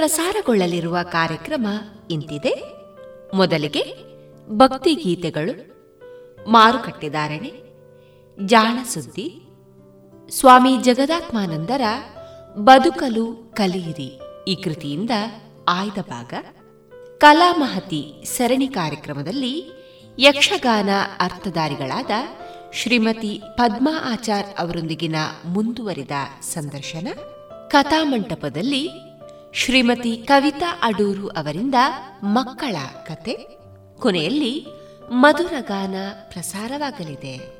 ಪ್ರಸಾರಗೊಳ್ಳಲಿರುವ ಕಾರ್ಯಕ್ರಮ ಇಂತಿದೆ. ಮೊದಲಿಗೆ ಭಕ್ತಿ ಗೀತೆಗಳು ಮಾರುಕಟ್ಟೆದಾರಣೆ ಜಾಣ ಸುದ್ದಿ, ಸ್ವಾಮಿ ಜಗದಾತ್ಮಾನಂದರ ಬದುಕಲು ಕಲಿಯಿರಿ. ಈ ಕೃತಿಯಿಂದ ಆಯ್ದ ಭಾಗ. ಕಲಾಮಹತಿ ಸರಣಿ ಕಾರ್ಯಕ್ರಮದಲ್ಲಿ ಯಕ್ಷಗಾನ ಅರ್ಥಧಾರಿಗಳಾದ ಶ್ರೀಮತಿ ಪದ್ಮಾ ಆಚಾರ್ ಅವರೊಂದಿಗಿನ ಮುಂದುವರಿದ ಸಂದರ್ಶನ. ಕಥಾಮಂಟಪದಲ್ಲಿ ಶ್ರೀಮತಿ ಕವಿತಾ ಅಡೂರು ಅವರಿಂದ ಮಕ್ಕಳ ಕತೆ. ಕೊನೆಯಲ್ಲಿ ಮಧುರಗಾನ ಪ್ರಸಾರವಾಗಲಿದೆ.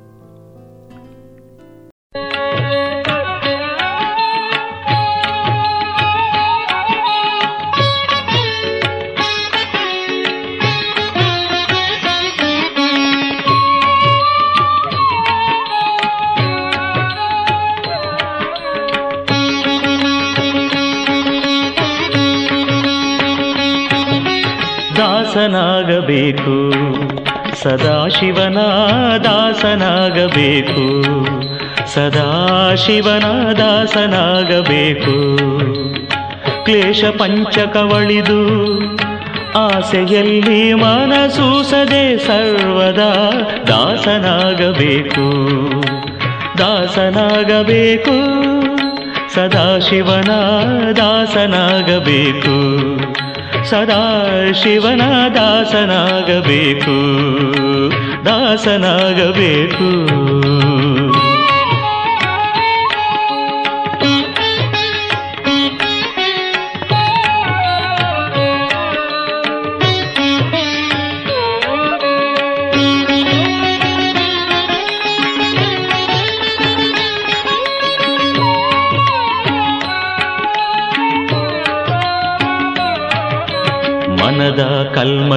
ದಾಸನಾಗಬೇಕು ಸದಾಶಿವನ ದಾಸನಾಗಬೇಕು ಸದಾಶಿವನ ದಾಸನಾಗಬೇಕು ಕ್ಲೇಶ ಪಂಚಕವಳಿದು ಆಸೆಯಲ್ಲಿ ಮನಸೂಸದೆ ಸರ್ವದಾ ದಾಸನಾಗಬೇಕು. ದಾಸನಾಗಬೇಕು. ಸದಾಶಿವನ ದಾಸನಾಗಬೇಕು ಸದಾ ಶಿವನ ದಾಸನಾಗಬೇಕು ದಾಸನಾಗಬೇಕು.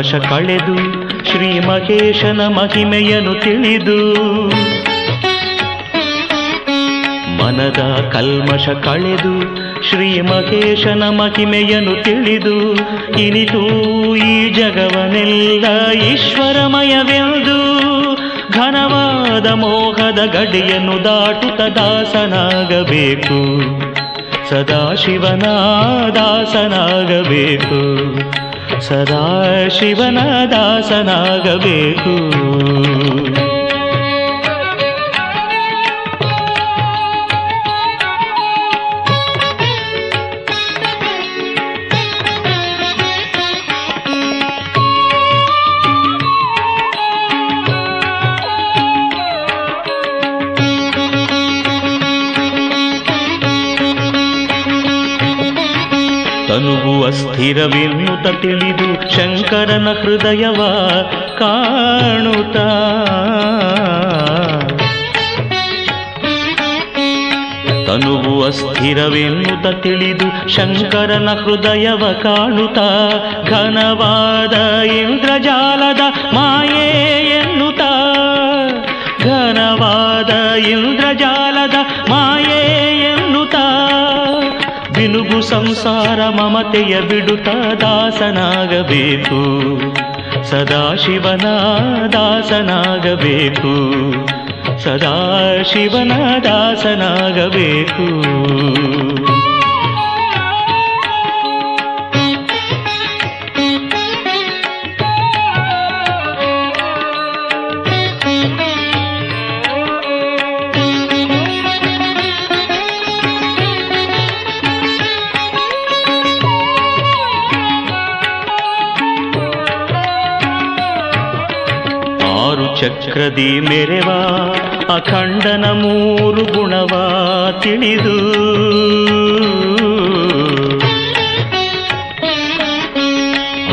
ಕಲ್ಮಶ ಕಳೆದು ಶ್ರೀ ಮಹೇಶನ ಮಹಿಮೆಯನ್ನು ತಿಳಿದು ಮನದ ಕಲ್ಮಶ ಕಳೆದು ಶ್ರೀ ಮಹೇಶನ ಮಹಿಮೆಯನ್ನು ತಿಳಿದು ಇನಿತು ಈ ಜಗವನೆಲ್ಲ ಈಶ್ವರಮಯವೆಂದು ಘನವಾದ ಮೋಹದ ಗಡಿಯನ್ನು ದಾಟುತ್ತ ದಾಸನಾಗಬೇಕು. ಸದಾಶಿವನ ದಾಸನಾಗಬೇಕು. ಸದಾ ಶಿವನ ದಾಸನಾಗಬೇಕು. ಅಸ್ಥಿರವೆನ್ನುತ ತಿಳಿದು ಶಂಕರನ ಹೃದಯವ ಕಾಣುತ್ತ. ತನುವು ಅಸ್ಥಿರವೆನ್ನುತ ತಿಳಿದು ಶಂಕರನ ಹೃದಯವ ಕಾಣುತ್ತ. ಘನವಾದ ಇಂದ್ರಜಾಲದ ಮಾಯೆ ಎನ್ನುತ್ತ ಘನವಾದ ಇಂದ್ರಜಾಲದ ಸಂಸಾರ ಮಮತೆಯ ಬಿಡುತ್ತ ದಾಸನಾಗಬೇಕು. ಸದಾಶಿವನ ದಾಸನಾಗಬೇಕು. ಸದಾಶಿವನ ದಾಸನಾಗಬೇಕು. ಚಕ್ರದಿ ಮೆರೆವ, ಅಖಂಡನ ಮೂರು ಗುಣವ ತಿಳಿದು.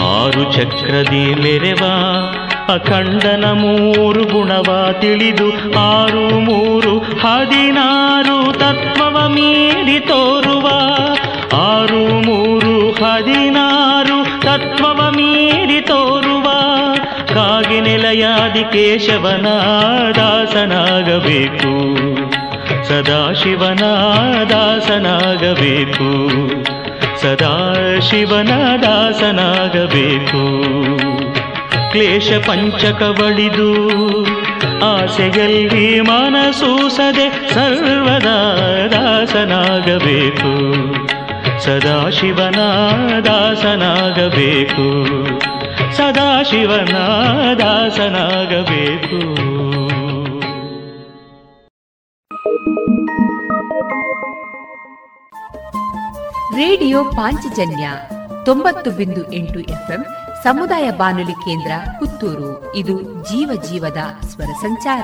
ಆರು ಚಕ್ರದಿ ಮೆರೆವ, ಅಖಂಡನ ಮೂರು ಗುಣವ ತಿಳಿದು. ಆರು, ಮೂರು, ಹದಿನಾರು ತತ್ವವ ಮೀರಿ ತೋರುವ. ಆರು, ಮೂರು, ಹದಿನಾರು ತತ್ವವ ಮೀರಿ ಕಾಗೆ ನೆಲೆಯಾದಿ ಕೇಶವನ ದಾಸನಾಗಬೇಕು ಸದಾಶಿವನ ದಾಸನಾಗಬೇಕು ಸದಾಶಿವನ ದಾಸನಾಗಬೇಕು ಕ್ಲೇಶ ಪಂಚಕವಳಿದು ಆಸೆಯಲ್ಲಿ ಮನಸೂಸದೆ ಸರ್ವದಾ ದಾಸನಾಗಬೇಕು. ಸದಾಶಿವನ ದಾಸನಾಗಬೇಕು ಸದಾಶಿವನ ದಾಸನಾಗಬೇಕು ರೇಡಿಯೋ ಪಾಂಚಜನ್ಯ ತೊಂಬತ್ತು ಬಿಂದು ಎಂಟು ಎಫ್ಎಂ ಸಮುದಾಯ ಬಾನುಲಿ ಕೇಂದ್ರ ಪುತ್ತೂರು. ಇದು ಜೀವ ಜೀವದ ಸ್ವರ ಸಂಚಾರ.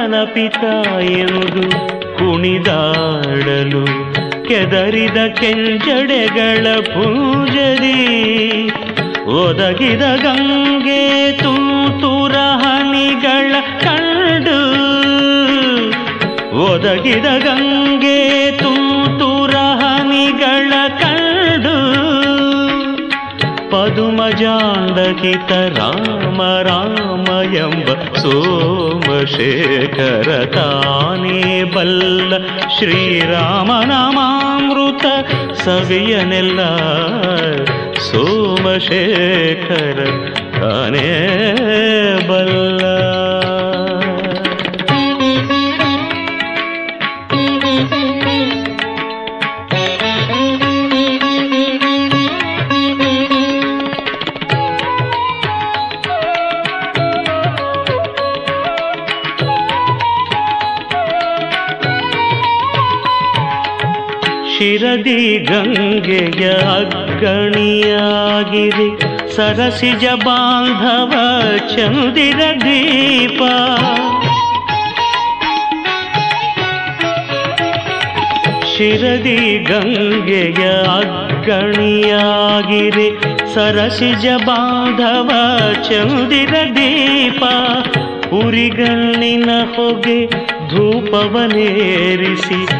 ಮದನ ಪಿತ ಎಂದು ಕುಣಿದಾಡಲು ಕೆದರಿದ ಕೆಂಜಡೆಗಳ ಪೂಜರಿ. ಒದಗಿದ ಗಂಗೆ ತೂತೂರ ಹನಿಗಳ ಕಂಡು. ಒದಗಿದ ಗಂಗೆ ತೂತೂರ ಹನಿಗಳ ಕಂಡು. जालकित राम रामयम्ब सोमशेखरताने बल्ल श्रीरामनामामृत सजयनिल सोमशेखर ताने तने बल्ल। ಶಿರದಿ ಗಂಗೆಯ ಅಗ್ಗಣಿಯಾಗಿರಿ ಸರಸಿಜ ಬಾಂಧವ ಚಂದಿರ ದೀಪ. ಶಿರದಿ ಗಂಗೆಯ ಅಗ್ಗಣಿಯಾಗಿರಿ ಸರಸಿಜ ಬಾಂಧವ ಚಂದಿರ ದೀಪ. ಉರಿಗಣ್ಣಿನ ಹೊಗೆ ಧೂಪವನೇರಿಸಿ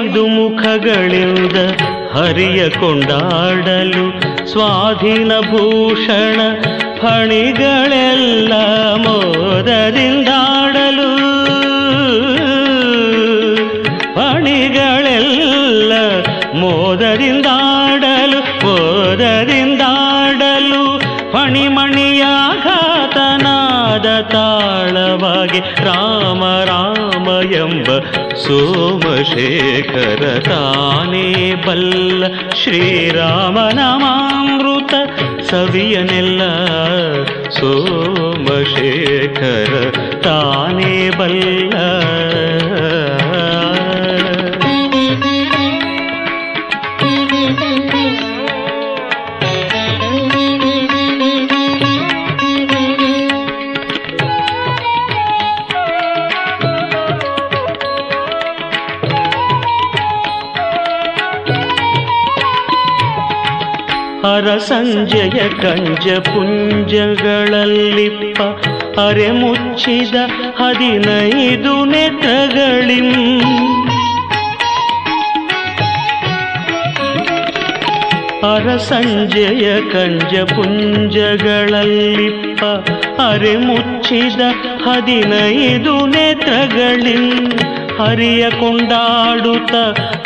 ಐದು ಮುಖಗಳಿಂದ ಹರಿಯ ಕೊಂಡಾಡಲು ಸ್ವಾಧೀನ ಭೂಷಣ ಫಣಿಗಳೆಲ್ಲ ಮೋದರಿಂದಾಡಲು ಫಣಿಗಳೆಲ್ಲ ಮೋದರಿಂದಾಡಲು ಮೋದರಿಂದಾಡಲು ಫಣಿಮಣಿಯಾಘಾತನಾದ ತಾಳವಾಗಿ ರಾಮ ರಾಮ ಎಂಬ ಸೋಮಶೇಖರ ತಾನೇ ಬಲ್ಲ ಶ್ರೀರಾಮನ ಮಾಮೃತ ಸವಿಯನೆಲ್ಲ ಸೋಮಶೇಖರ ತಾನೇ ಬಲ್ಲ ಅರಸಂಜಯ ಕಂಜ ಪುಂಜಗಳಲ್ಲಿಪ್ಪ ಅರೆ ಮುಚ್ಚಿದ ಹದಿನೈದು ನೆತ್ರಗಳಿಂ. ಅರಸಂಜಯ ಕಂಜ ಪುಂಜಗಳಲ್ಲಿಪ್ಪ ಅರೆ ಮುಚ್ಚಿದ ಹದಿನೈದು ನೇತ್ರಗಳಿಂ. ಹರಿಯ ಕೊಂಡಾಡುತ್ತ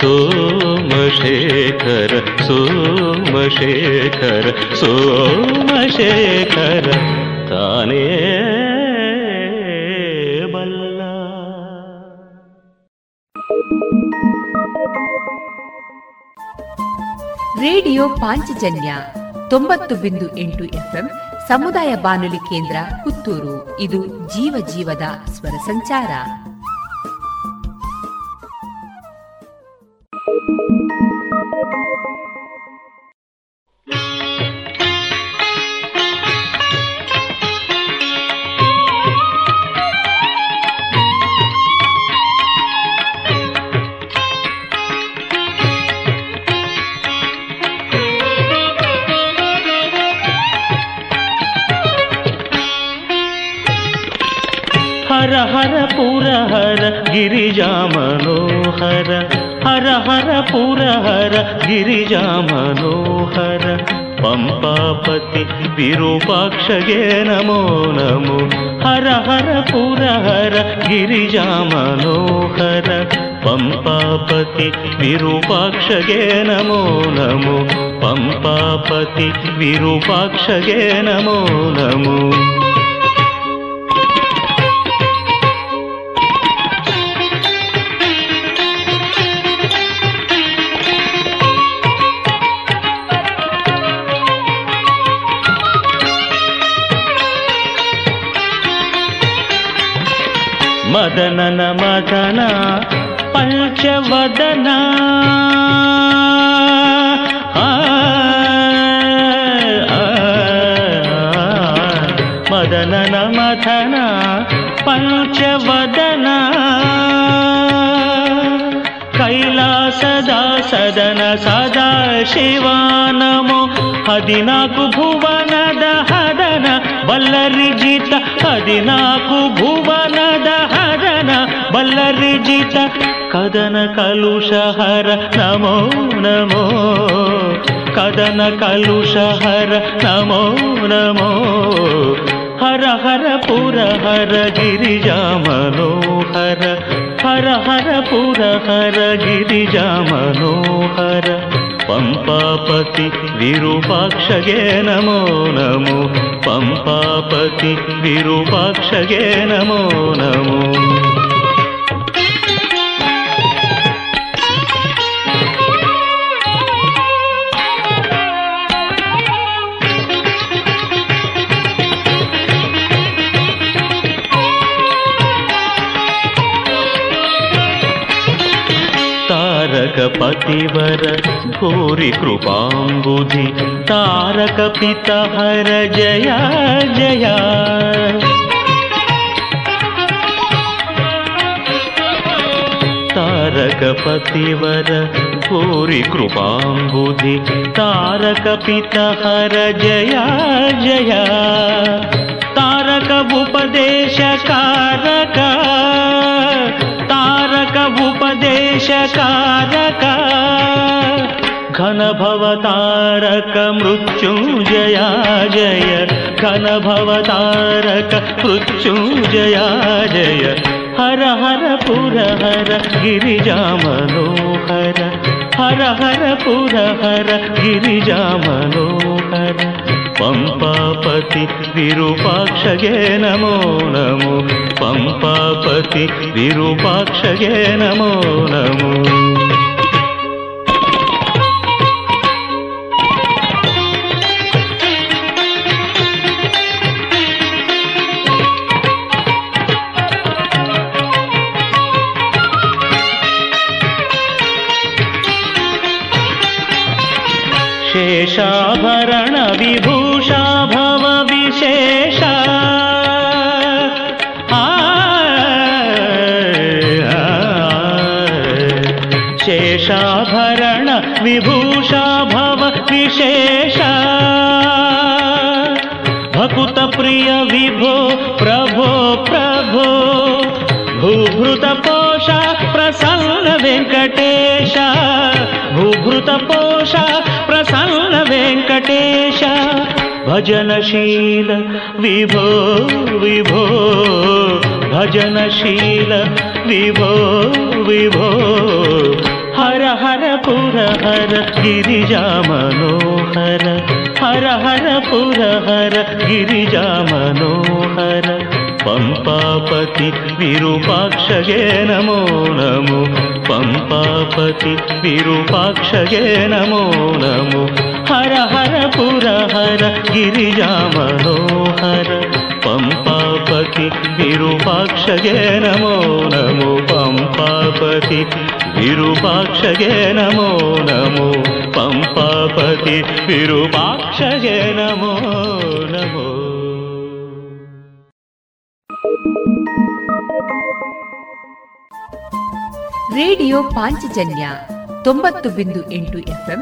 ಸೋಮಶೇಖರ ಸೋಮಶೇಖರ ಸೋಮಶೇಖರ, ತಾನೇ ಬಲ್ಲ. ರೇಡಿಯೋ ಪಾಂಚಜನ್ಯ ತೊಂಬತ್ತು ಬಿಂದು ಎಂಟು ಎಫ್ಎಂ ಸಮುದಾಯ ಬಾನುಲಿ ಕೇಂದ್ರ ಪುತ್ತೂರು. ಇದು ಜೀವ ಜೀವದ ಸ್ವರ ಸಂಚಾರ. ಹರ ಹರ ಪುರ ಹರ ಗಿರಿಜಾ ಮನೋಹರ ಹರ ಹರ ಪುರ ಹರ ಗಿರಿಜಾ ಮನೋಹರ ಪಂಪಾಪತಿ ವಿರೂಪಾಕ್ಷಗೆ ನಮೋ ನಮೋ ಹರ ಹರ ಪುರ ಹರ ಗಿರಿಜಾ ಮನೋಹರ ಪಂಪಾಪತಿ ವಿರೂಪಾಕ್ಷಗೆ ನಮೋ ನಮೋ ಪಂಪಾಪತಿ ವಿರೂಪಾಕ್ಷಗೆ ನಮೋ मदन मदन पञ्चवदना मदन न मथन पञ्चवदन। कैला सदन सदा शिवा नमो ಹದಿನಾಲ್ಕು ಭುವನದ ಹದನ ಬಲ್ಲರಿ ಜಿತ ಹದಿನಾಲ್ಕು ಭುವನದ ಹದನ ಬಲ್ಲರಿ ಜಿತ ಕದನ ಕಲುಷಹರ ನಮೋ ನಮೋ ಕದನ ಕಲುಷಹರ ನಮೋ ನಮೋ ಹರ ಹರ ಪುರ ಹರ ಗಿರಿಜಾ ಮನೋಹರ ಹರ ಹರ ಪುರ ಹರ ಗಿರಿಜಾ ಮನೋಹರ ಪಂಪಾಪತಿ ವಿರೂಪಾಕ್ಷಗೆ ನಮೋ ನಮೋ ಪಂಪಾಪತಿ ವಿರೂಪಾಕ್ಷಗೆ ನಮೋ ನಮೋ पतिवर घोरि कृपाम्बुधि तारकपितहर जया जया तारकपतिवर घोरि कृपाम्बुधि तारकपितहर जया जया तारक उपदेशकारका चकार घनभवतारक मृत्युञ्जया जय घनभवतारक मृत्युञ्जया जय हर हर पुर हर गिरिजा मनोहर हर हर पुर हर गिरिजा मनोहर ಪಂಪಾಪತಿ ವಿರೂಪಾಕ್ಷಗೆ ನಮೋ ನಮೋ. ಪಂಪಾಪತಿ ವಿರೂಪಾಕ್ಷಗೆ ನಮೋ ನಮೋ. ಶೇಷಾಭರಣ ವಿಭೂ విశేష శేషాభరణ విభూషాభవ విశేష భకుత ప్రియ విభో ప్రభో ప్రభో భూభృత పోష ప్రసన్న వెంకటేశ భూభృత పోష ప్రసన్న వెంకటేశ భజనశీల విభో విభో భజనశీల విభో విభో హర హర పుర హర గిరిజా మనోహర హర హర పుర హర గిరిజా మనోహర పంపాపతి విరూపాక్షయే నమో నమో పంపాపతి విరూపాక్షయే నమో నమో हर हर पुर हर गिरिजा मनोहर पम्पापति विरूपाक्षगे नमो नमो पम्पापति विरूपाक्षगे नमो नमो पम्पापति विरूपाक्षगे नमो नमो ರೇಡಿಯೋ ಪಾಂಚಜನ್ಯ ತೊಂಬತ್ತು ಬಿಂದು ಎಂಟು ಎಫ್ಎಂ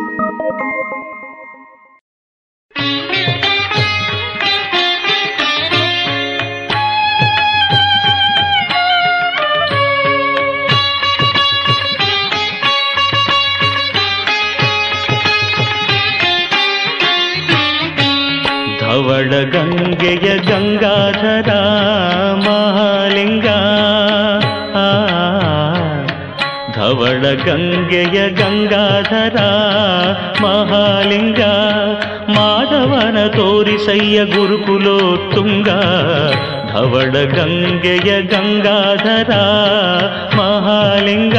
ತೋರಿಸಯ್ಯ ಗುರುಕುಲೋತ್ತುಂಗ ಧವಳ ಗಂಗೆಯ ಗಂಗಾಧರ ಮಹಾಲಿಂಗ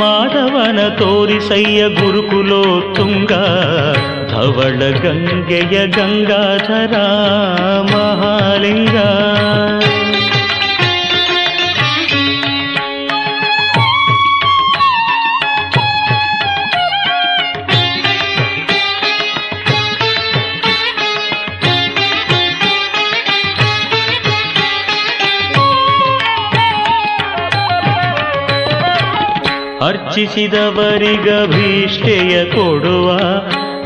ಮಾಧವನ ತೋರಿಸಯ್ಯ ಗುರುಕುಲೋತ್ತುಂಗ ಧವಳ ಗಂಗೆಯ ಗಂಗಾಧರ ಮಹಾಲಿಂಗ ಅರ್ಚಿಸಿದವರಿಗಭೀಷ್ಟೆಯ ಕೊಡುವ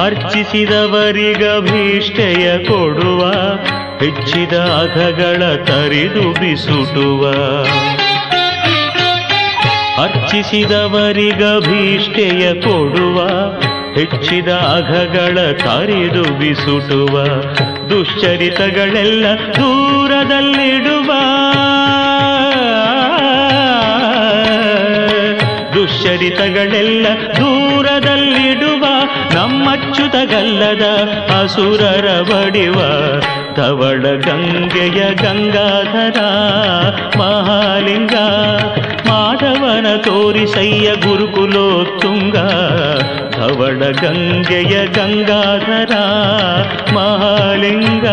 ಅರ್ಚಿಸಿದವರಿಗಭೀಷ್ಟೆಯ ಕೊಡುವ, ಹೆಚ್ಚಿದ ಅಧಗಳ ತರಿದು ಬಿಸುಟುವ. ಅರ್ಚಿಸಿದವರಿಗಭೀಷ್ಟೆಯ ಕೊಡುವ, ಹೆಚ್ಚಿದ ಅಘಗಳ ತರಿದು ಬಿಸುಟುವ. ದುಶ್ಚರಿತಗಳೆಲ್ಲ ದೂರದಲ್ಲಿಡುವ ದುಶ್ಚರಿತಗಳೆಲ್ಲ ದೂರದಲ್ಲಿಡುವ ನಮ್ಮಚ್ಚುತಗಲ್ಲದ ಅಸುರರ ಬಡಿವ ಧವಳ ಗಂಗೆಯ ಗಂಗಾಧರ ಮಹಾಲಿಂಗ. ಮಾಧವನ ತೋರಿಸಯ್ಯ ಗುರುಕುಲೋತ್ತುಂಗ. ಧವಳ ಗಂಗೆಯ ಗಂಗಾಧರ ಮಹಾಲಿಂಗ.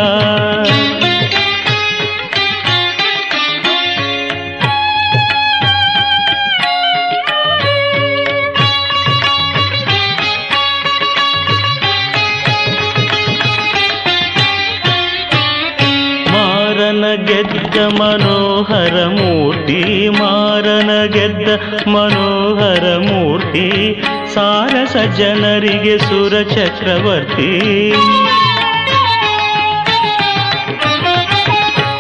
ಗೆದ್ದ ಮನೋಹರ ಮೂರ್ತಿ, ಸಾರಸ ಜನರಿಗೆ ಸುರ ಚಕ್ರವರ್ತಿ.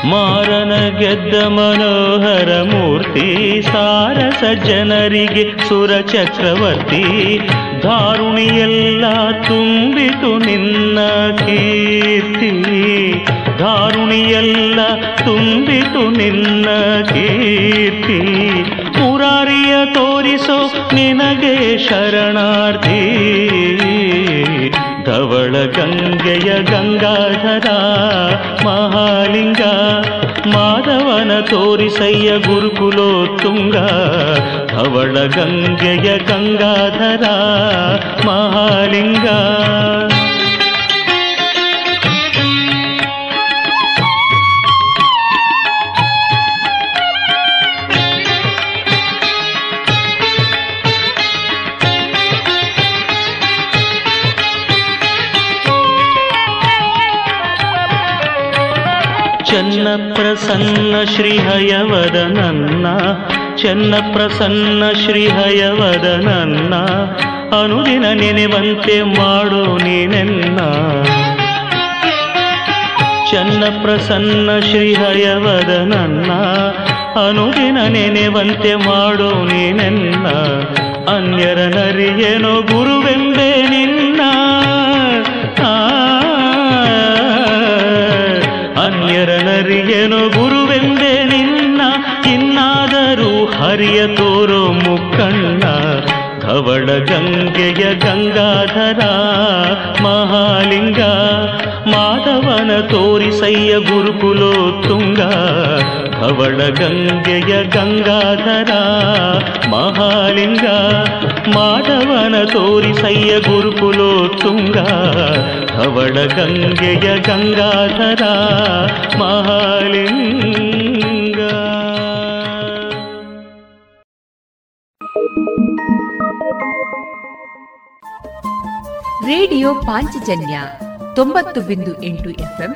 ಮಾರನ ಗೆದ್ದ ಮನೋಹರ ಮೂರ್ತಿ, ಸಾರಸ ಜನರಿಗೆ ಸುರ ಚಕ್ರವರ್ತಿ. ಧಾರುಣಿಯೆಲ್ಲ ತುಂಬಿತು ನಿನ್ನ ಕೀರ್ತಿ. ಧಾರುಣಿಯೆಲ್ಲ ತುಂಬಿತು ನಿನ್ನ ಕೀರ್ತಿ. ಮುರಾರಿಯ ತೋರಿಸೋ ನಿನಗೆ ಶರಣಾರ್ಥಿ. ಧವಳ ಗಂಗೆಯ ಗಂಗಾಧರ, ಮಹಾಲಿಂಗ, ಮಾಧವನ ತೋರಿಸಯ್ಯ ಗುರುಕುಲೋತ್ತುಂಗ. ಧವಳ ಗಂಗೆಯ ಗಂಗಾಧರ, ಮಹಾಲಿಂಗ. ಚೆನ್ನ ಪ್ರಸನ್ನ ಶ್ರೀಹಯವದ ನನ್ನ ಚೆನ್ನ ಪ್ರಸನ್ನ ಶ್ರೀಹಯವದ ನನ್ನ ಅನುದಿನ ನೆನೆವಂತೆ ಮಾಡು ನೀನೆನ್ನ. ಚೆನ್ನ ಪ್ರಸನ್ನ ಶ್ರೀಹಯವದ ನನ್ನ ಅನುದಿನ ನೆನೆವಂತೆ ಮಾಡು ನೀನೆನ್ನ. ಅನ್ಯರ ನರಿಯೇನೋ ಗುರುವೆಂದೇ ನಿನ್ನ. ಆ, ನರಿಯೇನೋ ಗುರುವೆಂದೆ ನಿನ್ನ ಇನ್ನಾದರೂ ಹರಿಯ ತೋರೋ ಮುಕ್ಕಣ್ಣ. ಧವಳ ಗಂಗೆಯ ಗಂಗಾಧರ ಮಹಾಲಿಂಗ ಮಾಧವನ ತೋರಿಸಯ್ಯ ಗುರುಕುಲೋತ್ತುಂಗ. ಧವಳ ಗಂಗೆಯ ಗಂಗಾಧರ, ಮಹಾಲಿಂಗ, ಮಾಧವನ ತೋರಿಸಯ್ಯ ಗುರುಕುಲೋತ್ತುಂಗ ಧವಳ ಗಂಗೆಯ ಗಂಗಾಧರ, ಮಹಾಲಿಂಗ. ರೇಡಿಯೋ ಪಾಂಚಜನ್ಯ ತೊಂಬತ್ತು ಬಿಂದು ಎಂಟು ಎಫ್ಎಂ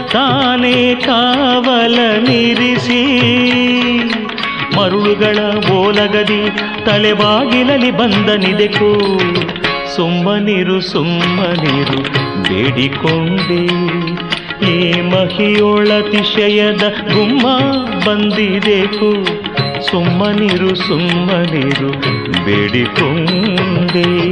ತಾನೇ ಕಾವಲ ನಿರಿಸಿ, ಮರುಳುಗಳ ಓಲಗದಿ ತಲೆಬಾಗಿಲಲಿ ಬಂದನಿದೆಕೋ ಸುಮ್ಮನಿರು ಸುಮ್ಮನಿರು, ಬೇಡಿಕೊಂಡೆ. ಈ ಮಹಿಯೊಳತಿಶಯದ ಗುಮ್ಮ ಬಂದಿದೆಕು ಸುಮ್ಮನಿರು ಸುಮ್ಮನಿರು, ಬೇಡಿಕೊಂಡೆ.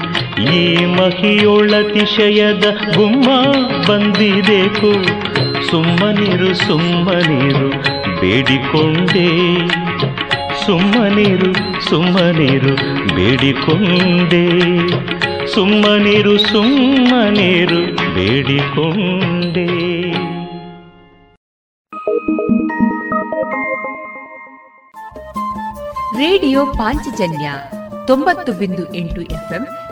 ಈ ಮಹಿಯೊಳತಿಶಯದ ಗುಮ್ಮ ಬಂದಿದೆಕು. ಸುಮ್ಮನಿರು ಸುಮ್ಮನಿರು, ಬೇಡಿಕೊಂಡೆ. ಸುಮ್ಮನಿರು ಸುಮ್ಮನಿರು, ಬೇಡಿಕೊಂಡೆ. ಸುಮ್ಮನಿರು ಸುಮ್ಮನಿರು, ಬೇಡಿಕೊಂಡೆ. ರೇಡಿಯೋ ಪಾಂಚಜನ್ಯ ತೊಂಬತ್ತು ಬಿಂದು ಎಂಟು ಎಫ್ಎಂ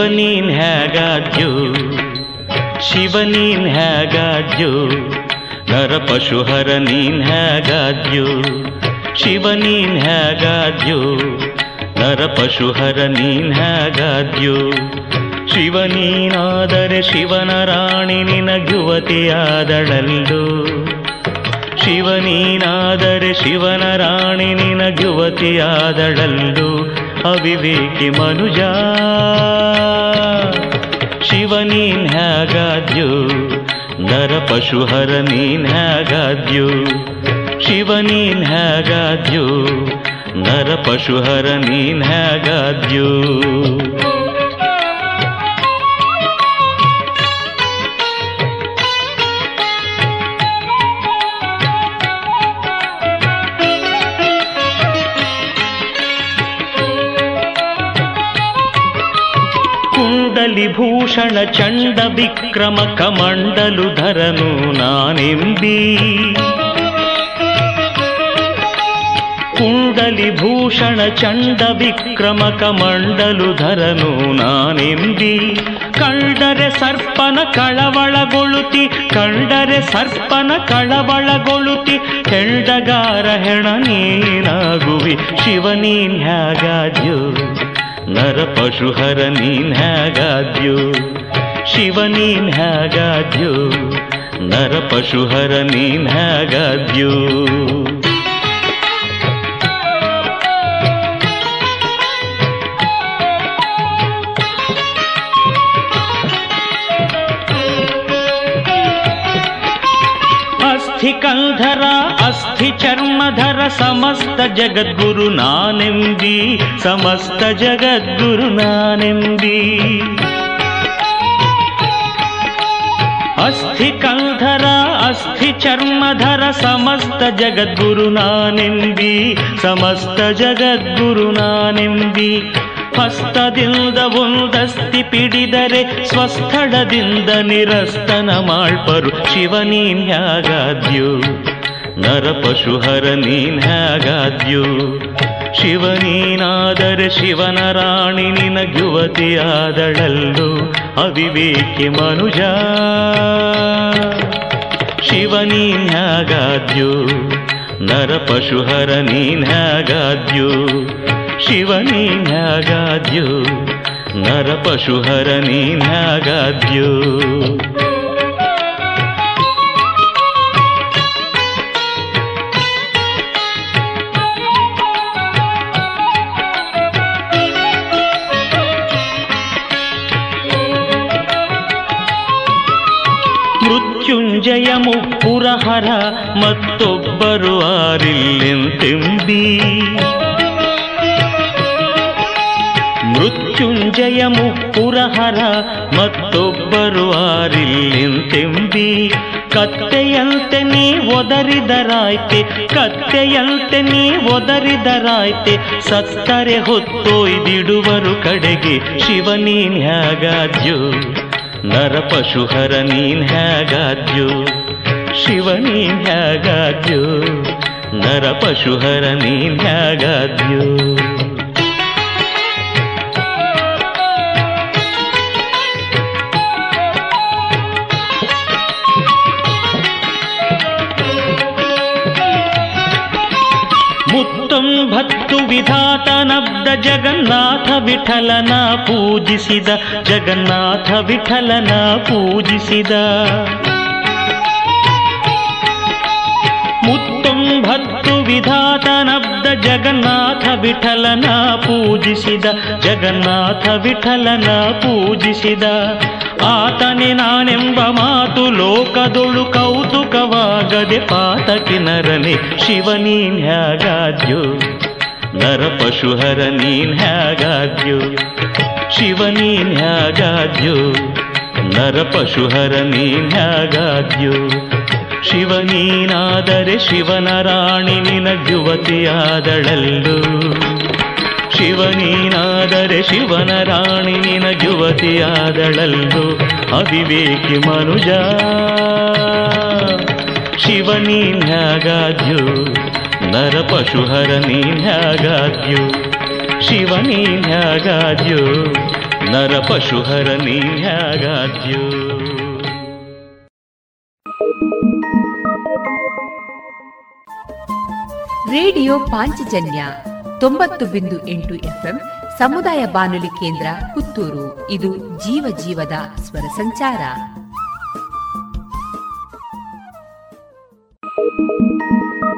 ಶಿವನೀನ್ ಹೇಗಾದ್ಯೋ? ಶಿವನೀನ್ ಹೇಗಾದ್ಯೋ? ನರ ಪಶುಹರ ನೀನ್ ಹೇಗಾದ್ಯೋ? ಶಿವನೀನ್ ಹೇಗಾದ್ಯೋ? ನರ ಪಶುಹರ ನೀನ್ ಹೇಗಾದ್ಯೋ? ಶಿವನೀನಾದರೆ ಶಿವನ ರಾಣಿ ನಿನಗುವತಿಯಾದಳಲ್ಲು ಶಿವನೀನಾದರೆ ಶಿವನ ರಾಣಿ ನಿನಗುವತಿಯಾದಳಲ್ಲು ಅವಿವೇಕಿ ಮನುಜ ಶಿವ ನೀನ್ ಹೇಗಾದ್ಯೋ ನರ ಪಶುಹರ ನೀನ್ ಹೇಗಾದ್ಯೋ ಶಿವ ನೀನ್ ಹೇಗಾದ್ಯೋ ನರ ಪಶುಹರ ನೀನ್ ಹೇಗಾದ್ಯೋ ಕುಂಡಲಿ ಭೂಷಣ ಚಂಡ ವಿಕ್ರಮ ಕಮಂಡಲು ಧರನು ನಾನೆಂಬಿ. ಕುಂಡಲಿ ಭೂಷಣ ಚಂಡ ವಿಕ್ರಮ ಕಮಂಡಲು ಧರನು ನಾನೆಂಬಿ. ಕಂಡರೆ ಸರ್ಪನ ಕಳವಳಗೊಳುತಿ ಕಂಡರೆ ಸರ್ಪನ ಕಳವಳಗೊಳುತಿ ಹೆಂಡಗಾರ ಹೆಣ ನೀನಾಗುವಿ, ಶಿವನೀನ್ ಹ್ಯಾಗಾದ್ಯೋ. ನರ ಪಶುಹರ ನೀನ್ ಹೇಗಾದ್ಯೋ? ಶಿವ ನೀನ್ ಹೇಗಾದ್ಯೋ? ನರ ಪಶುಹರ ನೀನ್ ಹೇಗಾದ್ಯೋ? धरा अस्थिचर्मधर समस्त जगद्गुरुना समस्त निथि कल्धरा अस्थिचर्मधर समस्त जगद्गुरुना समस्त जगद्गुरुना ಹಸ್ತದಿಂದ ಒಂದಸ್ತಿ ಪಿಡಿದರೆ ಸ್ವಸ್ಥಳದಿಂದ ನಿರಸ್ತನ ಮಾಳ್ಪರು ನರಪಶುಹರ ನೀನ್ ಹ್ಯಾಗಾದ್ಯು ಶಿವನೀನಾದರೆ ಶಿವನ ರಾಣಿ ನಿನ ಯುವತಿಯಾದಳಲ್ಲು ಅವಿವೇಕಿ ಮನುಜ. ಶಿವನೀನ್ ಹ್ಯಾಗಾದ್ಯು ನರಪಶುಹರ ನೀನ್ ಶಿವನೀನ್ ಹ್ಯಾಗಾದ್ಯು ನರಪಶುಹರ ನೀನ್ ಹ್ಯಾಗಾದ್ಯು ಮೃತ್ಯುಂಜಯ ಮುಪ್ಪುರಹರ ಮತ್ತೊಬ್ಬರು ಆರಿಲ್ಲೆಂತೆಂಬಿ ಮೃತ್ಯುಂಜಯ ಹರ ಮತ್ತೊಬ್ಬರು ಆರಿಲ್ಲಿಂತೆಂಬಿ ಕತ್ತೆಯಂತೆ ನೀ ಒದರಿದರಾಯ್ತೆ, ಕತ್ತೆಯಂತೆ ನೀ ಒದರಿದರಾಯ್ತೆ. ಸತ್ತರೆ ಹೊತ್ತೊಯ್ದಿಡುವರು ಕಡೆಗೆ, ಶಿವ ಶಿವನೀನ್ ಹ್ಯಾಗಾದ್ಯೋ ನರಪಶುಹರ ನೀನ್ ಹ್ಯಾಗಾದ್ಯೋ ಶಿವನೀನ್ ಹ್ಯಾಗಾದ್ಯೋ ನರಪಶುಹರ ನೀನ್ ಹ್ಯಾಗಾದ್ಯೋ ವಿಧಾತನಬ್ದ ಜಗನ್ನಾಥ ವಿಠಲನ ಪೂಜಿಸಿದ, ಜಗನ್ನಾಥ ವಿಠಲನ ಪೂಜಿಸಿದ. ಮುತ್ತೊಂಬತ್ತು ವಿಧಾತನಬ್ದ ಜಗನ್ನಾಥ ವಿಠಲನ ಪೂಜಿಸಿದ, ಜಗನ್ನಾಥ ವಿಠಲನ ಪೂಜಿಸಿದ. ಆತನೆ ನಾನೆಂಬ ಮಾತು ಲೋಕದೊಳು ಕೌತುಕವಾಗದೆ ಪಾತಕಿ ಪಶುಹರ ನೀನ್ ಹ್ಯಾಗಾದ್ಯೋ ಶಿವ ನೀನ್ ಹ್ಯಾಗಾದ್ಯೋ ನರ ಪಶುಹರ ನೀನ್ ಹ್ಯಾಗಾದ್ಯೋ ಶಿವನೀನಾದರೆ ಶಿವನ ರಾಣಿ ನಿನಗ್ಯುವತಿಯಾದಳಲ್ಲು ಶಿವನೀನಾದರೆ ಶಿವನ ರಾಣಿ ನಿನಗ್ಯುವತಿಯಾದಳಲ್ಲು ಅವಿವೇಕಿ ಮನುಜ ಶಿವನೀನ್ ಹ್ಯಾಗಾದ್ಯೋ ನರಪಶುಹರ ಪಶುಹರ ಹ್ಯಾಗಾದ್ಯೋ ಶಿವ ಹ್ಯಾಗಾದ್ಯೋ ನರಪಶುಹರ ಪಶುಹರ ಹ್ಯಾಗಾದ್ಯೋ ರೇಡಿಯೋ ಪಾಂಚಜನ್ಯ ತೊಂಬತ್ತು ಬಿಂದು ಎಂಟು ಎಫ್ಎಂ ಸಮುದಾಯ ಬಾನುಲಿ ಕೇಂದ್ರ ಪುತ್ತೂರು. ಇದು ಜೀವ ಜೀವದ ಸ್ವರ ಸಂಚಾರ.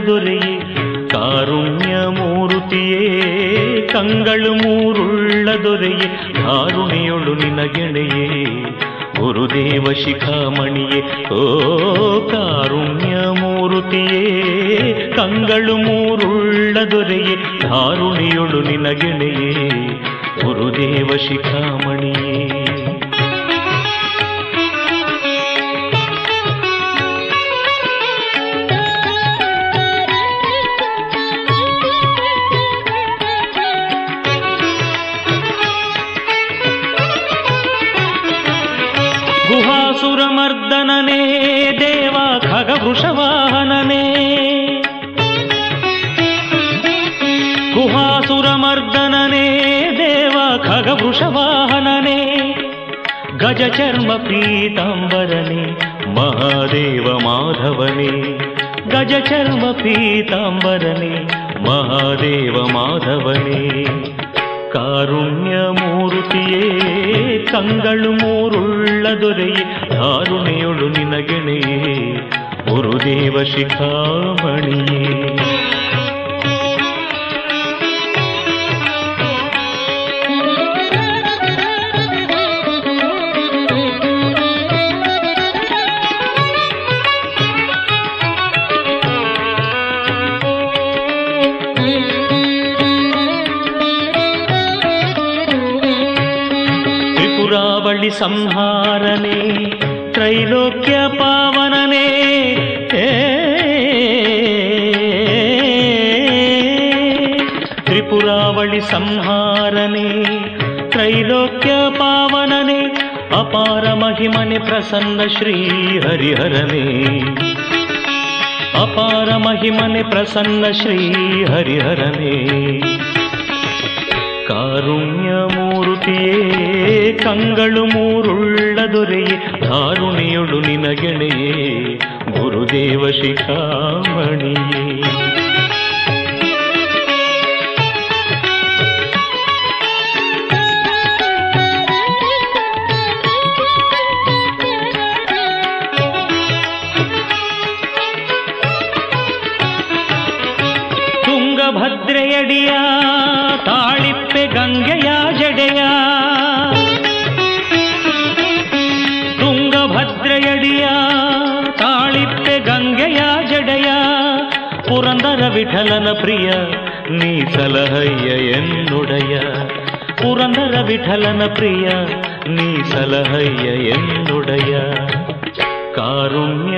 ಮೂರುತಿಯೇ ಕಂಗಳು ಮೂರುಳ್ಳ ದೊರೆಯೇ ಕಾರುಣ್ಯ ಮೂರುತಿಯೇ ಕಂಗಳು ಮೂರುಳ್ಳ ದೊರೆಯೇ ಕಾರುಣಿಯೊಳು ನಿನಗೆಳೆಯೇ ಗುರುದೇವ ಶಿಖಾಮಣಿಯೇ ಓ ಕಾರುಣ್ಯ ಮೂರುತಿಯೇ ಕಂಗಳು ಮೂರುಳ್ಳ ದೊರೆಯೇ ಧಾರುಣಿಯೊಳು ನಿನಗೆಳೆಯೇ ಗುರುದೇವ ಶಿಖಾಮಣಿಯೇ ಗಜ ಚರ್ಮ ಪೀತಾಂಬರನೆ ಮಹಾದೇವ ಮಾಧವನೇ. ಗಜ ಚರ್ಮ ಪೀತಾಂಬರನೆ ಮಹಾದೇವ ಮಾಧವನೇ. ಕಾರುಣ್ಯ ಮೂರುತಿಯೇ, ಕಂಗಳು ಮೂರುಳ್ಳ ದೊರೆಯೇ, ಧಾರುಣೆಯೊಳು ನಿನಗೆಣೆಯೇ. ಗುರುದೇವ ಶಿಖಾಮಣಿಯೇ ಪ್ರಸನ್ನ ಶ್ರೀ ಹರಿಹರನೇ. ಅಪಾರ ಮಹಿಮನೆ ಪ್ರಸನ್ನ ಶ್ರೀ ಹರಿಹರನೇ. ಕಾರುಣ್ಯ ಮೂರುತಿಯೇ, ಕಂಗಳು ಮೂರುಳ್ಳ ದೊರೆಯೇ ಕಾರುಣಿಯೊಳು ನಿನಗೆಣೆಯೇ ಪುರಂದರ ವಿಠಲನ ಪ್ರಿಯ ನೀ ಸಲಹಯ್ಯ ಎನ್ನುಡಯ ಕಾರುಣ್ಯ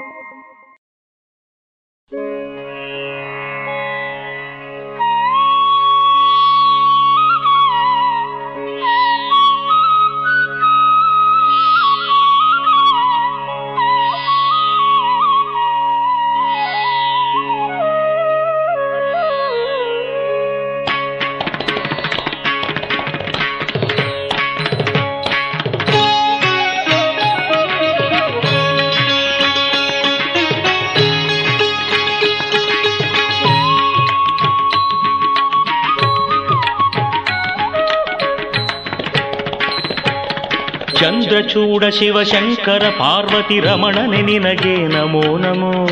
ಚಂದ್ರಚೂಡ ಶಿವಶಂಕರ ಪಾರ್ವತಿ ರಮಣನೆ ನಿನಗೆ ನಮೋ ನಮೋ.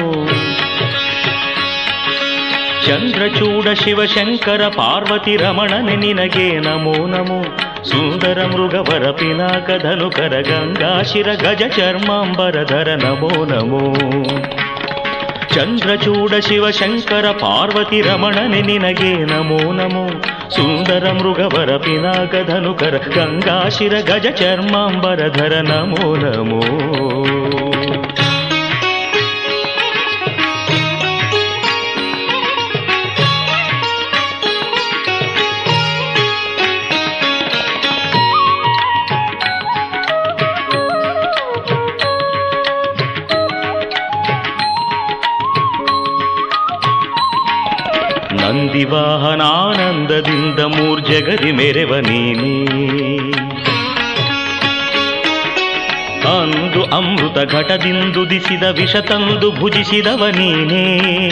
ಚಂದ್ರಚೂಡ ಶಿವಶಂಕರ ಪಾರ್ವತಿ ರಮಣನೆ ನಿನಗೆ ನಮೋ ನಮೋ. ಸುಂದರ ಮೃಗವರ ಪಿನಾಕ ಧನುಕರ ಗಂಗಾಶಿರ ಗಜ ಚರ್ಮಾಂಬರಧರ ನಮೋ ನಮೋ. ಚಂದ್ರಚೂಡ ಶಿವಶಂಕರ ಪಾರ್ವತಿ ರಮಣನೆ ನಿನಗೆ ನಮೋ ನಮೋ. సుందర మృగవర పినాక ధనుకర గంగాశిర గజ చర్మాంబరధర నమో నమో. ಮೆರೆವ ನೀನೇ ಅಂದು ಅಮೃತ ಘಟದಿಂದುದಿಸಿದ ವಿಷ ತಂದು ಭುಜಿಸಿದವ ನೀನೇ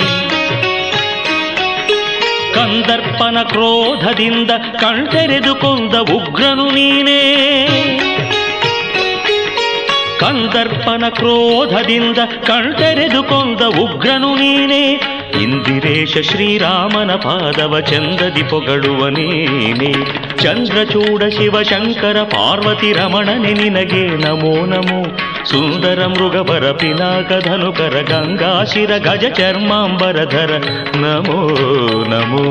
ಕಂದರ್ಪನ ಕ್ರೋಧದಿಂದ ಕಣ್ತೆರೆದುಕೊಂಡ ಉಗ್ರನು ನೀನೇ. ಕಂದರ್ಪನ ಕ್ರೋಧದಿಂದ ಕಣ್ತೆರೆದುಕೊಂಡ ಉಗ್ರನು ನೀನೇ. ಇಂದಿರೇಶ ಶ್ರೀರಾಮನ ಪಾದವ ಚಂದದಿ ಪೊಗಳುವ ನೀನೆ. ಚಂದ್ರಚೂಡ ಶಿವಶಂಕರ ಪಾರ್ವತಿ ರಮಣನೆ ನಿನಗೆ ನಮೋ ನಮೋ ಸುಂದರ ಮೃಗವರ ಪಿನಾಕ ಧನುಕರ ಗಂಗಾಶಿರ ಗಜ ಚರ್ಮಾಂಬರಧರ ನಮೋ ನಮೋ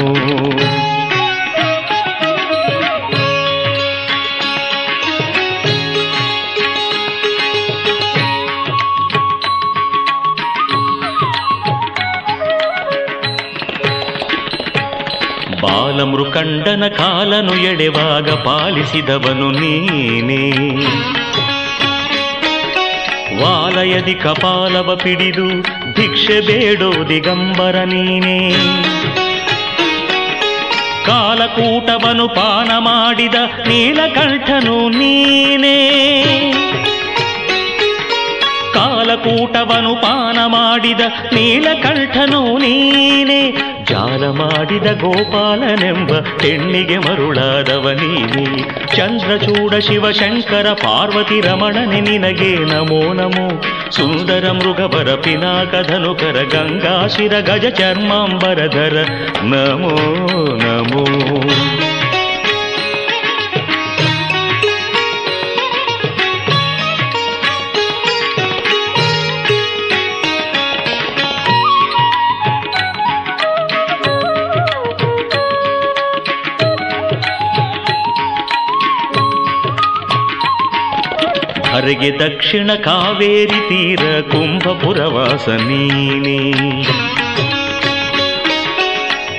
ಬಾಲಮೃಕಂಡನ ಕಾಲನು ಎಳೆವಾಗ ಪಾಲಿಸಿದವನು ನೀನೇ. ವಾಲಯದಿ ಕಪಾಲವ ಪಿಡಿದು ಭಿಕ್ಷೆ ಬೇಡೋ ದಿಗಂಬರ ನೀನೇ. ಕಾಲಕೂಟವನು ಪಾನ ಮಾಡಿದ ನೀಲಕಂಠನು ನೀನೇ. ಕಾಲಕೂಟವನು ಪಾನ ಮಾಡಿದ ನೀಲಕಂಠನು ನೀನೇ. ಜಾಲ ಮಾಡಿದ ಗೋಪಾಲನೆಂಬ ಹೆಣ್ಣಿಗೆ ಮರುಳಾದವ ನೀನೇ. ಚಂದ್ರಚೂಡ ಶಿವಶಂಕರ ಪಾರ್ವತಿ ರಮಣನೆ ನಿನಗೆ ನಮೋ ನಮೋ. ಸುಂದರ ಮೃಗವರ ಪಿನಾಕ ಧನುಕರ ಗಂಗಾಶಿರ ಗಜ ಚರ್ಮಾಂಬರಧರ ನಮೋ ನಮೋ. ಹರಿಗೆ ದಕ್ಷಿಣ ಕಾವೇರಿ ತೀರ ಕುಂಭಪುರವಾಸ ನೀನೆ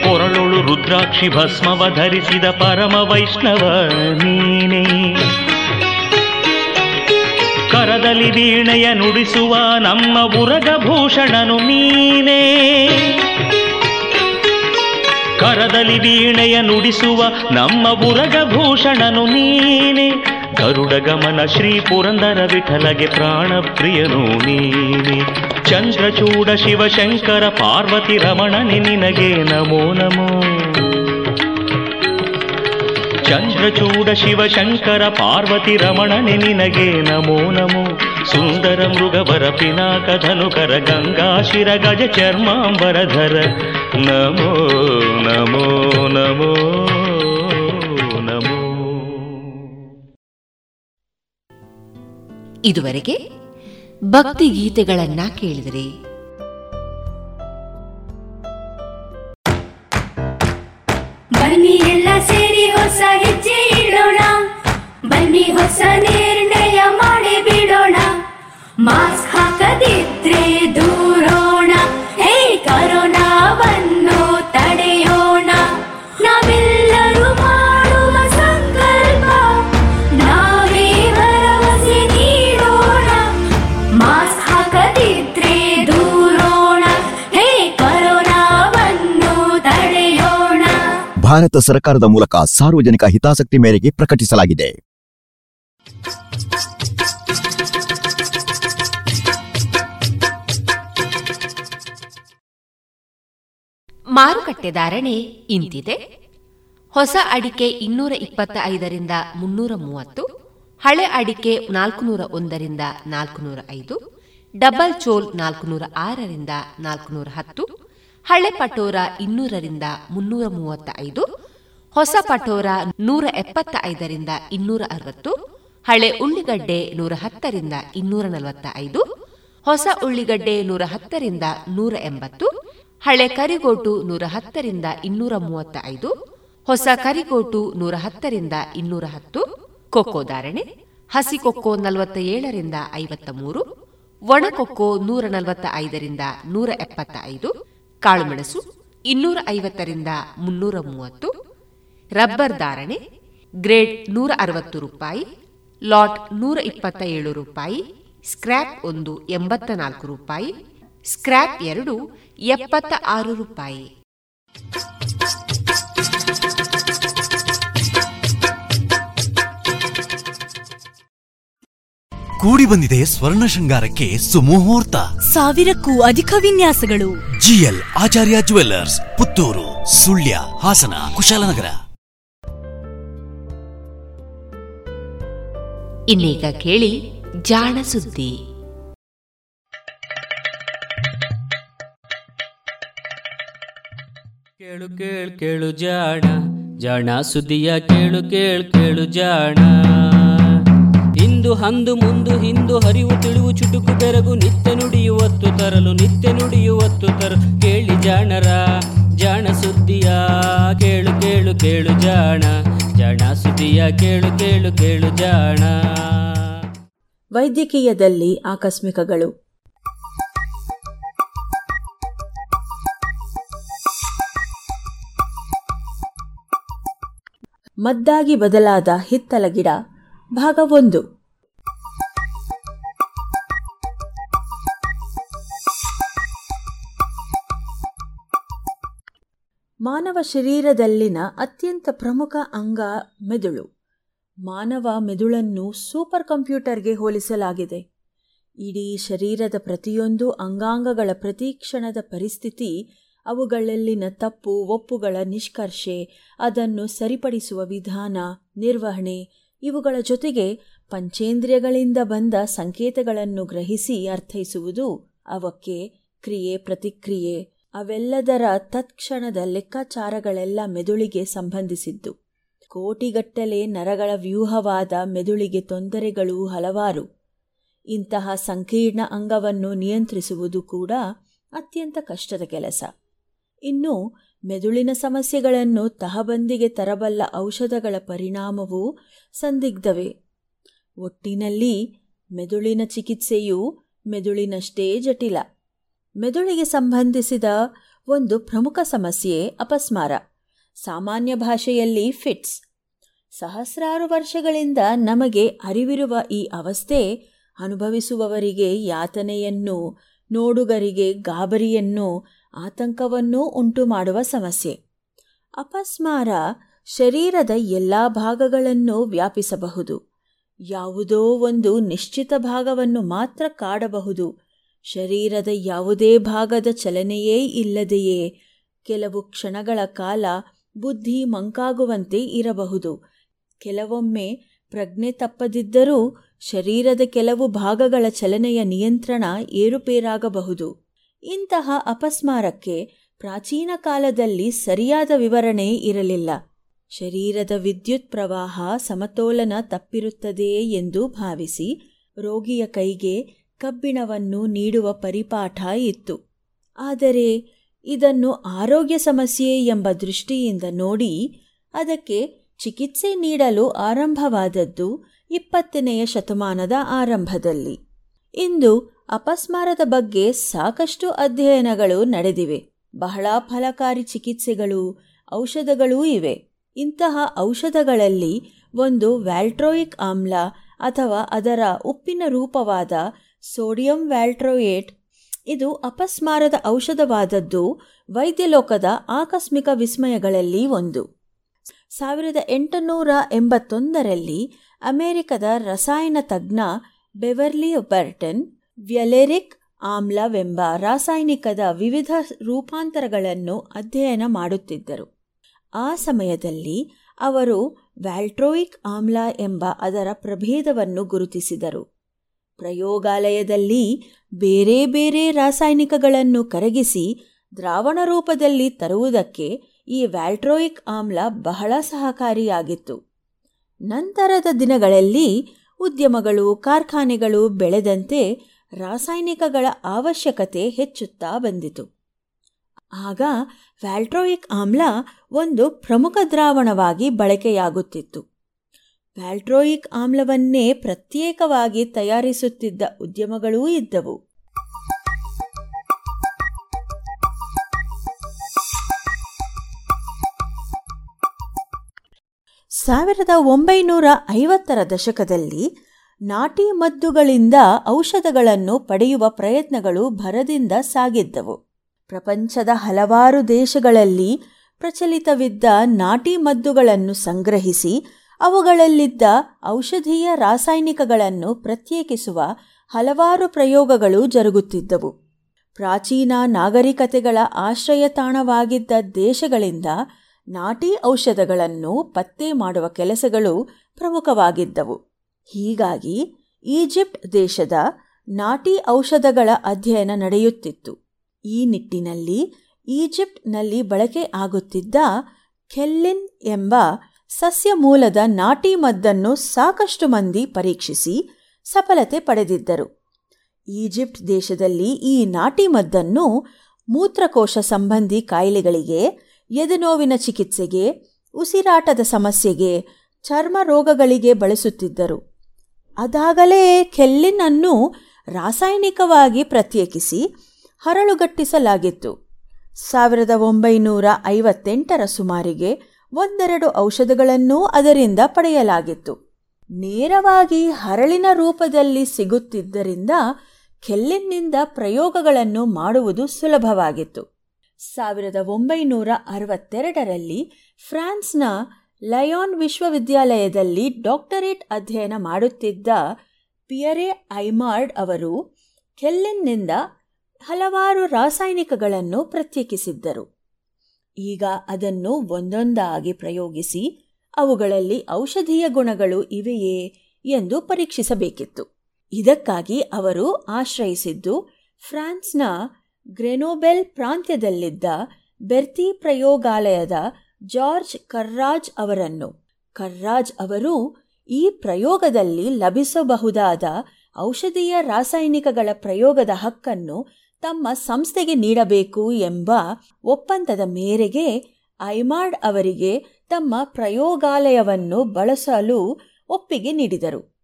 ಕೊರಳುಳು ರುದ್ರಾಕ್ಷಿ ಭಸ್ಮವ ಧರಿಸಿದ ಪರಮ ವೈಷ್ಣವ ನೀನೆ. ಕರದಲ್ಲಿ ವೀಣೆಯ ನುಡಿಸುವ ನಮ್ಮ ಉರಗಭೂಷಣನು ನೀನೇ. ಕರದಲ್ಲಿ ವೀಣೆಯ ನುಡಿಸುವ ನಮ್ಮ ಉರಗಭೂಷಣನು ನೀನೆ. ಗರುಡ ಗಮನ ಶ್ರೀ ಪುರಂದರ ವಿಠಲಗೆ ಪ್ರಾಣ ಪ್ರಿಯನು ನೀನೆ ಚಂದ್ರಚೂಡ ಶಿವಶಂಕರ ಪಾರ್ವತಿ ರಮಣನೆ ನಿನಗೆ ನಮೋ ನಮೋ ಚಂದ್ರಚೂಡ ಶಿವಶಂಕರ ಪಾರ್ವತಿ ರಮಣನೆ ನಿನಗೆ ನಮೋ ನಮೋ ಸುಂದರ ಮೃಗವರ ಪಿನಾಕ ಧನುಕರ ಗಂಗಾಶಿರ ಗಜ ಚರ್ಮಾಂಬರಧರ ನಮೋ ನಮೋ ನಮೋ ನಮೋ ಇದುವರೆಗೆ ಭಕ್ತಿ ಗೀತೆಗಳನ್ನ ಕೇಳಿದರೆ. ಬನ್ನಿ ಎಲ್ಲ ಸೇರಿ ಹೊಸ ಹೆಜ್ಜೆ ಇಡೋಣ. ಬನ್ನಿ ಹೊಸ ನಿರ್ಣಯ ಮಾಡಿ ಬಿಡೋಣ. ಮಾಸ್ಕ್ ಹಾಕದಿದ್ರೆ ದೂರೋಣ ಭಾರತ ಸರ್ಕಾರದ ಮೂಲಕ ಸಾರ್ವಜನಿಕ ಹಿತಾಸಕ್ತಿ ಮೇರೆಗೆ ಪ್ರಕಟಿಸಲಾಗಿದೆ. ಮಾರುಕಟ್ಟೆ ಧಾರಣೆ ಇಂತಿದೆ. ಹೊಸ ಅಡಿಕೆ ಇನ್ನೂರ ಇಪ್ಪತ್ತ ಐದರಿಂದ ಮುನ್ನೂರ ಮೂವತ್ತು, ಹಳೆ ಅಡಿಕೆ ನಾಲ್ಕುನೂರ ಒಂದರಿಂದ ನಾಲ್ಕುನೂರ ಐದು, ಡಬಲ್ ಚೋಲ್ ನಾಲ್ಕುನೂರ ಆರರಿಂದ ನಾಲ್ಕುನೂರ ಹತ್ತು ಹಳೆ ಪಟೋರ ಇನ್ನೂರರಿಂದ ಮುನ್ನೂರ ಮೂವತ್ತ ಐದು ಹೊಸ ಪಟೋರ ನೂರ ಎಪ್ಪತ್ತ ಐದರಿಂದ ಇನ್ನೂರ ಅರವತ್ತು, ಹಳೆ ಉಳ್ಳಿಗಡ್ಡೆ ನೂರ ಹತ್ತರಿಂದ ಇನ್ನೂರ ನಲವತ್ತ ಐದು ಹೊಸ ಉಳ್ಳಿಗಡ್ಡೆ ನೂರ ಹತ್ತರಿಂದ ನೂರ ಎಂಬತ್ತು, ಹಳೆ ಕರಿಗೋಟು ನೂರ ಹತ್ತರಿಂದ ಇನ್ನೂರ ಮೂವತ್ತ ಐದು ಹೊಸ ಕರಿಗೋಟು ನೂರ ಹತ್ತರಿಂದ ಇನ್ನೂರ ಹತ್ತು, ಕೊಕ್ಕೋ ಧಾರಣೆ, ಹಸಿ ಕೊಕ್ಕೋ ನಲವತ್ತ ಏಳರಿಂದ ಐವತ್ತ ಮೂರು ಒಣಕೊಕ್ಕೋ ನೂರ ನಲವತ್ತ ಐದರಿಂದ ನೂರ ಎಪ್ಪತ್ತ ಐದು ಕಾಳುಮೆಣಸು ಇನ್ನೂರ ಐವತ್ತರಿಂದ ಮುನ್ನೂರ ಮೂವತ್ತು ರಬ್ಬರ್ ಧಾರಣೆ, ಗ್ರೇಡ್ ನೂರ ಅರವತ್ತು ರೂಪಾಯಿ, ಲಾಟ್ ನೂರ ಇಪ್ಪತ್ತ ಏಳು ರೂಪಾಯಿ, ಸ್ಕ್ರ್ಯಾಪ್ ಒಂದು ಎಂಬತ್ತ ನಾಲ್ಕು ರೂಪಾಯಿ, ಸ್ಕ್ರ್ಯಾಪ್ ಎರಡು ಎಪ್ಪತ್ತ ಆರು ರೂಪಾಯಿ. ಕೂಡಿ ಬಂದಿದೆ ಸ್ವರ್ಣ ಶೃಂಗಾರಕ್ಕೆ ಸುಮುಹೂರ್ತ. ಸಾವಿರಕ್ಕೂ ಅಧಿಕ ವಿನ್ಯಾಸಗಳು. GL Acharya jewellers Puttur Sullia Hassan Kushalnagar. ಇನ್ನೀಗ ಕೇಳಿ ಜಾಣ ಸುದ್ದಿ. ಕೇಳು ಕೇಳು ಕೇಳು ಜಾಣ ಜಾಣ ಸುದ್ದಿಯ ಕೇಳು ಕೇಳು ಕೇಳು ಜಾಣ. ಇಂದು ಹಂದು ಮುಂದು ಹಿಂದು ಹರಿವು ತಿಳಿವು ಚುಟುಕು ಬೆರಗು ನಿತ್ಯ ನುಡಿಯುವತ್ತು ತರಲು ನಿತ್ಯ ನುಡಿಯುವತ್ತು ತರಲು. ಕೇಳಿ ಜಾಣರ, ಜಾಣ ಸುದ್ದಿಯ, ಕೇಳು ಕೇಳು ಕೇಳು ಜಾಣ. ಜಾಣ ಸುದ್ದಿಯ, ಕೇಳು ಕೇಳು ಕೇಳು ಜಾಣ. ವೈದ್ಯಕೀಯದಲ್ಲಿ ಆಕಸ್ಮಿಕಗಳು. ಮದ್ದಾಗಿ ಬದಲಾದ ಹಿತ್ತಲ ಗಿಡ. ಭಾಗ ಒಂದು. ಮಾನವ ಶರೀರದಲ್ಲಿನ ಅತ್ಯಂತ ಪ್ರಮುಖ ಅಂಗ ಮೆದುಳು. ಮಾನವ ಮೆದುಳನ್ನು ಸೂಪರ್ ಕಂಪ್ಯೂಟರ್ಗೆ ಹೋಲಿಸಲಾಗಿದೆ. ಇಡೀ ಶರೀರದ ಪ್ರತಿಯೊಂದು ಅಂಗಾಂಗಗಳ ಪ್ರತಿಕ್ಷಣದ ಪರಿಸ್ಥಿತಿ, ಅವುಗಳಲ್ಲಿನ ತಪ್ಪು, ಒಪ್ಪುಗಳ ನಿಷ್ಕರ್ಷೆ, ಅದನ್ನು ಸರಿಪಡಿಸುವ ವಿಧಾನ, ನಿರ್ವಹಣೆ, ಇವುಗಳ ಜೊತೆಗೆ ಪಂಚೇಂದ್ರಿಯಗಳಿಂದ ಬಂದ ಸಂಕೇತಗಳನ್ನು ಗ್ರಹಿಸಿ ಅರ್ಥೈಸುವುದು ಅವಕ್ಕೆ ಕ್ರಿಯೆ ಪ್ರತಿಕ್ರಿಯೆ ಅವೆಲ್ಲದರ ತತ್ಕ್ಷಣದ ಲೆಕ್ಕಾಚಾರಗಳೆಲ್ಲ ಮೆದುಳಿಗೆ ಸಂಬಂಧಿಸಿದ್ದು. ಕೋಟಿಗಟ್ಟಲೆ ನರಗಳ ವ್ಯೂಹವಾದ ಮೆದುಳಿಗೆ ತೊಂದರೆಗಳು ಹಲವಾರು. ಇಂತಹ ಸಂಕೀರ್ಣ ಅಂಗವನ್ನು ನಿಯಂತ್ರಿಸುವುದು ಕೂಡ ಅತ್ಯಂತ ಕಷ್ಟದ ಕೆಲಸ. ಇನ್ನು ಮೆದುಳಿನ ಸಮಸ್ಯೆಗಳನ್ನು ತಹಬಂದಿಗೆ ತರಬಲ್ಲ ಔಷಧಗಳ ಪರಿಣಾಮವೂ ಸಂದಿಗ್ಧವೇ. ಒಟ್ಟಿನಲ್ಲಿ ಮೆದುಳಿನ ಚಿಕಿತ್ಸೆಯು ಮೆದುಳಿನಷ್ಟೇ ಜಟಿಲ. ಮೆದುಳಿಗೆ ಸಂಬಂಧಿಸಿದ ಒಂದು ಪ್ರಮುಖ ಸಮಸ್ಯೆ ಅಪಸ್ಮಾರ. ಸಾಮಾನ್ಯ ಭಾಷೆಯಲ್ಲಿ ಫಿಟ್ಸ್ ಸಹಸ್ರಾರು ವರ್ಷಗಳಿಂದ ನಮಗೆ ಅರಿವಿರುವ ಈ ಅವಸ್ಥೆ ಅನುಭವಿಸುವವರಿಗೆ ಯಾತನೆಯನ್ನು, ನೋಡುಗರಿಗೆ ಗಾಬರಿಯನ್ನು, ಆತಂಕವನ್ನು ಉಂಟು ಮಾಡುವ ಸಮಸ್ಯೆ. ಅಪಸ್ಮಾರ ಶರೀರದ ಎಲ್ಲ ಭಾಗಗಳನ್ನು ವ್ಯಾಪಿಸಬಹುದು. ಯಾವುದೋ ಒಂದು ನಿಶ್ಚಿತ ಭಾಗವನ್ನು ಮಾತ್ರ ಕಾಡಬಹುದು. ಶರೀರದ ಯಾವುದೇ ಭಾಗದ ಚಲನೆಯೇ ಇಲ್ಲದೆಯೇ ಕೆಲವು ಕ್ಷಣಗಳ ಕಾಲ ಬುದ್ಧಿ ಮಂಕಾಗುವಂತೆ ಇರಬಹುದು. ಕೆಲವೊಮ್ಮೆ ಪ್ರಜ್ಞೆ ತಪ್ಪದಿದ್ದರೂ ಶರೀರದ ಕೆಲವು ಭಾಗಗಳ ಚಲನೆಯ ನಿಯಂತ್ರಣ ಏರುಪೇರಾಗಬಹುದು. ಇಂತಹ ಅಪಸ್ಮಾರಕ್ಕೆ ಪ್ರಾಚೀನ ಕಾಲದಲ್ಲಿ ಸರಿಯಾದ ವಿವರಣೆ ಇರಲಿಲ್ಲ. ಶರೀರದ ವಿದ್ಯುತ್ ಪ್ರವಾಹ ಸಮತೋಲನ ತಪ್ಪಿರುತ್ತದೆ ಎಂದು ಭಾವಿಸಿ ರೋಗಿಯ ಕೈಗೆ ಕಬ್ಬಿಣವನ್ನು ನೀಡುವ ಪರಿಪಾಠ ಇತ್ತು. ಆದರೆ ಇದನ್ನು ಆರೋಗ್ಯ ಸಮಸ್ಯೆ ಎಂಬ ದೃಷ್ಟಿಯಿಂದ ನೋಡಿ ಅದಕ್ಕೆ ಚಿಕಿತ್ಸೆ ನೀಡಲು ಆರಂಭವಾದದ್ದು ಇಪ್ಪತ್ತನೆಯ ಶತಮಾನದ ಆರಂಭದಲ್ಲಿ. ಇಂದು ಅಪಸ್ಮಾರದ ಬಗ್ಗೆ ಸಾಕಷ್ಟು ಅಧ್ಯಯನಗಳು ನಡೆದಿವೆ. ಬಹಳ ಫಲಕಾರಿ ಚಿಕಿತ್ಸೆಗಳು, ಔಷಧಗಳೂ ಇವೆ. ಇಂತಹ ಔಷಧಗಳಲ್ಲಿ ಒಂದು ವ್ಯಾಲ್ಟ್ರೋಯಿಕ್ ಆಮ್ಲ ಅಥವಾ ಅದರ ಉಪ್ಪಿನ ರೂಪವಾದ ಸೋಡಿಯಂ ವ್ಯಾಲ್ಟ್ರೋಯೇಟ್. ಇದು ಅಪಸ್ಮಾರದ ಔಷಧವಾದದ್ದು, ವೈದ್ಯಲೋಕದ ಆಕಸ್ಮಿಕ ವಿಸ್ಮಯಗಳಲ್ಲಿ ಒಂದು. ಸಾವಿರದ ಎಂಟುನೂರ ಎಂಬತ್ತೊಂದರಲ್ಲಿ ಅಮೆರಿಕದ ರಸಾಯನ ತಜ್ಞ ಬೆವರ್ಲಿ ಬರ್ಟನ್ ವ್ಯಲೆರಿಕ್ ಆಮ್ಲವೆಂಬ ರಾಸಾಯನಿಕದ ವಿವಿಧ ರೂಪಾಂತರಗಳನ್ನು ಅಧ್ಯಯನ ಮಾಡುತ್ತಿದ್ದರು. ಆ ಸಮಯದಲ್ಲಿ ಅವರು ವ್ಯಾಲ್ಟ್ರೋಯಿಕ್ ಆಮ್ಲ ಎಂಬ ಅದರ ಪ್ರಭೇದವನ್ನು ಗುರುತಿಸಿದರು. ಪ್ರಯೋಗಾಲಯದಲ್ಲಿ ಬೇರೆ ಬೇರೆ ರಾಸಾಯನಿಕಗಳನ್ನು ಕರಗಿಸಿ ದ್ರಾವಣ ರೂಪದಲ್ಲಿ ತರುವುದಕ್ಕೆ ಈ ವ್ಯಾಲ್ಟ್ರೋಯಿಕ್ ಆಮ್ಲ ಬಹಳ ಸಹಕಾರಿಯಾಗಿತ್ತು. ನಂತರದ ದಿನಗಳಲ್ಲಿ ಉದ್ಯಮಗಳು, ಕಾರ್ಖಾನೆಗಳು ಬೆಳೆದಂತೆ ರಾಸಾಯನಿಕಗಳ ಅವಶ್ಯಕತೆ ಹೆಚ್ಚುತ್ತಾ ಬಂದಿತು. ಆಗ ವ್ಯಾಲ್ಟ್ರೋಯಿಕ್ ಆಮ್ಲ ಒಂದು ಪ್ರಮುಖ ದ್ರಾವಣವಾಗಿ ಬಳಕೆಯಾಗುತ್ತಿತ್ತು. ವ್ಯಾಲ್ಟ್ರೋಯಿಕ್ ಆಮ್ಲವನ್ನೇ ಪ್ರತ್ಯೇಕವಾಗಿ ತಯಾರಿಸುತ್ತಿದ್ದ ಉದ್ಯಮಗಳೂ ಇದ್ದವು. ಸಾವಿರದ ಒಂಬೈನೂರ ಐವತ್ತರ ದಶಕದಲ್ಲಿ ನಾಟಿ ಮದ್ದುಗಳಿಂದ ಔಷಧಗಳನ್ನು ಪಡೆಯುವ ಪ್ರಯತ್ನಗಳು ಭರದಿಂದ ಸಾಗಿದ್ದವು. ಪ್ರಪಂಚದ ಹಲವಾರು ದೇಶಗಳಲ್ಲಿ ಪ್ರಚಲಿತವಿದ್ದ ನಾಟಿ ಮದ್ದುಗಳನ್ನು ಸಂಗ್ರಹಿಸಿ ಅವುಗಳಲ್ಲಿದ್ದ ಔಷಧೀಯ ರಾಸಾಯನಿಕಗಳನ್ನು ಪ್ರತ್ಯೇಕಿಸುವ ಹಲವಾರು ಪ್ರಯೋಗಗಳು ಜರುಗುತ್ತಿದ್ದವು. ಪ್ರಾಚೀನ ನಾಗರಿಕತೆಗಳ ಆಶ್ರಯ ತಾಣವಾಗಿದ್ದ ದೇಶಗಳಿಂದ ನಾಟಿ ಔಷಧಗಳನ್ನು ಪತ್ತೆ ಮಾಡುವ ಕೆಲಸಗಳು ಪ್ರಮುಖವಾಗಿದ್ದವು. ಹೀಗಾಗಿ ಈಜಿಪ್ಟ್ ದೇಶದ ನಾಟಿ ಔಷಧಗಳ ಅಧ್ಯಯನ ನಡೆಯುತ್ತಿತ್ತು. ಈ ನಿಟ್ಟಿನಲ್ಲಿ ಈಜಿಪ್ಟ್ನಲ್ಲಿ ಬಳಕೆ ಆಗುತ್ತಿದ್ದ ಖೆಲ್ಲಿನ್ ಎಂಬ ಸಸ್ಯ ಮೂಲದ ನಾಟಿ ಮದ್ದನ್ನು ಸಾಕಷ್ಟು ಮಂದಿ ಪರೀಕ್ಷಿಸಿ ಸಫಲತೆ ಪಡೆದಿದ್ದರು. ಈಜಿಪ್ಟ್ ದೇಶದಲ್ಲಿ ಈ ನಾಟಿ ಮದ್ದನ್ನು ಮೂತ್ರಕೋಶ ಸಂಬಂಧಿ ಕಾಯಿಲೆಗಳಿಗೆ, ಎದೆನೋವಿನ ಚಿಕಿತ್ಸೆಗೆ, ಉಸಿರಾಟದ ಸಮಸ್ಯೆಗೆ, ಚರ್ಮ ರೋಗಗಳಿಗೆ ಬಳಸುತ್ತಿದ್ದರು. ಅದಾಗಲೇ ಕೆಲ್ಲಿನನ್ನು ರಾಸಾಯನಿಕವಾಗಿ ಪ್ರತ್ಯೇಕಿಸಿ ಹರಳುಗಟ್ಟಿಸಲಾಗಿತ್ತು. ಸಾವಿರದ ಒಂಬೈನೂರ ಐವತ್ತೆಂಟರ ಸುಮಾರಿಗೆ ಒಂದೆರಡು ಔಷಧಗಳನ್ನೂ ಅದರಿಂದ ಪಡೆಯಲಾಗಿತ್ತು. ನೇರವಾಗಿ ಹರಳಿನ ರೂಪದಲ್ಲಿ ಸಿಗುತ್ತಿದ್ದರಿಂದ ಕೆಲ್ಲಿನಿಂದ ಪ್ರಯೋಗಗಳನ್ನು ಮಾಡುವುದು ಸುಲಭವಾಗಿತ್ತು. ಸಾವಿರದ ಒಂಬೈನೂರ ಅರವತ್ತೆರಡರಲ್ಲಿ ಫ್ರಾನ್ಸ್ನ ಲಯೋನ್ ವಿಶ್ವವಿದ್ಯಾಲಯದಲ್ಲಿ ಡಾಕ್ಟರೇಟ್ ಅಧ್ಯಯನ ಮಾಡುತ್ತಿದ್ದ ಪಿಯರೆ ಐಮಾರ್ಡ್ ಅವರು ಕೆಲ್ಲಿನ್ನಿಂದ ಹಲವಾರು ರಾಸಾಯನಿಕಗಳನ್ನು ಪ್ರತ್ಯೇಕಿಸಿದ್ದರು. ಈಗ ಅದನ್ನು ಒಂದೊಂದಾಗಿ ಪ್ರಯೋಗಿಸಿ ಅವುಗಳಲ್ಲಿ ಔಷಧೀಯ ಗುಣಗಳು ಇವೆಯೇ ಎಂದು ಪರೀಕ್ಷಿಸಬೇಕಿತ್ತು. ಇದಕ್ಕಾಗಿ ಅವರು ಆಶ್ರಯಿಸಿದ್ದು ಫ್ರಾನ್ಸ್ನ ಗ್ರೆನೋಬೆಲ್ ಪ್ರಾಂತ್ಯದಲ್ಲಿದ್ದ ಬೆರ್ತಿ ಪ್ರಯೋಗಾಲಯದ ಜಾರ್ಜ್ ಕರ್ರಾಜ್ ಅವರನ್ನು. ಕರ್ರಾಜ್ ಅವರು ಈ ಪ್ರಯೋಗದಲ್ಲಿ ಲಭಿಸಬಹುದಾದ ಔಷಧೀಯ ರಾಸಾಯನಿಕಗಳ ಪ್ರಯೋಗದ ಹಕ್ಕನ್ನು ತಮ್ಮ ಸಂಸ್ಥೆಗೆ ನೀಡಬೇಕು ಎಂಬ ಒಪ್ಪಂದದ ಮೇರೆಗೆ ಐಮಾರ್ಡ್ ಅವರಿಗೆ ತಮ್ಮ ಪ್ರಯೋಗಾಲಯವನ್ನು ಬಳಸಲು ಒಪ್ಪಿಗೆ ನೀಡಿದರು.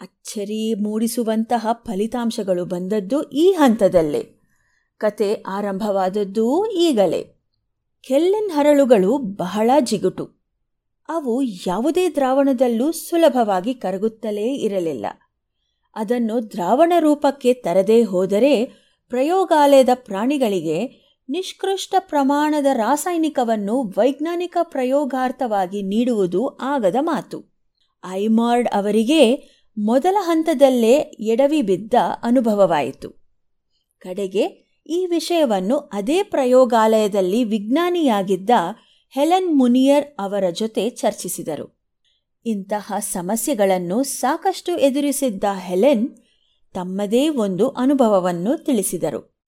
ಅಚ್ಚರಿ ಮೂಡಿಸುವಂತಹ ಫಲಿತಾಂಶಗಳು ಬಂದದ್ದು ಈ ಹಂತದಲ್ಲೇ. ಕತೆ ಆರಂಭವಾದದ್ದು ಈಗಲೇ. ಕೆಲ್ಲಿನ್ ಹರಳುಗಳು ಬಹಳ ಜಿಗುಟು. ಅವು ಯಾವುದೇ ದ್ರಾವಣದಲ್ಲೂ ಸುಲಭವಾಗಿ ಕರಗುತ್ತಲೇ ಇರಲಿಲ್ಲ. ಅದನ್ನು ದ್ರಾವಣ ರೂಪಕ್ಕೆ ತರದೇ ಹೋದರೆ ಪ್ರಯೋಗಾಲಯದ ಪ್ರಾಣಿಗಳಿಗೆ ನಿಷ್ಕೃಷ್ಟ ಪ್ರಮಾಣದ ರಾಸಾಯನಿಕವನ್ನು ವೈಜ್ಞಾನಿಕ ಪ್ರಯೋಗಾರ್ಥವಾಗಿ ನೀಡುವುದು ಆಗದ ಮಾತು. ಐಮಾರ್ಡ್ ಅವರಿಗೆ ಮೊದಲ ಹಂತದಲ್ಲೇ ಎಡವಿ ಬಿದ್ದ ಅನುಭವವಾಯಿತು. ಕಡೆಗೆ ಈ ವಿಷಯವನ್ನು ಅದೇ ಪ್ರಯೋಗಾಲಯದಲ್ಲಿ ವಿಜ್ಞಾನಿಯಾಗಿದ್ದ ಹೆಲೆನ್ ಮುನಿಯರ್ ಅವರ ಜೊತೆ ಚರ್ಚಿಸಿದರು. ಇಂತಹ ಸಮಸ್ಯೆಗಳನ್ನು ಸಾಕಷ್ಟು ಎದುರಿಸಿದ್ದ ಹೆಲೆನ್ ತಮ್ಮದೇ ಒಂದು ಅನುಭವವನ್ನು ತಿಳಿಸಿದರು.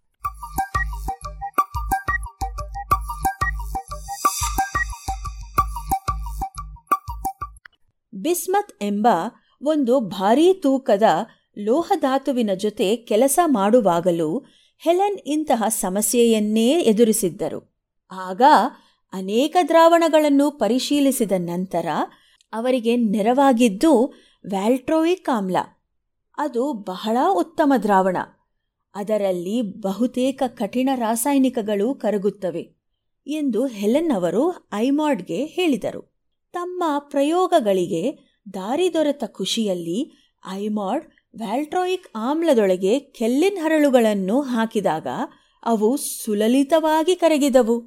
ಬಿಸ್ಮತ್ ಎಂಬ ಒಂದು ಭಾರೀ ತೂಕದ ಲೋಹಧಾತುವಿನ ಜೊತೆ ಕೆಲಸ ಮಾಡುವಾಗಲೂ ಹೆಲೆನ್ ಇಂತಹ ಸಮಸ್ಯೆಯನ್ನೇ ಎದುರಿಸಿದ್ದರು. ಆಗ ಅನೇಕ ದ್ರಾವಣಗಳನ್ನು ಪರಿಶೀಲಿಸಿದ ನಂತರ ಅವರಿಗೆ ನೆರವಾಗಿದ್ದು ವ್ಯಾಲ್ಟ್ರೋಯಿಕ್ ಆಮ್ಲ. ಅದು ಬಹಳ ಉತ್ತಮ ದ್ರಾವಣ. ಅದರಲ್ಲಿ ಬಹುತೇಕ ಕಠಿಣ ರಾಸಾಯನಿಕಗಳು ಕರಗುತ್ತವೆ ಎಂದು ಹೆಲೆನ್ ಅವರು ಐಮಾಡ್ಗೆ ಹೇಳಿದರು. ತಮ್ಮ ಪ್ರಯೋಗಗಳಿಗೆ ದಾರಿ ದೊರೆತ ಖುಷಿಯಲ್ಲಿ ಐಮಾಡ್ ವ್ಯಾಲ್ಟ್ರಾಯಿಕ್ ಆಮ್ಲದೊಳಗೆ ಕೆಲ್ಲಿನ್ ಹರಳುಗಳನ್ನು ಹಾಕಿದಾಗ ಅವು ಸುಲಲಿತವಾಗಿ ಕರಗಿದವು.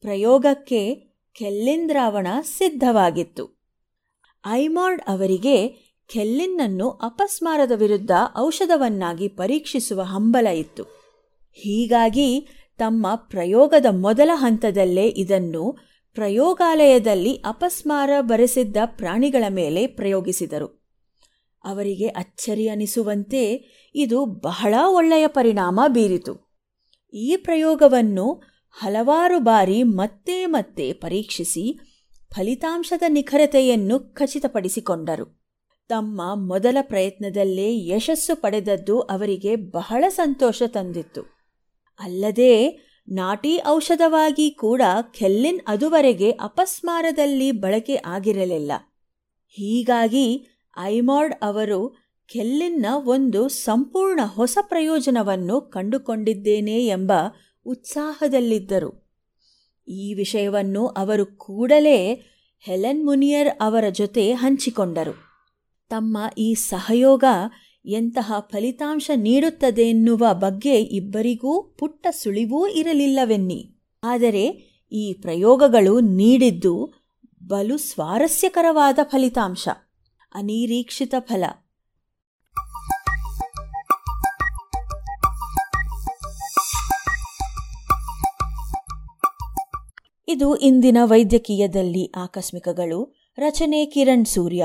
ಪ್ರಯೋಗಕ್ಕೆ ಕೆಲ್ಲಿನ್ ದ್ರಾವಣ ಸಿದ್ಧವಾಗಿತ್ತು. ಐಮಾರ್ಡ್ ಅವರಿಗೆ ಕೆಲ್ಲಿನ್ನನ್ನು ಅಪಸ್ಮಾರದ ವಿರುದ್ಧ ಔಷಧವನ್ನಾಗಿ ಪರೀಕ್ಷಿಸುವ ಹಂಬಲ ಇತ್ತು. ಹೀಗಾಗಿ ತಮ್ಮ ಪ್ರಯೋಗದ ಮೊದಲ ಹಂತದಲ್ಲೇ ಇದನ್ನು ಪ್ರಯೋಗಾಲಯದಲ್ಲಿ ಅಪಸ್ಮಾರ ಬರೆಸಿದ್ದ ಪ್ರಾಣಿಗಳ ಮೇಲೆ ಪ್ರಯೋಗಿಸಿದರು. ಅವರಿಗೆ ಅಚ್ಚರಿ ಅನಿಸುವಂತೆ ಇದು ಬಹಳ ಒಳ್ಳೆಯ ಪರಿಣಾಮ ಬೀರಿತು. ಈ ಪ್ರಯೋಗವನ್ನು ಹಲವಾರು ಬಾರಿ ಮತ್ತೆ ಮತ್ತೆ ಪರೀಕ್ಷಿಸಿ ಫಲಿತಾಂಶದ ನಿಖರತೆಯನ್ನು ಖಚಿತಪಡಿಸಿಕೊಂಡರು. ತಮ್ಮ ಮೊದಲ ಪ್ರಯತ್ನದಲ್ಲೇ ಯಶಸ್ಸು ಪಡೆದದ್ದು ಅವರಿಗೆ ಬಹಳ ಸಂತೋಷ ತಂದಿತ್ತು. ಅಲ್ಲದೆ, ನಾಟಿ ಔಷಧವಾಗಿ ಕೂಡ ಕೆಲ್ಲಿನ್ ಅದುವರೆಗೆ ಅಪಸ್ಮಾರದಲ್ಲಿ ಬಳಕೆ ಆಗಿರಲಿಲ್ಲ. ಹೀಗಾಗಿ ಐಮಾರ್ಡ್ ಅವರು ಕೆಲ್ಲಿನ್ನ ಒಂದು ಸಂಪೂರ್ಣ ಹೊಸ ಪ್ರಯೋಜನವನ್ನು ಕಂಡುಕೊಂಡಿದ್ದೇನೆ ಎಂಬ ಉತ್ಸಾಹದಲ್ಲಿದ್ದರು. ಈ ವಿಷಯವನ್ನು ಅವರು ಕೂಡಲೇ ಹೆಲೆನ್ ಮುನಿಯರ್ ಅವರ ಜೊತೆ ಹಂಚಿಕೊಂಡರು. ತಮ್ಮ ಈ ಸಹಯೋಗ ಎಂತಹ ಫಲಿತಾಂಶ ನೀಡುತ್ತದೆ ಎನ್ನುವ ಬಗ್ಗೆ ಇಬ್ಬರಿಗೂ ಪುಟ್ಟ ಸುಳಿವೂ ಇರಲಿಲ್ಲವೆನ್ನಿ. ಆದರೆ ಈ ಪ್ರಯೋಗಗಳು ನೀಡಿದ್ದು ಬಲು ಸ್ವಾರಸ್ಯಕರವಾದ ಫಲಿತಾಂಶ. ಅನಿರೀಕ್ಷಿತ ಫಲ. ಇದು ಇಂದಿನ ವೈದ್ಯಕೀಯದಲ್ಲಿ ಆಕಸ್ಮಿಕಗಳು. ರಚನೆ ಕಿರಣ್ ಸೂರ್ಯ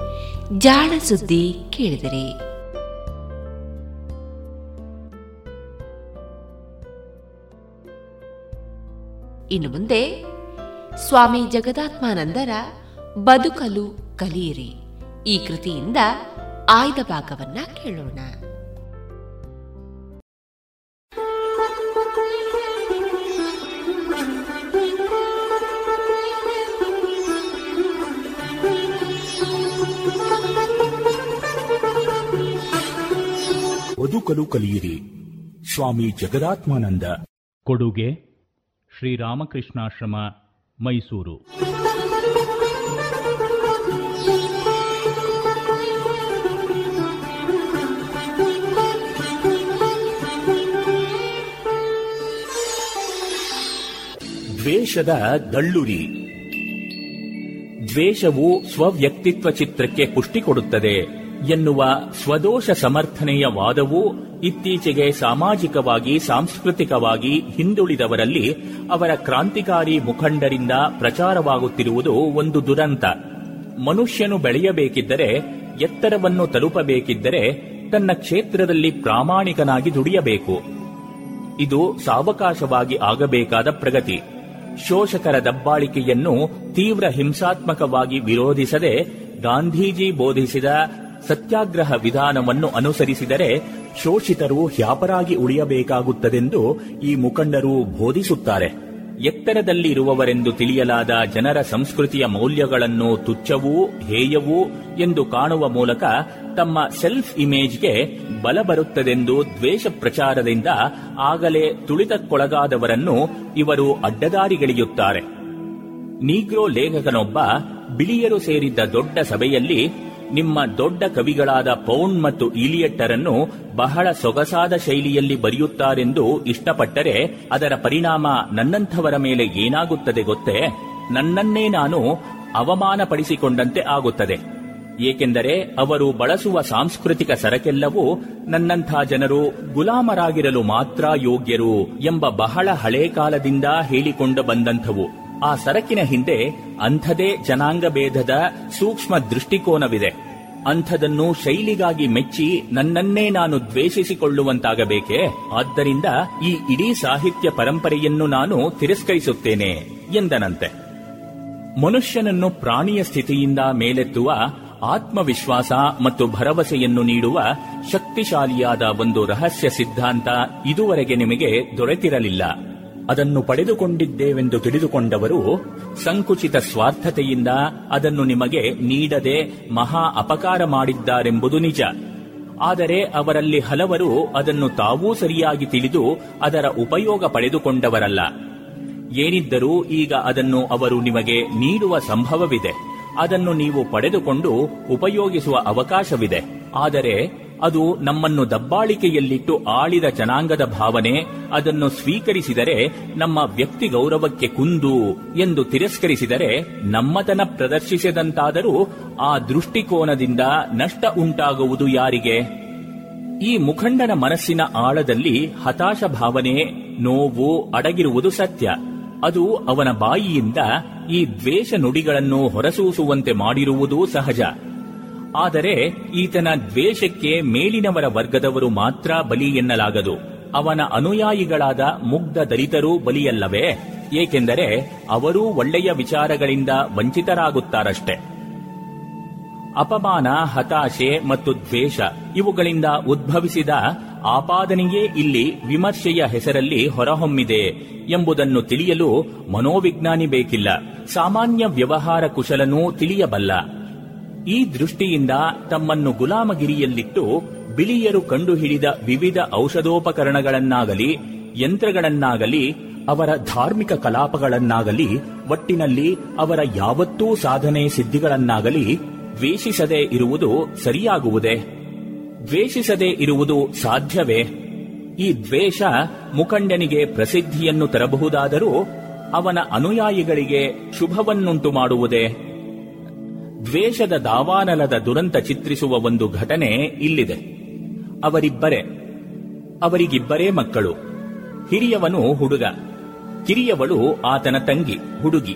ಜಾಣ ಸುದ್ದಿ ಕೇಳಿದಿರಿ. ಇನ್ನು ಮುಂದೆ ಸ್ವಾಮಿ ಜಗದಾತ್ಮಾನಂದರ ಬದುಕಲು ಕಲಿಯಿರಿ. ಈ ಕೃತಿಯಿಂದ ಆಯ್ದ ಭಾಗವನ್ನ ಕೇಳೋಣ. ಬದುಕಲು ಕಲಿಯಿರಿ. ಸ್ವಾಮಿ ಜಗದಾತ್ಮಾನಂದ. ಕೊಡುಗೆ ಶ್ರೀರಾಮಕೃಷ್ಣಾಶ್ರಮ ಮೈಸೂರು. ದ್ವೇಷದ ದಳ್ಳುರಿ ದ್ವೇಷವು ಸ್ವವ್ಯಕ್ತಿತ್ವ ಚಿತ್ರಕ್ಕೆ ಪುಷ್ಟಿ ಕೊಡುತ್ತದೆ. ಎನ್ನುವ ಸ್ವದೋಷ ಸಮರ್ಥನೆಯ ವಾದವು ಇತ್ತೀಚೆಗೆ ಸಾಮಾಜಿಕವಾಗಿ, ಸಾಂಸ್ಕೃತಿಕವಾಗಿ ಹಿಂದುಳಿದವರಲ್ಲಿ ಅವರ ಕ್ರಾಂತಿಕಾರಿ ಮುಖಂಡರಿಂದ ಪ್ರಚಾರವಾಗುತ್ತಿರುವುದು ಒಂದು ದುರಂತ. ಮನುಷ್ಯನು ಬೆಳೆಯಬೇಕಿದ್ದರೆ, ಎತ್ತರವನ್ನು ತಲುಪಬೇಕಿದ್ದರೆ ತನ್ನ ಕ್ಷೇತ್ರದಲ್ಲಿ ಪ್ರಾಮಾಣಿಕನಾಗಿ ದುಡಿಯಬೇಕು. ಇದು ಸಾವಕಾಶವಾಗಿ ಆಗಬೇಕಾದ ಪ್ರಗತಿ. ಶೋಷಕರ ದಬ್ಬಾಳಿಕೆಯನ್ನು ತೀವ್ರ ಹಿಂಸಾತ್ಮಕವಾಗಿ ವಿರೋಧಿಸದೆ ಗಾಂಧೀಜಿ ಬೋಧಿಸಿದ ಸತ್ಯಾಗ್ರಹ ವಿಧಾನವನ್ನು ಅನುಸರಿಸಿದರೆ ಶೋಷಿತರು ಹ್ಯಾಪರಾಗಿ ಉಳಿಯಬೇಕಾಗುತ್ತದೆಂದು ಈ ಮುಖಂಡರು ಬೋಧಿಸುತ್ತಾರೆ. ಎತ್ತರದಲ್ಲಿರುವವರೆಂದು ತಿಳಿಯಲಾದ ಜನರ ಸಂಸ್ಕೃತಿಯ ಮೌಲ್ಯಗಳನ್ನು ತುಚ್ಛವೂ ಹೇಯವೂ ಎಂದು ಕಾಣುವ ಮೂಲಕ ತಮ್ಮ ಸೆಲ್ಫ್ ಇಮೇಜ್ಗೆ ಬಲ ಬರುತ್ತದೆಂದು ದ್ವೇಷ ಪ್ರಚಾರದಿಂದ ಆಗಲೇ ತುಳಿತಕ್ಕೊಳಗಾದವರನ್ನು ಇವರು ಅಡ್ಡದಾರಿಗೆಳೆಯುತ್ತಾರೆ ನೀಗ್ರೋ ಲೇಖಕನೊಬ್ಬ ಬಿಳಿಯರು ಸೇರಿದ್ದ ದೊಡ್ಡ ಸಭೆಯಲ್ಲಿ ನಿಮ್ಮ ದೊಡ್ಡ ಕವಿಗಳಾದ ಪೌಂಡ್ ಮತ್ತು ಇಲಿಯಟ್ಟರನ್ನು ಬಹಳ ಸೊಗಸಾದ ಶೈಲಿಯಲ್ಲಿ ಬರೆಯುತ್ತಾರೆಂದು ಇಷ್ಟಪಟ್ಟರೆ ಅದರ ಪರಿಣಾಮ ನನ್ನಂಥವರ ಮೇಲೆ ಏನಾಗುತ್ತದೆ ಗೊತ್ತೇ? ನನ್ನನ್ನೇ ನಾನು ಅವಮಾನಪಡಿಸಿಕೊಂಡಂತೆ ಆಗುತ್ತದೆ. ಏಕೆಂದರೆ ಅವರು ಬಳಸುವ ಸಾಂಸ್ಕೃತಿಕ ಸರಕೆಲ್ಲವೂ ನನ್ನಂಥ ಜನರು ಗುಲಾಮರಾಗಿರಲು ಮಾತ್ರ ಯೋಗ್ಯರು ಎಂಬ ಬಹಳ ಹಳೇ ಕಾಲದಿಂದ ಹೇಳಿಕೊಂಡು ಬಂದಂಥವು. ಆ ಸರಕಿನ ಹಿಂದೆ ಅಂಥದೇ ಜನಾಂಗ ಭೇದದ ಸೂಕ್ಷ್ಮ ದೃಷ್ಟಿಕೋನವಿದೆ. ಅಂಥದನ್ನು ಶೈಲಿಗಾಗಿ ಮೆಚ್ಚಿ ನನ್ನನ್ನೇ ನಾನು ದ್ವೇಷಿಸಿಕೊಳ್ಳುವಂತಾಗಬೇಕೆ? ಆದ್ದರಿಂದ ಈ ಇಡೀ ಸಾಹಿತ್ಯ ಪರಂಪರೆಯನ್ನು ನಾನು ತಿರಸ್ಕರಿಸುತ್ತೇನೆ, ಎಂದನಂತೆ. ಮನುಷ್ಯನನ್ನು ಪ್ರಾಣಿಯ ಸ್ಥಿತಿಯಿಂದ ಮೇಲೆತ್ತುವ ಆತ್ಮವಿಶ್ವಾಸ ಮತ್ತು ಭರವಸೆಯನ್ನು ನೀಡುವ ಶಕ್ತಿಶಾಲಿಯಾದ ಒಂದು ರಹಸ್ಯ ಸಿದ್ಧಾಂತ ಇದುವರೆಗೆ ನಿಮಗೆ ದೊರೆತಿರಲಿಲ್ಲ. ಅದನ್ನು ಪಡೆದುಕೊಂಡಿದ್ದೇವೆಂದು ತಿಳಿದುಕೊಂಡವರು ಸಂಕುಚಿತ ಸ್ವಾರ್ಥತೆಯಿಂದ ಅದನ್ನು ನಿಮಗೆ ನೀಡದೆ ಮಹಾ ಅಪಕಾರ ಮಾಡಿದ್ದಾರೆಂಬುದು ನಿಜ. ಆದರೆ ಅವರಲ್ಲಿ ಹಲವರು ಅದನ್ನು ತಾವೂ ಸರಿಯಾಗಿ ತಿಳಿದು ಅದರ ಉಪಯೋಗ ಪಡೆದುಕೊಂಡವರಲ್ಲ. ಏನಿದ್ದರೂ ಈಗ ಅದನ್ನು ಅವರು ನಿಮಗೆ ನೀಡುವ ಸಂಭವವಿದೆ. ಅದನ್ನು ನೀವು ಪಡೆದುಕೊಂಡು ಉಪಯೋಗಿಸುವ ಅವಕಾಶವಿದೆ. ಆದರೆ ಅದು ನಮ್ಮನ್ನು ದಬ್ಬಾಳಿಕೆಯಲ್ಲಿಟ್ಟು ಆಳಿದ ಜನಾಂಗದ ಭಾವನೆ, ಅದನ್ನು ಸ್ವೀಕರಿಸಿದರೆ ನಮ್ಮ ವ್ಯಕ್ತಿ ಗೌರವಕ್ಕೆ ಕುಂದು ಎಂದು ತಿರಸ್ಕರಿಸಿದರೆ ನಮ್ಮತನ ಪ್ರದರ್ಶಿಸಿದಂತಾದರೂ ಆ ದೃಷ್ಟಿಕೋನದಿಂದ ನಷ್ಟ ಉಂಟಾಗುವುದು ಯಾರಿಗೆ? ಈ ಮುಖಂಡನ ಮನಸ್ಸಿನ ಆಳದಲ್ಲಿ ಹತಾಶ ಭಾವನೆ, ನೋವು ಅಡಗಿರುವುದು ಸತ್ಯ. ಅದು ಅವನ ಬಾಯಿಯಿಂದ ಈ ದ್ವೇಷ ನುಡಿಗಳನ್ನು ಹೊರಸೂಸುವಂತೆ ಮಾಡಿರುವುದೂ ಸಹಜ. ಆದರೆ ಈತನ ದ್ವೇಷಕ್ಕೆ ಮೇಲಿನವರ ವರ್ಗದವರು ಮಾತ್ರ ಬಲಿ ಎನ್ನಲಾಗದು. ಅವನ ಅನುಯಾಯಿಗಳಾದ ಮುಗ್ಧ ದಲಿತರೂ ಬಲಿಯಲ್ಲವೇ? ಏಕೆಂದರೆ ಅವರೂ ಒಳ್ಳೆಯ ವಿಚಾರಗಳಿಂದ ವಂಚಿತರಾಗುತ್ತಾರಷ್ಟೆ. ಅಪಮಾನ, ಹತಾಶೆ ಮತ್ತು ದ್ವೇಷ ಇವುಗಳಿಂದ ಉದ್ಭವಿಸಿದ ಆಪಾದನೆಯೇ ಇಲ್ಲಿ ವಿಮರ್ಶೆಯ ಹೆಸರಲ್ಲಿ ಹೊರಹೊಮ್ಮಿದೆ ಎಂಬುದನ್ನು ತಿಳಿಯಲು ಮನೋವಿಜ್ಞಾನಿ ಬೇಕಿಲ್ಲ. ಸಾಮಾನ್ಯ ವ್ಯವಹಾರ ಕುಶಲನೂ ತಿಳಿಯಬಲ್ಲ. ಈ ದೃಷ್ಟಿಯಿಂದ ತಮ್ಮನ್ನು ಗುಲಾಮಗಿರಿಯಲ್ಲಿಟ್ಟು ಬಿಳಿಯರು ಕಂಡುಹಿಡಿದ ವಿವಿಧ ಔಷಧೋಪಕರಣಗಳನ್ನಾಗಲಿ, ಯಂತ್ರಗಳನ್ನಾಗಲಿ, ಅವರ ಧಾರ್ಮಿಕ ಕಲಾಪಗಳನ್ನಾಗಲಿ, ಒಟ್ಟಿನಲ್ಲಿ ಅವರ ಯಾವತ್ತೂ ಸಾಧನೆ ಸಿದ್ಧಿಗಳನ್ನಾಗಲಿ ದ್ವೇಷಿಸದೇ ಇರುವುದು ಸರಿಯಾಗುವುದೇ? ದ್ವೇಷಿಸದೇ ಇರುವುದು ಸಾಧ್ಯವೇ? ಈ ದ್ವೇಷ ಮುಖಂಡನಿಗೆ ಪ್ರಸಿದ್ಧಿಯನ್ನು ತರಬಹುದಾದರೂ ಅವನ ಅನುಯಾಯಿಗಳಿಗೆ ಶುಭವನ್ನುಂಟು ಮಾಡುವುದೇ ದ್ವೇಷದ ದಾವಾನಲದ ದುರಂತ ಚಿತ್ರಿಸುವ ಒಂದು ಘಟನೆ ಇಲ್ಲಿದೆ. ಅವರಿಬ್ಬರೇ, ಅವರಿಗಿಬ್ಬರೇ ಮಕ್ಕಳು. ಹಿರಿಯವನು ಹುಡುಗ, ಕಿರಿಯವಳು ಆತನ ತಂಗಿ, ಹುಡುಗಿ.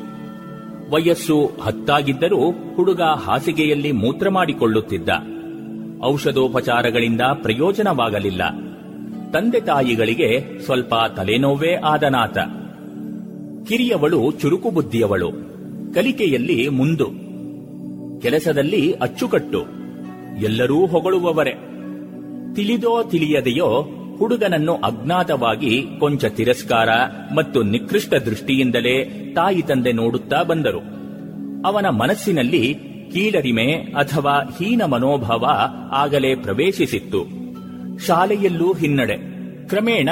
ವಯಸ್ಸು ಹತ್ತಾಗಿದ್ದರೂ ಹುಡುಗ ಹಾಸಿಗೆಯಲ್ಲಿ ಮೂತ್ರ ಮಾಡಿಕೊಳ್ಳುತ್ತಿದ್ದ. ಔಷಧೋಪಚಾರಗಳಿಂದ ಪ್ರಯೋಜನವಾಗಲಿಲ್ಲ. ತಂದೆ ತಾಯಿಗಳಿಗೆ ಸ್ವಲ್ಪ ತಲೆನೋವೇ ಆದನಾತ. ಕಿರಿಯವಳು ಚುರುಕು ಬುದ್ಧಿಯವಳು ಕಲಿಕೆಯಲ್ಲಿ ಮುಂದು. ಕೆಲಸದಲ್ಲಿ ಅಚ್ಚುಕಟ್ಟು. ಎಲ್ಲರೂ ಹೊಗಳುವವರೇ. ತಿಳಿದೋ ತಿಳಿಯದೆಯೋ ಹುಡುಗನನ್ನು ಅಜ್ಞಾತವಾಗಿ ಕೊಂಚ ತಿರಸ್ಕಾರ ಮತ್ತು ನಿಕೃಷ್ಟ ದೃಷ್ಟಿಯಿಂದಲೇ ತಾಯಿ ತಂದೆ ನೋಡುತ್ತಾ ಬಂದರು. ಅವನ ಮನಸ್ಸಿನಲ್ಲಿ ಕೀಳರಿಮೆ ಅಥವಾ ಹೀನ ಮನೋಭಾವ ಆಗಲೇ ಪ್ರವೇಶಿಸಿತ್ತು. ಶಾಲೆಯಲ್ಲೂ ಹಿನ್ನಡೆ. ಕ್ರಮೇಣ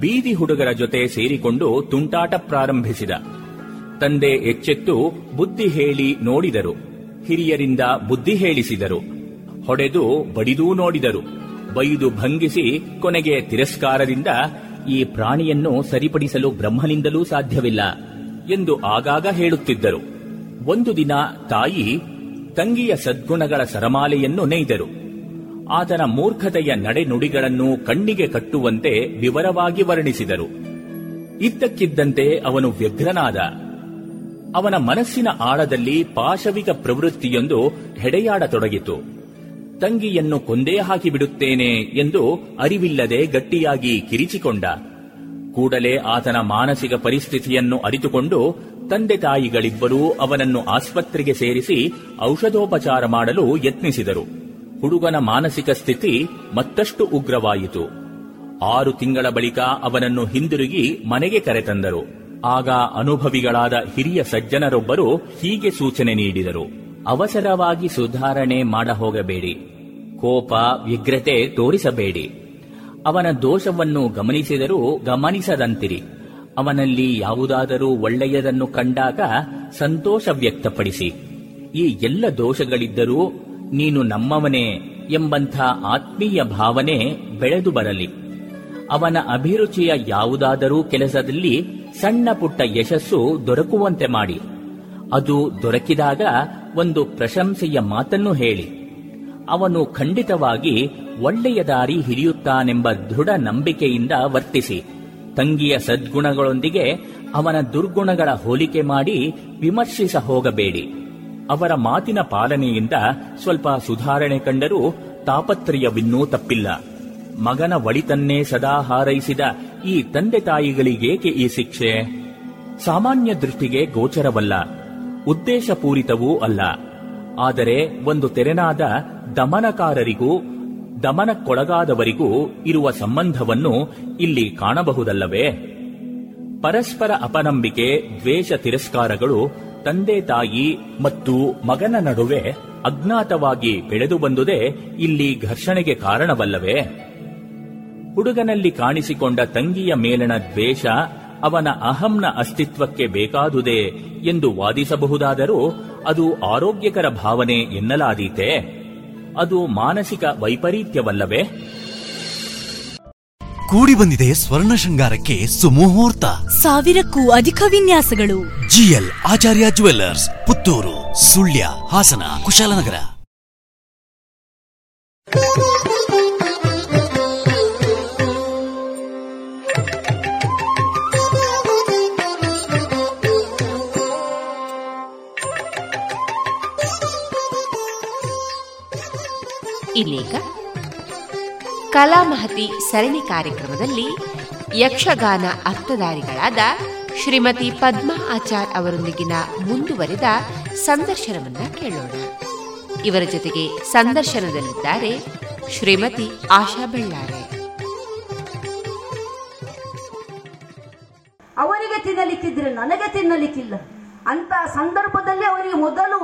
ಬೀದಿ ಹುಡುಗರ ಜೊತೆ ಸೇರಿಕೊಂಡು ತುಂಟಾಟ ಪ್ರಾರಂಭಿಸಿದ. ತಂದೆ ಎಚ್ಚೆತ್ತು ಬುದ್ಧಿ ಹೇಳಿ ನೋಡಿದರು. ಹಿರಿಯರಿಂದ ಬುದ್ಧಿ ಹೇಳಿಸಿದರು. ಹೊಡೆದು ಬಡಿದೂ ನೋಡಿದರು. ಬೈದು ಭಂಗಿಸಿ ಕೊನೆಗೆ ತಿರಸ್ಕಾರದಿಂದ ಈ ಪ್ರಾಣಿಯನ್ನು ಸರಿಪಡಿಸಲು ಬ್ರಹ್ಮನಿಂದಲೂ ಸಾಧ್ಯವಿಲ್ಲ ಎಂದು ಆಗಾಗ ಹೇಳುತ್ತಿದ್ದರು. ಒಂದು ದಿನ ತಾಯಿ ತಂಗಿಯ ಸದ್ಗುಣಗಳ ಸರಮಾಲೆಯನ್ನು ನೇಯ್ದರು. ಆತನ ಮೂರ್ಖತೆಯ ನಡೆನುಡಿಗಳನ್ನು ಕಣ್ಣಿಗೆ ಕಟ್ಟುವಂತೆ ವಿವರವಾಗಿ ವರ್ಣಿಸಿದರು. ಇದ್ದಕ್ಕಿದ್ದಂತೆ ಅವನು ವ್ಯಗ್ರನಾದ. ಅವನ ಮನಸ್ಸಿನ ಆಳದಲ್ಲಿ ಪಾಶವಿಕ ಪ್ರವೃತ್ತಿಯೊಂದು ಹೆಡೆಯಾಡತೊಡಗಿತು. ತಂಗಿಯನ್ನು ಕೊಂದೇ ಹಾಕಿಬಿಡುತ್ತೇನೆ ಎಂದು ಅರಿವಿಲ್ಲದೆ ಗಟ್ಟಿಯಾಗಿ ಕಿರಿಚಿಕೊಂಡ. ಕೂಡಲೇ ಆತನ ಮಾನಸಿಕ ಪರಿಸ್ಥಿತಿಯನ್ನು ಅರಿತುಕೊಂಡು ತಂದೆ ತಾಯಿಗಳಿಬ್ಬರೂ ಅವನನ್ನು ಆಸ್ಪತ್ರೆಗೆ ಸೇರಿಸಿ ಔಷಧೋಪಚಾರ ಮಾಡಲು ಯತ್ನಿಸಿದರು. ಹುಡುಗನ ಮಾನಸಿಕ ಸ್ಥಿತಿ ಮತ್ತಷ್ಟು ಉಗ್ರವಾಯಿತು. ಆರು ತಿಂಗಳ ಬಳಿಕ ಅವನನ್ನು ಹಿಂದಿರುಗಿ ಮನೆಗೆ ಕರೆತಂದರು. ಆಗ ಅನುಭವಿಗಳಾದ ಹಿರಿಯ ಸಜ್ಜನರೊಬ್ಬರು ಹೀಗೆ ಸೂಚನೆ ನೀಡಿದರು. ಅವಸರವಾಗಿ ಸುಧಾರಣೆ ಮಾಡ ಹೋಗಬೇಡಿ ಕೋಪ, ವ್ಯಗ್ರತೆ ತೋರಿಸಬೇಡಿ. ಅವನ ದೋಷವನ್ನು ಗಮನಿಸಿದರೂ ಗಮನಿಸದಂತಿರಿ. ಅವನಲ್ಲಿ ಯಾವುದಾದರೂ ಒಳ್ಳೆಯದನ್ನು ಕಂಡಾಗ ಸಂತೋಷ ವ್ಯಕ್ತಪಡಿಸಿ. ಈ ಎಲ್ಲ ದೋಷಗಳಿದ್ದರೂ ನೀನು ನಮ್ಮವನೇ ಎಂಬಂಥ ಆತ್ಮೀಯ ಭಾವನೆ ಬೆಳೆದು ಬರಲಿ. ಅವನ ಅಭಿರುಚಿಯ ಯಾವುದಾದರೂ ಕೆಲಸದಲ್ಲಿ ಸಣ್ಣ ಪುಟ್ಟ ಯಶಸ್ಸು ದೊರಕುವಂತೆ ಮಾಡಿ. ಅದು ದೊರಕಿದಾಗ ಒಂದು ಪ್ರಶಂಸೆಯ ಮಾತನ್ನು ಹೇಳಿ. ಅವನು ಖಂಡಿತವಾಗಿ ಒಳ್ಳೆಯ ದಾರಿ ಹಿಡಿಯುತ್ತಾನೆಂಬ ದೃಢ ನಂಬಿಕೆಯಿಂದ ವರ್ತಿಸಿ. ತಂಗಿಯ ಸದ್ಗುಣಗಳೊಂದಿಗೆ ಅವನ ದುರ್ಗುಣಗಳ ಹೋಲಿಕೆ ಮಾಡಿ ವಿಮರ್ಶಿಸ ಹೋಗಬೇಡಿ. ಅವರ ಮಾತಿನ ಪಾಲನೆಯಿಂದ ಸ್ವಲ್ಪ ಸುಧಾರಣೆ ಕಂಡರೂ ತಾಪತ್ರಯವಿನ್ನೂ ತಪ್ಪಿಲ್ಲ. ಮಗನ ಒಳಿತನ್ನೇ ಸದಾ ಹಾರೈಸಿದ ಈ ತಂದೆ ತಾಯಿಗಳಿಗೇಕೆ ಈ ಶಿಕ್ಷೆ? ಸಾಮಾನ್ಯ ದೃಷ್ಟಿಗೆ ಗೋಚರವಲ್ಲ, ಉದ್ದೇಶಪೂರಿತವೂ ಅಲ್ಲ. ಆದರೆ ಒಂದು ತೆರೆನಾದ ದಮನಕಾರರಿಗೂ, ದಮನಕ್ಕೊಳಗಾದವರಿಗೂ ಇರುವ ಸಂಬಂಧವನ್ನು ಇಲ್ಲಿ ಕಾಣಬಹುದಲ್ಲವೇ? ಪರಸ್ಪರ ಅಪನಂಬಿಕೆ, ದ್ವೇಷ ತಿರಸ್ಕಾರಗಳು ತಂದೆ ತಾಯಿ ಮತ್ತು ಮಗನ ನಡುವೆ ಅಜ್ಞಾತವಾಗಿ ಬೆಳೆದು ಬಂದುದೇ ಇಲ್ಲಿ ಘರ್ಷಣೆಗೆ ಕಾರಣವಲ್ಲವೇ? ಹುಡುಗನಲ್ಲಿ ಕಾಣಿಸಿಕೊಂಡ ತಂಗಿಯ ಮೇಲಣ ದ್ವೇಷ ಅವನ ಅಹಂನ ಅಸ್ತಿತ್ವಕ್ಕೆ ಬೇಕಾದುದೇ ಎಂದು ವಾದಿಸಬಹುದಾದರೂ ಅದು ಆರೋಗ್ಯಕರ ಭಾವನೆ ಎನ್ನಲಾದೀತೆ? ಅದು ಮಾನಸಿಕ ವೈಪರೀತ್ಯವಲ್ಲವೇ? ಕೂಡಿ ಬಂದಿದೆ ಸ್ವರ್ಣ ಶೃಂಗಾರಕ್ಕೆ ಸುಮುಹೂರ್ತ. ಸಾವಿರಕ್ಕೂ ಅಧಿಕ ವಿನ್ಯಾಸಗಳು. GL Acharya jewellers Puttur Sullia Hassan Kushalnagar. ಇಲ್ಲೀಗ ಕಲಾಮಹತಿ ಸರಣಿ ಕಾರ್ಯಕ್ರಮದಲ್ಲಿ ಯಕ್ಷಗಾನ ಅರ್ಥಧಾರಿಗಳಾದ ಶ್ರೀಮತಿ ಪದ್ಮಾ ಆಚಾರ್ ಅವರೊಂದಿಗಿನ ಮುಂದುವರಿದ ಸಂದರ್ಶನವನ್ನ ಕೇಳೋಣ. ಇವರ ಜೊತೆಗೆ ಸಂದರ್ಶನದಲ್ಲಿದ್ದಾರೆ ಶ್ರೀಮತಿ ಆಶಾ ಬೆಳ್ಳಾರೆ. ಅವರಿಗೆ ತಿನ್ನಲಿಕ್ಕಿದ್ರೆ ನನಗೆ ತಿನ್ನಲಿಕ್ಕಿಲ್ಲ. ಅಂತ ಸಂದರ್ಭದಲ್ಲಿ ಅವರಿಗೆ ಮೊದಲು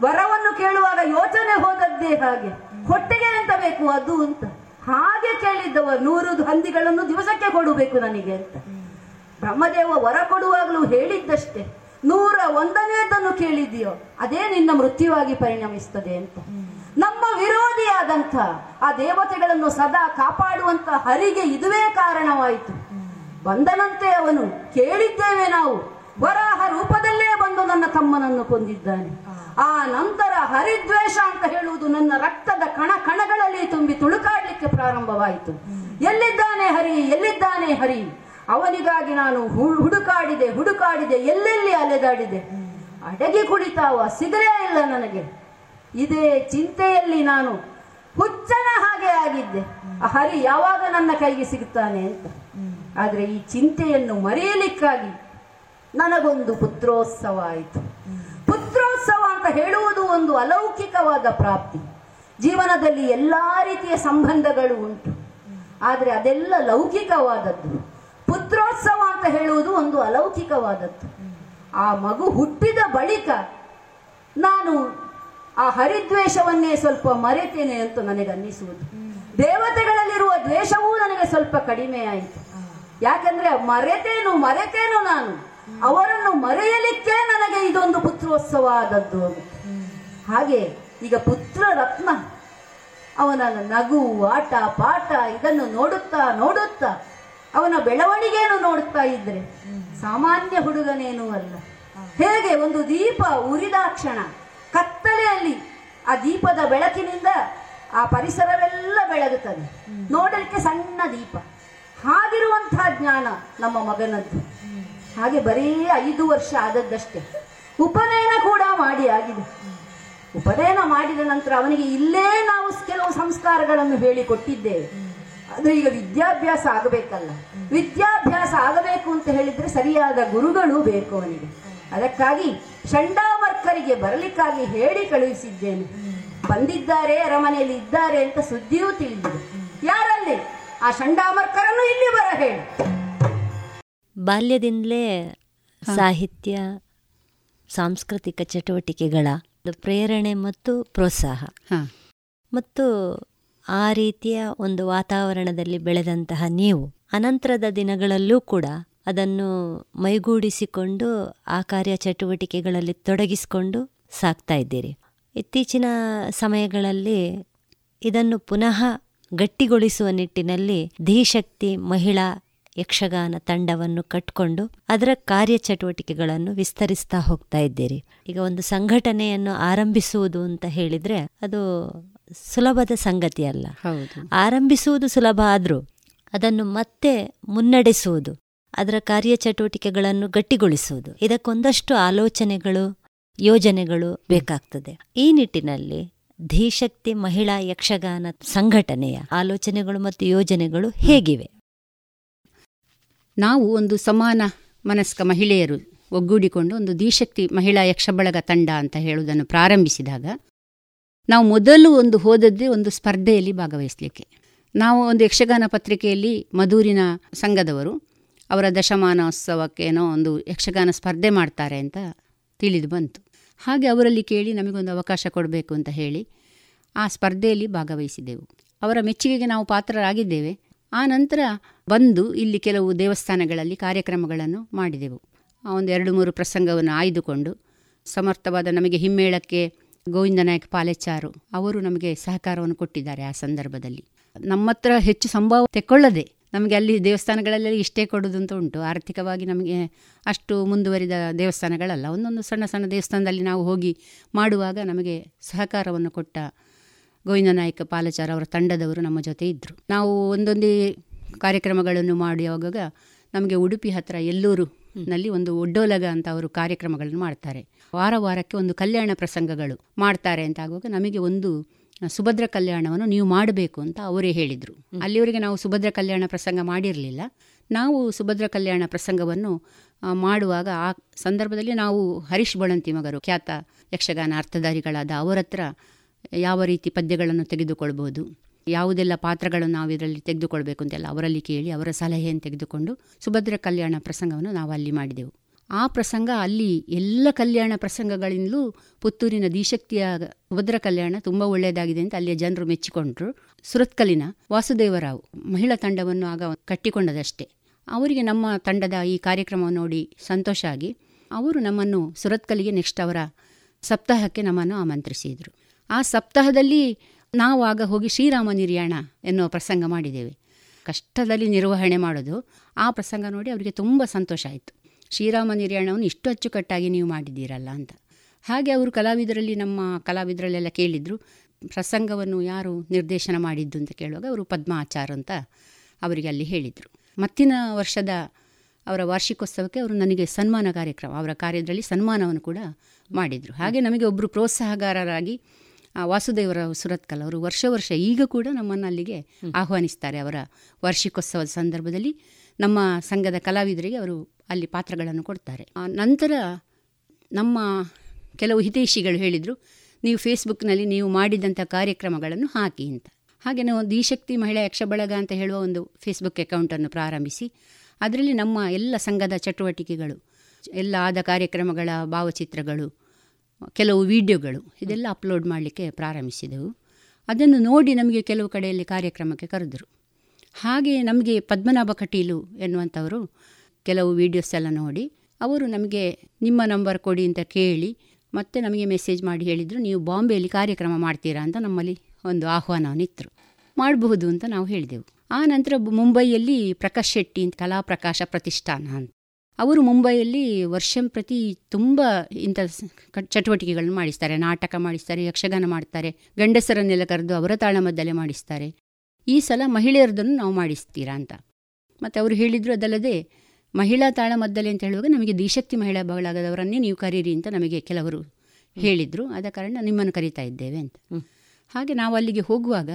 ವರವನ್ನು ಕೇಳುವಾಗ ಯೋಚನೆ ಹೋದದ್ದೇ ಹಾಗೆ. ಹೊಟ್ಟೆಗೆ ಎಂತ ಬೇಕು ಅದು ಅಂತ. ಹಾಗೆ ಕೇಳಿದ್ದವ ನೂರು ಹಂದಿಗಳನ್ನು ದಿವಸಕ್ಕೆ ಕೊಡಬೇಕು ನನಗೆ ಅಂತ. ಬ್ರಹ್ಮದೇವ ವರ ಕೊಡುವಾಗಲೂ ಹೇಳಿದ್ದಷ್ಟೇ. ನೂರ ಒಂದನೇದನ್ನು ಕೇಳಿದೆಯೋ ಅದೇ ನಿನ್ನ ಮೃತ್ಯುವಾಗಿ ಪರಿಣಮಿಸ್ತದೆ ಅಂತ. ನಮ್ಮ ವಿರೋಧಿಯಾದಂಥ ಆ ದೇವತೆಗಳನ್ನು ಸದಾ ಕಾಪಾಡುವಂತ ಹರಿಗೆ ಇದುವೇ ಕಾರಣವಾಯಿತು. ಬಂದನಂತೆ ಅವನು ಕೇಳಿದ್ದೇವೆ ನಾವು. ವರಾಹ ರೂಪದಲ್ಲೇ ಬಂದು ನನ್ನ ತಮ್ಮನನ್ನು ಕೊಂದಿದ್ದಾನೆ. ಆ ನಂತರ ಹರಿದ್ವೇಷ ಅಂತ ಹೇಳುವುದು ನನ್ನ ರಕ್ತದ ಕಣ ಕಣಗಳಲ್ಲಿ ತುಂಬಿ ತುಳುಕಾಡ್ಲಿಕ್ಕೆ ಪ್ರಾರಂಭವಾಯಿತು. ಎಲ್ಲಿದ್ದಾನೆ ಹರಿ? ಎಲ್ಲಿದ್ದಾನೆ ಹರಿ? ಅವನಿಗಾಗಿ ನಾನು ಹುಡುಕಾಡಿದೆ ಹುಡುಕಾಡಿದೆ, ಎಲ್ಲೆಲ್ಲಿ ಅಲೆದಾಡಿದೆ? ಅಡಗಿ ಕುಳಿತಾವ, ಸಿಗಲೇ ಇಲ್ಲ ನನಗೆ. ಇದೇ ಚಿಂತೆಯಲ್ಲಿ ನಾನು ಹುಚ್ಚನ ಹಾಗೆ ಆಗಿದ್ದೆ. ಹರಿ ಯಾವಾಗ ನನ್ನ ಕೈಗೆ ಸಿಗುತ್ತಾನೆ ಅಂತ. ಆದರೆ ಈ ಚಿಂತೆಯನ್ನು ಮರೆಯಲಿಕ್ಕಾಗಿ ನನಗೊಂದು ಪುತ್ರೋತ್ಸವ ಆಯಿತು. ಪುತ್ರೋತ್ಸವ ಅಂತ ಹೇಳುವುದು ಒಂದು ಅಲೌಕಿಕವಾದ ಪ್ರಾಪ್ತಿ. ಜೀವನದಲ್ಲಿ ಎಲ್ಲ ರೀತಿಯ ಸಂಬಂಧಗಳು ಉಂಟು. ಆದರೆ ಅದೆಲ್ಲ ಲೌಕಿಕವಾದದ್ದು. ಪುತ್ರೋತ್ಸವ ಅಂತ ಹೇಳುವುದು ಒಂದು ಅಲೌಕಿಕವಾದದ್ದು. ಆ ಮಗು ಹುಟ್ಟಿದ ಬಳಿಕ ನಾನು ಆ ಹರಿದ್ವೇಷವನ್ನೇ ಸ್ವಲ್ಪ ಮರೆತೇನೆ ಅಂತ ನನಗನ್ನಿಸುವುದು. ದೇವತೆಗಳಲ್ಲಿರುವ ದ್ವೇಷವೂ ನನಗೆ ಸ್ವಲ್ಪ ಕಡಿಮೆ ಆಯಿತು. ಯಾಕಂದ್ರೆ ಮರೆತೇನು ಮರೆತೇನು ನಾನು. ಅವರನ್ನು ಮರೆಯಲಿಕ್ಕೆ ನನಗೆ ಇದೊಂದು ಪುತ್ರೋತ್ಸವ ಆದದ್ದು ಹಾಗೆ ಈಗ ಪುತ್ರ ರತ್ನ ಅವನ ನಗು, ಆಟ, ಪಾಠ ಇದನ್ನು ನೋಡುತ್ತಾ ನೋಡುತ್ತಾ ಅವನ ಬೆಳವಣಿಗೆಯನ್ನು ನೋಡುತ್ತಾ ಇದ್ರೆ ಸಾಮಾನ್ಯ ಹುಡುಗನೇನೂ ಅಲ್ಲ. ಹೇಗೆ ಒಂದು ದೀಪ ಉರಿದಾಕ್ಷಣ ಕತ್ತಲೆಯಲ್ಲಿ ಆ ದೀಪದ ಬೆಳಕಿನಿಂದ ಆ ಪರಿಸರವೆಲ್ಲ ಬೆಳಗುತ್ತದೆ. ನೋಡಲಿಕ್ಕೆ ಸಣ್ಣ ದೀಪ. ಹಾಗಿರುವಂತಹ ಜ್ಞಾನ ನಮ್ಮ ಮಗನದ್ದು. ಹಾಗೆ ಬರೀ ಐದು ವರ್ಷ ಆದದ್ದಷ್ಟೇ. ಉಪನಯನ ಕೂಡ ಮಾಡಿ ಆಗಿದೆ. ಉಪನಯನ ಮಾಡಿದ ನಂತರ ಅವನಿಗೆ ಇಲ್ಲೇ ನಾವು ಕೆಲವು ಸಂಸ್ಕಾರಗಳನ್ನು ಹೇಳಿಕೊಟ್ಟಿದ್ದೇವೆ ಆದ್ರೆ ಈಗ ವಿದ್ಯಾಭ್ಯಾಸ ಆಗಬೇಕಲ್ಲ. ವಿದ್ಯಾಭ್ಯಾಸ ಆಗಬೇಕು ಅಂತ ಹೇಳಿದ್ರೆ ಸರಿಯಾದ ಗುರುಗಳು ಬೇಕು ಅವನಿಗೆ. ಅದಕ್ಕಾಗಿ ಷಂಡಾಮರ್ಕರಿಗೆ ಬರಲಿಕ್ಕಾಗಿ ಹೇಳಿ ಕಳುಹಿಸಿದ್ದೇನೆ. ಬಂದಿದ್ದಾರೆ, ಅರಮನೆಯಲ್ಲಿ ಇದ್ದಾರೆ ಅಂತ ಸುದ್ದಿಯೂ ತಿಳಿದಿದೆ. ಯಾರಲ್ಲಿ? ಆ ಷಂಡಾಮರ್ಕರನ್ನು ಇಲ್ಲಿ ಬರ ಹೇಳಿ. ಬಾಲ್ಯದಿಂದಲೇ ಸಾಹಿತ್ಯ ಸಾಂಸ್ಕೃತಿಕ ಚಟುವಟಿಕೆಗಳ ಪ್ರೇರಣೆ ಮತ್ತು ಪ್ರೋತ್ಸಾಹ. ಮತ್ತು ಆ ರೀತಿಯ ಒಂದು ವಾತಾವರಣದಲ್ಲಿ ಬೆಳೆದಂತಹ ನೀವು ಅನಂತರದ ದಿನಗಳಲ್ಲೂ ಕೂಡ ಅದನ್ನು ಮೈಗೂಡಿಸಿಕೊಂಡು ಆ ಕಾರ್ಯ ಚಟುವಟಿಕೆಗಳಲ್ಲಿ ತೊಡಗಿಸಿಕೊಂಡು ಸಾಕ್ತಾ ಇದ್ದೀರಿ. ಇತ್ತೀಚಿನ ಸಮಯಗಳಲ್ಲಿ ಇದನ್ನು ಪುನಃ ಗಟ್ಟಿಗೊಳಿಸುವ ನಿಟ್ಟಿನಲ್ಲಿ ಧೀಶಕ್ತಿ ಮಹಿಳಾ ಯಕ್ಷಗಾನ ತಂಡವನ್ನು ಕಟ್ಕೊಂಡು ಅದರ ಕಾರ್ಯಚಟುವಟಿಕೆಗಳನ್ನು ವಿಸ್ತರಿಸ್ತಾ ಹೋಗ್ತಾ ಇದ್ದೀರಿ. ಈಗ ಒಂದು ಸಂಘಟನೆಯನ್ನು ಆರಂಭಿಸುವುದು ಅಂತ ಹೇಳಿದ್ರೆ ಅದು ಸುಲಭದ ಸಂಗತಿ ಅಲ್ಲ. ಆರಂಭಿಸುವುದು ಸುಲಭ ಆದರೂ ಅದನ್ನು ಮತ್ತೆ ಮುನ್ನಡೆಸುವುದು ಅದರ ಕಾರ್ಯಚಟುವಟಿಕೆಗಳನ್ನು ಗಟ್ಟಿಗೊಳಿಸುವುದು ಇದಕ್ಕೊಂದಷ್ಟು ಆಲೋಚನೆಗಳು ಯೋಜನೆಗಳು ಬೇಕಾಗ್ತದೆ. ಈ ನಿಟ್ಟಿನಲ್ಲಿ ಧೀಶಕ್ತಿ ಮಹಿಳಾ ಯಕ್ಷಗಾನ ಸಂಘಟನೆಯ ಆಲೋಚನೆಗಳು ಮತ್ತು ಯೋಜನೆಗಳು ಹೇಗಿವೆ? ನಾವು ಒಂದು ಸಮಾನ ಮನಸ್ಕ ಮಹಿಳೆಯರು ಒಗ್ಗೂಡಿಕೊಂಡು ಒಂದು ದಿಶಕ್ತಿ ಮಹಿಳಾ ಯಕ್ಷಬಳಗ ತಂಡ ಅಂತ ಹೇಳುವುದನ್ನು ಪ್ರಾರಂಭಿಸಿದಾಗ ನಾವು ಮೊದಲು ಒಂದು ಹೋದದ್ದೇ ಒಂದು ಸ್ಪರ್ಧೆಯಲ್ಲಿ ಭಾಗವಹಿಸಲಿಕ್ಕೆ. ನಾವು ಒಂದು ಯಕ್ಷಗಾನ ಪತ್ರಿಕೆಯಲ್ಲಿ ಮಧೂರಿನ ಸಂಘದವರು ಅವರ ದಶಮಾನೋತ್ಸವಕ್ಕೇನೋ ಒಂದು ಯಕ್ಷಗಾನ ಸ್ಪರ್ಧೆ ಮಾಡ್ತಾರೆ ಅಂತ ತಿಳಿದು ಬಂತು. ಹಾಗೆ ಅವರಲ್ಲಿ ಕೇಳಿ ನಮಗೊಂದು ಅವಕಾಶ ಕೊಡಬೇಕು ಅಂತ ಹೇಳಿ ಆ ಸ್ಪರ್ಧೆಯಲ್ಲಿ ಭಾಗವಹಿಸಿದೆವು. ಅವರ ಮೆಚ್ಚುಗೆಗೆ ನಾವು ಪಾತ್ರರಾಗಿದ್ದೇವೆ. ಆ ನಂತರ ಬಂದು ಇಲ್ಲಿ ಕೆಲವು ದೇವಸ್ಥಾನಗಳಲ್ಲಿ ಕಾರ್ಯಕ್ರಮಗಳನ್ನು ಮಾಡಿದೆವು. ಆ ಒಂದು ಎರಡು ಮೂರು ಪ್ರಸಂಗವನ್ನು ಆಯ್ದುಕೊಂಡು ಸಮರ್ಥವಾದ ನಮಗೆ ಹಿಮ್ಮೇಳಕ್ಕೆ ಗೋವಿಂದ ನಾಯಕ್ ಪಾಲೆಚಾರು ಅವರು ನಮಗೆ ಸಹಕಾರವನ್ನು ಕೊಟ್ಟಿದ್ದಾರೆ ಆ ಸಂದರ್ಭದಲ್ಲಿ. ನಮ್ಮ ಹತ್ರ ಹೆಚ್ಚು ಸಂಭಾವ ತೆಕ್ಕೊಳ್ಳದೆ ನಮಗೆ ಅಲ್ಲಿ ದೇವಸ್ಥಾನಗಳಲ್ಲಿ ಇಷ್ಟೇ ಕೊಡೋದು ಅಂತ ಉಂಟು. ಆರ್ಥಿಕವಾಗಿ ನಮಗೆ ಅಷ್ಟು ಮುಂದುವರಿದ ದೇವಸ್ಥಾನಗಳಲ್ಲ. ಒಂದೊಂದು ಸಣ್ಣ ಸಣ್ಣ ದೇವಸ್ಥಾನದಲ್ಲಿ ನಾವು ಹೋಗಿ ಮಾಡುವಾಗ ನಮಗೆ ಸಹಕಾರವನ್ನು ಕೊಟ್ಟ ಗೋವಿಂದ ನಾಯಕ ಪಾಲಚಾರ ಅವರ ತಂಡದವರು ನಮ್ಮ ಜೊತೆ ಇದ್ದರು ನಾವು ಒಂದೊಂದೇ ಕಾರ್ಯಕ್ರಮಗಳನ್ನು ಮಾಡಿ ಆವಾಗ ನಮಗೆ ಉಡುಪಿ ಹತ್ತಿರ ಎಲ್ಲೂರು ನಲ್ಲಿ ಒಂದು ಒಡ್ಡೋಲಗ ಅಂತ ಅವರು ಕಾರ್ಯಕ್ರಮಗಳನ್ನು ಮಾಡ್ತಾರೆ. ವಾರ ವಾರಕ್ಕೆ ಒಂದು ಕಲ್ಯಾಣ ಪ್ರಸಂಗಗಳು ಮಾಡ್ತಾರೆ ಅಂತ ಆಗುವಾಗ ನಮಗೆ ಒಂದು ಸುಭದ್ರ ಕಲ್ಯಾಣವನ್ನು ನೀವು ಮಾಡಬೇಕು ಅಂತ ಅವರೇ ಹೇಳಿದರು. ಅಲ್ಲಿವರೆಗೆ ನಾವು ಸುಭದ್ರ ಕಲ್ಯಾಣ ಪ್ರಸಂಗ ಮಾಡಿರಲಿಲ್ಲ. ನಾವು ಸುಭದ್ರ ಕಲ್ಯಾಣ ಪ್ರಸಂಗವನ್ನು ಮಾಡುವಾಗ ಆ ಸಂದರ್ಭದಲ್ಲಿ ನಾವು ಹರೀಶ್ ಬಳಂತಿ ಮಗರು ಖ್ಯಾತ ಯಕ್ಷಗಾನ ಅರ್ಥಧಾರಿಗಳಾದ ಅವರ ಹತ್ರ ಯಾವ ರೀತಿ ಪದ್ಯಗಳನ್ನು ತೆಗೆದುಕೊಳ್ಬೋದು ಯಾವುದೆಲ್ಲ ಪಾತ್ರಗಳನ್ನು ನಾವು ಇದರಲ್ಲಿ ತೆಗೆದುಕೊಳ್ಬೇಕು ಅಂತೆಲ್ಲ ಅವರಲ್ಲಿ ಕೇಳಿ ಅವರ ಸಲಹೆಯನ್ನು ತೆಗೆದುಕೊಂಡು ಸುಭದ್ರ ಕಲ್ಯಾಣ ಪ್ರಸಂಗವನ್ನು ನಾವು ಅಲ್ಲಿ ಮಾಡಿದೆವು. ಆ ಪ್ರಸಂಗ ಅಲ್ಲಿ ಎಲ್ಲ ಕಲ್ಯಾಣ ಪ್ರಸಂಗಗಳಿಂದಲೂ ಪುತ್ತೂರಿನ ದಿಶಕ್ತಿಯ ಸುಭದ್ರ ಕಲ್ಯಾಣ ತುಂಬ ಒಳ್ಳೆಯದಾಗಿದೆ ಅಂತ ಅಲ್ಲಿಯ ಜನರು ಮೆಚ್ಚಿಕೊಂಡ್ರು. ಸುರತ್ಕಲಿನ ವಾಸುದೇವರಾವ್ ಮಹಿಳಾ ತಂಡವನ್ನು ಆಗ ಕಟ್ಟಿಕೊಂಡದಷ್ಟೇ. ಅವರಿಗೆ ನಮ್ಮ ತಂಡದ ಈ ಕಾರ್ಯಕ್ರಮ ನೋಡಿ ಸಂತೋಷ ಆಗಿ ಅವರು ನಮ್ಮನ್ನು ಸುರತ್ಕಲಿಗೆ ನೆಕ್ಸ್ಟ್ ಅವರ ಸಪ್ತಾಹಕ್ಕೆ ನಮ್ಮನ್ನು ಆಮಂತ್ರಿಸಿದರು. ಆ ಸಪ್ತಾಹದಲ್ಲಿ ನಾವು ಆಗ ಹೋಗಿ ಶ್ರೀರಾಮ ನಿರ್ಯಾಣ ಎನ್ನುವ ಪ್ರಸಂಗ ಮಾಡಿದ್ದೇವೆ. ಕಷ್ಟದಲ್ಲಿ ನಿರ್ವಹಣೆ ಮಾಡೋದು ಆ ಪ್ರಸಂಗ ನೋಡಿ ಅವರಿಗೆ ತುಂಬ ಸಂತೋಷ ಆಯಿತು. ಶ್ರೀರಾಮ ನಿರ್ಯಾಣವನ್ನು ಇಷ್ಟು ಅಚ್ಚುಕಟ್ಟಾಗಿ ನೀವು ಮಾಡಿದ್ದೀರಲ್ಲ ಅಂತ. ಹಾಗೆ ಅವರು ಕಲಾವಿದರಲ್ಲಿ ನಮ್ಮ ಕಲಾವಿದರಲ್ಲೆಲ್ಲ ಕೇಳಿದರು, ಪ್ರಸಂಗವನ್ನು ಯಾರು ನಿರ್ದೇಶನ ಮಾಡಿದ್ದು ಅಂತ ಕೇಳುವಾಗ ಅವರು ಪದ್ಮಾಚಾರ್ ಅಂತ ಅವರಿಗೆ ಅಲ್ಲಿ ಹೇಳಿದರು. ಮತ್ತಿನ ವರ್ಷದ ಅವರ ವಾರ್ಷಿಕೋತ್ಸವಕ್ಕೆ ಅವರು ನನಗೆ ಸನ್ಮಾನ ಕಾರ್ಯಕ್ರಮ, ಅವರ ಕಾರ್ಯದಲ್ಲಿ ಸನ್ಮಾನವನ್ನು ಕೂಡ ಮಾಡಿದರು. ಹಾಗೆ ನಮಗೆ ಒಬ್ಬರು ಪ್ರೋತ್ಸಾಹಗಾರರಾಗಿ ವಾಸುದೇವರ ಸುರತ್ಕಲ್ ಅವರು ವರ್ಷ ವರ್ಷ ಈಗ ಕೂಡ ನಮ್ಮನ್ನು ಅಲ್ಲಿಗೆ ಆಹ್ವಾನಿಸ್ತಾರೆ ಅವರ ವಾರ್ಷಿಕೋತ್ಸವದ ಸಂದರ್ಭದಲ್ಲಿ. ನಮ್ಮ ಸಂಘದ ಕಲಾವಿದರಿಗೆ ಅವರು ಅಲ್ಲಿ ಪಾತ್ರಗಳನ್ನು ಕೊಡ್ತಾರೆ. ನಂತರ ನಮ್ಮ ಕೆಲವು ಹಿತೈಷಿಗಳು ಹೇಳಿದರು ನೀವು ಫೇಸ್ಬುಕ್ನಲ್ಲಿ ನೀವು ಮಾಡಿದಂಥ ಕಾರ್ಯಕ್ರಮಗಳನ್ನು ಹಾಕಿ ಅಂತ. ಹಾಗೆ ನಾವು ದಿಶಕ್ತಿ ಮಹಿಳಾ ಯಕ್ಷಬಳಗ ಅಂತ ಹೇಳುವ ಒಂದು ಫೇಸ್ಬುಕ್ ಅಕೌಂಟನ್ನು ಪ್ರಾರಂಭಿಸಿ ಅದರಲ್ಲಿ ನಮ್ಮ ಎಲ್ಲ ಸಂಘದ ಚಟುವಟಿಕೆಗಳು ಎಲ್ಲ ಆದ ಕಾರ್ಯಕ್ರಮಗಳ ಭಾವಚಿತ್ರಗಳು ಕೆಲವು ವಿಡಿಯೋಗಳು ಇದೆಲ್ಲ ಅಪ್ಲೋಡ್ ಮಾಡಲಿಕ್ಕೆ ಪ್ರಾರಂಭಿಸಿದೆವು. ಅದನ್ನು ನೋಡಿ ನಮಗೆ ಕೆಲವು ಕಡೆಯಲ್ಲಿ ಕಾರ್ಯಕ್ರಮಕ್ಕೆ ಕರೆದರು. ಹಾಗೆ ನಮಗೆ ಪದ್ಮನಾಭ ಕಟೀಲು ಎನ್ನುವಂಥವರು ಕೆಲವು ವೀಡಿಯೋಸ್ ಎಲ್ಲ ನೋಡಿ, ಅವರು ನಮಗೆ ನಿಮ್ಮ ನಂಬರ್ ಕೊಡಿ ಅಂತ ಕೇಳಿ ಮತ್ತೆ ನಮಗೆ ಮೆಸೇಜ್ ಮಾಡಿ ಹೇಳಿದರು, ನೀವು ಬಾಂಬೆಯಲ್ಲಿ ಕಾರ್ಯಕ್ರಮ ಮಾಡ್ತೀರಾ ಅಂತ ನಮ್ಮಲ್ಲಿ ಒಂದು ಆಹ್ವಾನವನ್ನಿತ್ತರು ಮಾಡಬಹುದು ಅಂತ ನಾವು ಹೇಳಿದೆವು. ಆ ನಂತರ ಮುಂಬೈಯಲ್ಲಿ ಪ್ರಕಾಶ್ ಶೆಟ್ಟಿ ಅಂತ ಕಲಾ ಪ್ರಕಾಶ ಪ್ರತಿಷ್ಠಾನ ಅಂತ. ಅವರು ಮುಂಬೈಯಲ್ಲಿ ವರ್ಷಂ ಪ್ರತಿ ತುಂಬ ಇಂಥ ಚಟುವಟಿಕೆಗಳನ್ನು ಮಾಡಿಸ್ತಾರೆ. ನಾಟಕ ಮಾಡಿಸ್ತಾರೆ ಯಕ್ಷಗಾನ ಮಾಡ್ತಾರೆ ಗಂಡಸರನ್ನೆಲ್ಲ ಕರೆದು ಅವರ ತಾಳಮದ್ದಲ್ಲೇ ಮಾಡಿಸ್ತಾರೆ. ಈ ಸಲ ಮಹಿಳೆಯರದನ್ನು ನಾವು ಮಾಡಿಸ್ತೀರಾ ಅಂತ. ಮತ್ತು ಅವರು ಹೇಳಿದರು ಅದಲ್ಲದೆ ಮಹಿಳಾ ತಾಳಮದ್ದಲೆ ಅಂತ ಹೇಳುವಾಗ ನಮಗೆ ದಿಶಕ್ತಿ ಮಹಿಳಾ ಬಗಳಾಗದವರನ್ನೇ ನೀವು ಕರೀರಿ ಅಂತ ನಮಗೆ ಕೆಲವರು ಹೇಳಿದರು. ಆದ ಕಾರಣ ನಿಮ್ಮನ್ನು ಕರೀತಾ ಇದ್ದೇವೆ ಅಂತ. ಹಾಗೆ ನಾವು ಅಲ್ಲಿಗೆ ಹೋಗುವಾಗ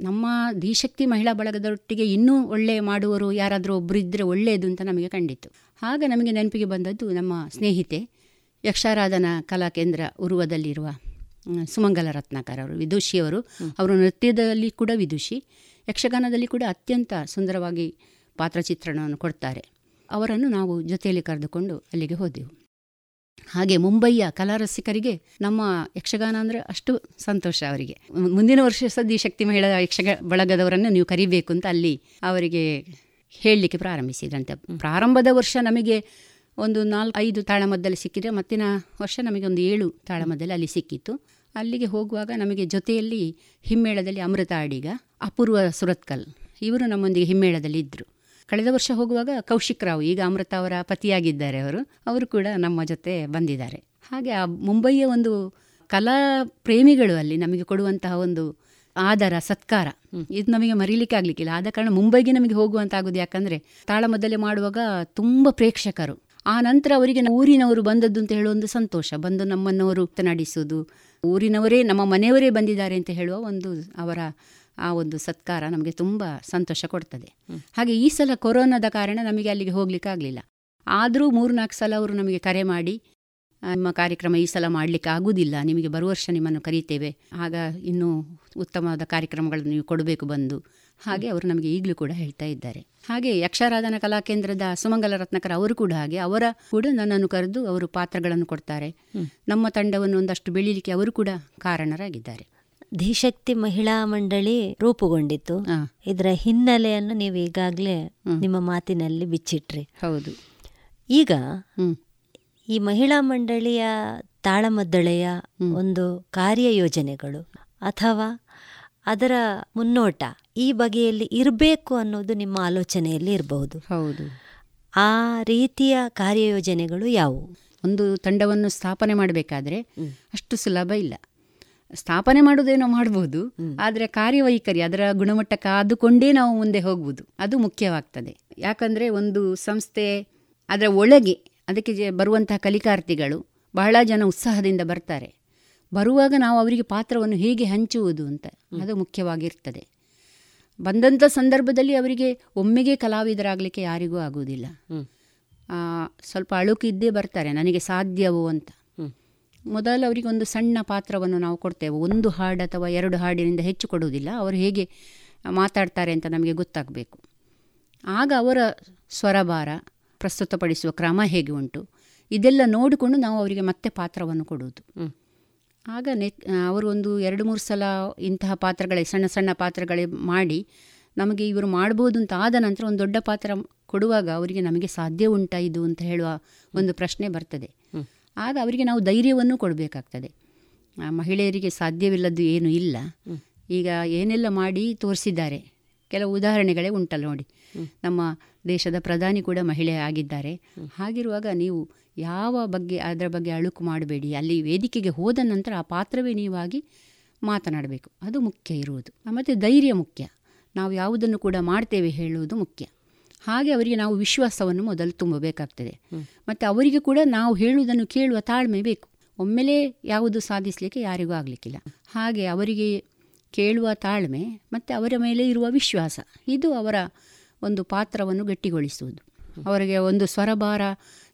ನಮ್ಮ ದಿಶಕ್ತಿ ಮಹಿಳಾ ಬಳಗದೊಟ್ಟಿಗೆ ಇನ್ನೂ ಒಳ್ಳೆ ಮಾಡುವರು ಯಾರಾದರೂ ಒಬ್ಬರು ಇದ್ದರೆ ಒಳ್ಳೆಯದು ಅಂತ ನಮಗೆ ಕಂಡಿತು ಆಗ ನಮಗೆ ನೆನಪಿಗೆ ಬಂದದ್ದು ನಮ್ಮ ಸ್ನೇಹಿತೆ ಯಕ್ಷಾರಾಧನಾ ಕಲಾ ಕೇಂದ್ರ ಉರುವದಲ್ಲಿರುವ ಸುಮಂಗಲ ರತ್ನಾಕರ್ ಅವರು ವಿದುಷಿಯವರು ಅವರು. ನೃತ್ಯದಲ್ಲಿ ಕೂಡ ವಿದುಷಿ. ಯಕ್ಷಗಾನದಲ್ಲಿ ಕೂಡ ಅತ್ಯಂತ ಸುಂದರವಾಗಿ ಪಾತ್ರಚಿತ್ರಣವನ್ನು ಕೊಡ್ತಾರೆ. ಅವರನ್ನು ನಾವು ಜೊತೆಯಲ್ಲಿ ಕರೆದುಕೊಂಡು ಅಲ್ಲಿಗೆ ಹೋದೆವು. ಹಾಗೆ ಮುಂಬಯಿಯ ಕಲಾರಸಿಕರಿಗೆ ನಮ್ಮ ಯಕ್ಷಗಾನ ಅಂದರೆ ಅಷ್ಟು ಸಂತೋಷ ಅವರಿಗೆ. ಮುಂದಿನ ವರ್ಷ ಸದ್ಯ ಶಕ್ತಿ ಮಹಿಳಾ ಯಕ್ಷಗ ಬಳಗದವರನ್ನು ನೀವು ಕರಿಬೇಕು ಅಂತ ಅಲ್ಲಿ ಅವರಿಗೆ ಹೇಳಲಿಕ್ಕೆ ಪ್ರಾರಂಭಿಸಿದ್ರಂತೆ ಪ್ರಾರಂಭದ ವರ್ಷ ನಮಗೆ ಒಂದು ನಾಲ್ಕು ಐದು ತಾಳಮದ್ದಲ್ಲಿ ಸಿಕ್ಕಿದ್ರೆ ಮತ್ತಿನ ವರ್ಷ ನಮಗೆ ಒಂದು ಏಳು ತಾಳಮದ್ದಲ್ಲಿ ಅಲ್ಲಿ ಸಿಕ್ಕಿತ್ತು. ಅಲ್ಲಿಗೆ ಹೋಗುವಾಗ ನಮಗೆ ಜೊತೆಯಲ್ಲಿ ಹಿಮ್ಮೇಳದಲ್ಲಿ ಅಮೃತ ಅಡಿಗ ಅಪೂರ್ವ ಸುರತ್ಕಲ್ ಇವರು ನಮ್ಮೊಂದಿಗೆ ಹಿಮ್ಮೇಳದಲ್ಲಿ ಇದ್ದರು ಕಳೆದ ವರ್ಷ ಹೋಗುವಾಗ ಕೌಶಿಕ್ ರಾವ್ ಈಗ ಅಮೃತ ಅವರ ಪತಿಯಾಗಿದ್ದಾರೆ ಅವರು ಅವರು ಕೂಡ ನಮ್ಮ ಜೊತೆ ಬಂದಿದ್ದಾರೆ. ಹಾಗೆ ಆ ಮುಂಬಯಿಯ ಒಂದು ಕಲಾ ಪ್ರೇಮಿಗಳು ಅಲ್ಲಿ ನಮಗೆ ಕೊಡುವಂತಹ ಒಂದು ಆದರ ಸತ್ಕಾರ. ಇದು ನಮಗೆ ಮರೀಲಿಕ್ಕೆ ಆಗ್ಲಿಕ್ಕಿಲ್ಲ. ಆದ ಕಾರಣ ಮುಂಬೈಗೆ ನಮಗೆ ಹೋಗುವಂತ ಆಗೋದು ಯಾಕಂದ್ರೆ ತಾಳಮದ್ದಲೆ ಮಾಡುವಾಗ ತುಂಬ ಪ್ರೇಕ್ಷಕರು. ಆ ನಂತರ ಅವರಿಗೆ ಊರಿನವರು ಬಂದದ್ದು ಅಂತ ಹೇಳುವ ಒಂದು ಸಂತೋಷ. ಬಂದು ನಮ್ಮನ್ನವರು ನಡೆಸೋದು ಊರಿನವರೇ ನಮ್ಮ ಮನೆಯವರೇ ಬಂದಿದ್ದಾರೆ ಅಂತ ಹೇಳುವ ಒಂದು ಅವರ ಆ ಒಂದು ಸತ್ಕಾರ ನಮಗೆ ತುಂಬ ಸಂತೋಷ ಕೊಡ್ತದೆ. ಹಾಗೆ ಈ ಸಲ ಕೊರೋನಾದ ಕಾರಣ ನಮಗೆ ಅಲ್ಲಿಗೆ ಹೋಗ್ಲಿಕ್ಕೆ ಆಗಲಿಲ್ಲ. ಆದರೂ ಮೂರು ನಾಲ್ಕು ಸಲ ಅವರು ನಮಗೆ ಕರೆ ಮಾಡಿ ನಿಮ್ಮ ಕಾರ್ಯಕ್ರಮ ಈ ಸಲ ಮಾಡಲಿಕ್ಕೆ ಆಗುವುದಿಲ್ಲ ನಿಮಗೆ ಬರುವ ವರ್ಷ ನಿಮ್ಮನ್ನು ಕರೀತೇವೆ. ಆಗ ಇನ್ನೂ ಉತ್ತಮವಾದ ಕಾರ್ಯಕ್ರಮಗಳನ್ನು ನೀವು ಕೊಡಬೇಕು ಬಂದು. ಹಾಗೆ ಅವರು ನಮಗೆ ಈಗಲೂ ಕೂಡ ಹೇಳ್ತಾ ಇದ್ದಾರೆ. ಹಾಗೆ ಯಕ್ಷಾರಾಧನಾ ಕಲಾಕೇಂದ್ರದ ಸುಮಂಗಲ ರತ್ನಕರ ಅವರು ಕೂಡ ಹಾಗೆ. ಅವರ ಕೂಡ ನನ್ನನ್ನು ಕರೆದು ಅವರು ಪಾತ್ರಗಳನ್ನು ಕೊಡ್ತಾರೆ. ನಮ್ಮ ತಂಡವನ್ನು ಒಂದಷ್ಟು ಬೆಳೀಲಿಕ್ಕೆ ಅವರು ಕೂಡ ಕಾರಣರಾಗಿದ್ದಾರೆ. ದಿಶಕ್ತಿ ಮಹಿಳಾ ಮಂಡಳಿ ರೂಪುಗೊಂಡಿತ್ತು. ಇದರ ಹಿನ್ನೆಲೆಯನ್ನು ನೀವು ಈಗಾಗಲೇ ನಿಮ್ಮ ಮಾತಿನಲ್ಲಿ ಬಿಚ್ಚಿಟ್ರಿ. ಹೌದು. ಈಗ ಈ ಮಹಿಳಾ ಮಂಡಳಿಯ ತಾಳಮದ್ದಳೆಯ ಒಂದು ಕಾರ್ಯಯೋಜನೆಗಳು ಅಥವಾ ಅದರ ಮುನ್ನೋಟ ಈ ಬಗೆಯಲ್ಲಿ ಇರಬೇಕು ಅನ್ನೋದು ನಿಮ್ಮ ಆಲೋಚನೆಯಲ್ಲಿ ಇರಬಹುದು. ಹೌದು. ಆ ರೀತಿಯ ಕಾರ್ಯಯೋಜನೆಗಳು ಯಾವುವು? ಒಂದು ತಂಡವನ್ನು ಸ್ಥಾಪನೆ ಮಾಡಬೇಕಾದ್ರೆ ಅಷ್ಟು ಸುಲಭ ಇಲ್ಲ. ಸ್ಥಾಪನೆ ಮಾಡೋದೇನೋ ಮಾಡ್ಬೋದು ಆದರೆ ಕಾರ್ಯವೈಖರಿ ಅದರ ಗುಣಮಟ್ಟ ಕಾದುಕೊಂಡೇ ನಾವು ಮುಂದೆ ಹೋಗ್ಬೋದು. ಅದು ಮುಖ್ಯವಾಗ್ತದೆ. ಯಾಕಂದರೆ ಒಂದು ಸಂಸ್ಥೆ ಅದರ ಒಳಗೆ ಅದಕ್ಕೆ ಬರುವಂತಹ ಕಲಿಕಾರ್ಥಿಗಳು ಬಹಳ ಜನ ಉತ್ಸಾಹದಿಂದ ಬರ್ತಾರೆ. ಬರುವಾಗ ನಾವು ಅವರಿಗೆ ಪಾತ್ರವನ್ನು ಹೇಗೆ ಹಂಚುವುದು ಅಂತ ಅದು ಮುಖ್ಯವಾಗಿರ್ತದೆ. ಬಂದಂಥ ಸಂದರ್ಭದಲ್ಲಿ ಅವರಿಗೆ ಒಮ್ಮೆಗೆ ಕಲಾವಿದರಾಗಲಿಕ್ಕೆ ಯಾರಿಗೂ ಆಗುವುದಿಲ್ಲ. ಸ್ವಲ್ಪ ಅಳುಕು ಇದ್ದೇ ಬರ್ತಾರೆ ನನಗೆ ಸಾಧ್ಯವೋ ಅಂತ. ಮೊದಲು ಅವರಿಗೆ ಒಂದು ಸಣ್ಣ ಪಾತ್ರವನ್ನು ನಾವು ಕೊಡ್ತೇವೆ. ಒಂದು ಹಾಡು ಅಥವಾ ಎರಡು ಹಾಡಿನಿಂದ ಹೆಚ್ಚು ಕೊಡುವುದಿಲ್ಲ. ಅವರು ಹೇಗೆ ಮಾತಾಡ್ತಾರೆ ಅಂತ ನಮಗೆ ಗೊತ್ತಾಗಬೇಕು. ಆಗ ಅವರ ಸ್ವರಭಾರ ಪ್ರಸ್ತುತಪಡಿಸುವ ಕ್ರಮ ಹೇಗೆ ಉಂಟು? ಇದೆಲ್ಲ ನೋಡಿಕೊಂಡು ನಾವು ಅವರಿಗೆ ಮತ್ತೆ ಪಾತ್ರವನ್ನು ಕೊಡುವುದು. ಆಗ ನೆ ಅವರು ಒಂದು ಎರಡು ಮೂರು ಸಲ ಇಂತಹ ಪಾತ್ರಗಳೇ ಸಣ್ಣ ಸಣ್ಣ ಪಾತ್ರಗಳೇ ಮಾಡಿ ನಮಗೆ ಇವರು ಮಾಡ್ಬೋದು ಅಂತ ಆದ ನಂತರ ಒಂದು ದೊಡ್ಡ ಪಾತ್ರ ಕೊಡುವಾಗ ಅವರಿಗೆ ನಮಗೆ ಸಾಧ್ಯ ಉಂಟಾ ಇದು ಅಂತ ಹೇಳುವ ಒಂದು ಪ್ರಶ್ನೆ ಬರ್ತದೆ. ಆಗ ಅವರಿಗೆ ನಾವು ಧೈರ್ಯವನ್ನು ಕೊಡಬೇಕಾಗ್ತದೆ. ಮಹಿಳೆಯರಿಗೆ ಸಾಧ್ಯವಿಲ್ಲದ್ದು ಏನೂ ಇಲ್ಲ. ಈಗ ಏನೆಲ್ಲ ಮಾಡಿ ತೋರಿಸಿದ್ದಾರೆ. ಕೆಲವು ಉದಾಹರಣೆಗಳೇ ಉಂಟಲ್ಲ ನೋಡಿ. ನಮ್ಮ ದೇಶದ ಪ್ರಧಾನಿ ಕೂಡ ಮಹಿಳೆ ಆಗಿದ್ದಾರೆ. ಹಾಗಿರುವಾಗ ನೀವು ಯಾವ ಬಗ್ಗೆ, ಅದರ ಬಗ್ಗೆ ಅಳುಕು ಮಾಡಬೇಡಿ. ಅಲ್ಲಿ ವೇದಿಕೆಗೆ ಹೋದ ನಂತರ ಆ ಪಾತ್ರವೇ ನೀವಾಗಿ ಮಾತನಾಡಬೇಕು. ಅದು ಮುಖ್ಯ ಇರುವುದು. ಮತ್ತು ಧೈರ್ಯ ಮುಖ್ಯ. ನಾವು ಯಾವುದನ್ನು ಕೂಡ ಮಾಡ್ತೇವೆ ಹೇಳುವುದು ಮುಖ್ಯ. ಹಾಗೆ ಅವರಿಗೆ ನಾವು ವಿಶ್ವಾಸವನ್ನು ಮೊದಲು ತುಂಬಬೇಕಾಗ್ತದೆ. ಮತ್ತು ಅವರಿಗೆ ಕೂಡ ನಾವು ಹೇಳುವುದನ್ನು ಕೇಳುವ ತಾಳ್ಮೆ ಬೇಕು. ಒಮ್ಮೆಲೇ ಯಾವುದು ಸಾಧಿಸಲಿಕ್ಕೆ ಯಾರಿಗೂ ಆಗಲಿಕ್ಕಿಲ್ಲ. ಹಾಗೆ ಅವರಿಗೆ ಕೇಳುವ ತಾಳ್ಮೆ, ಮತ್ತು ಅವರ ಮೇಲೆ ಇರುವ ವಿಶ್ವಾಸ. ಇದು ಅವರ ಒಂದು ಪಾತ್ರವನ್ನು ಗಟ್ಟಿಗೊಳಿಸುವುದು. ಅವರಿಗೆ ಒಂದು ಸ್ವರಭಾರ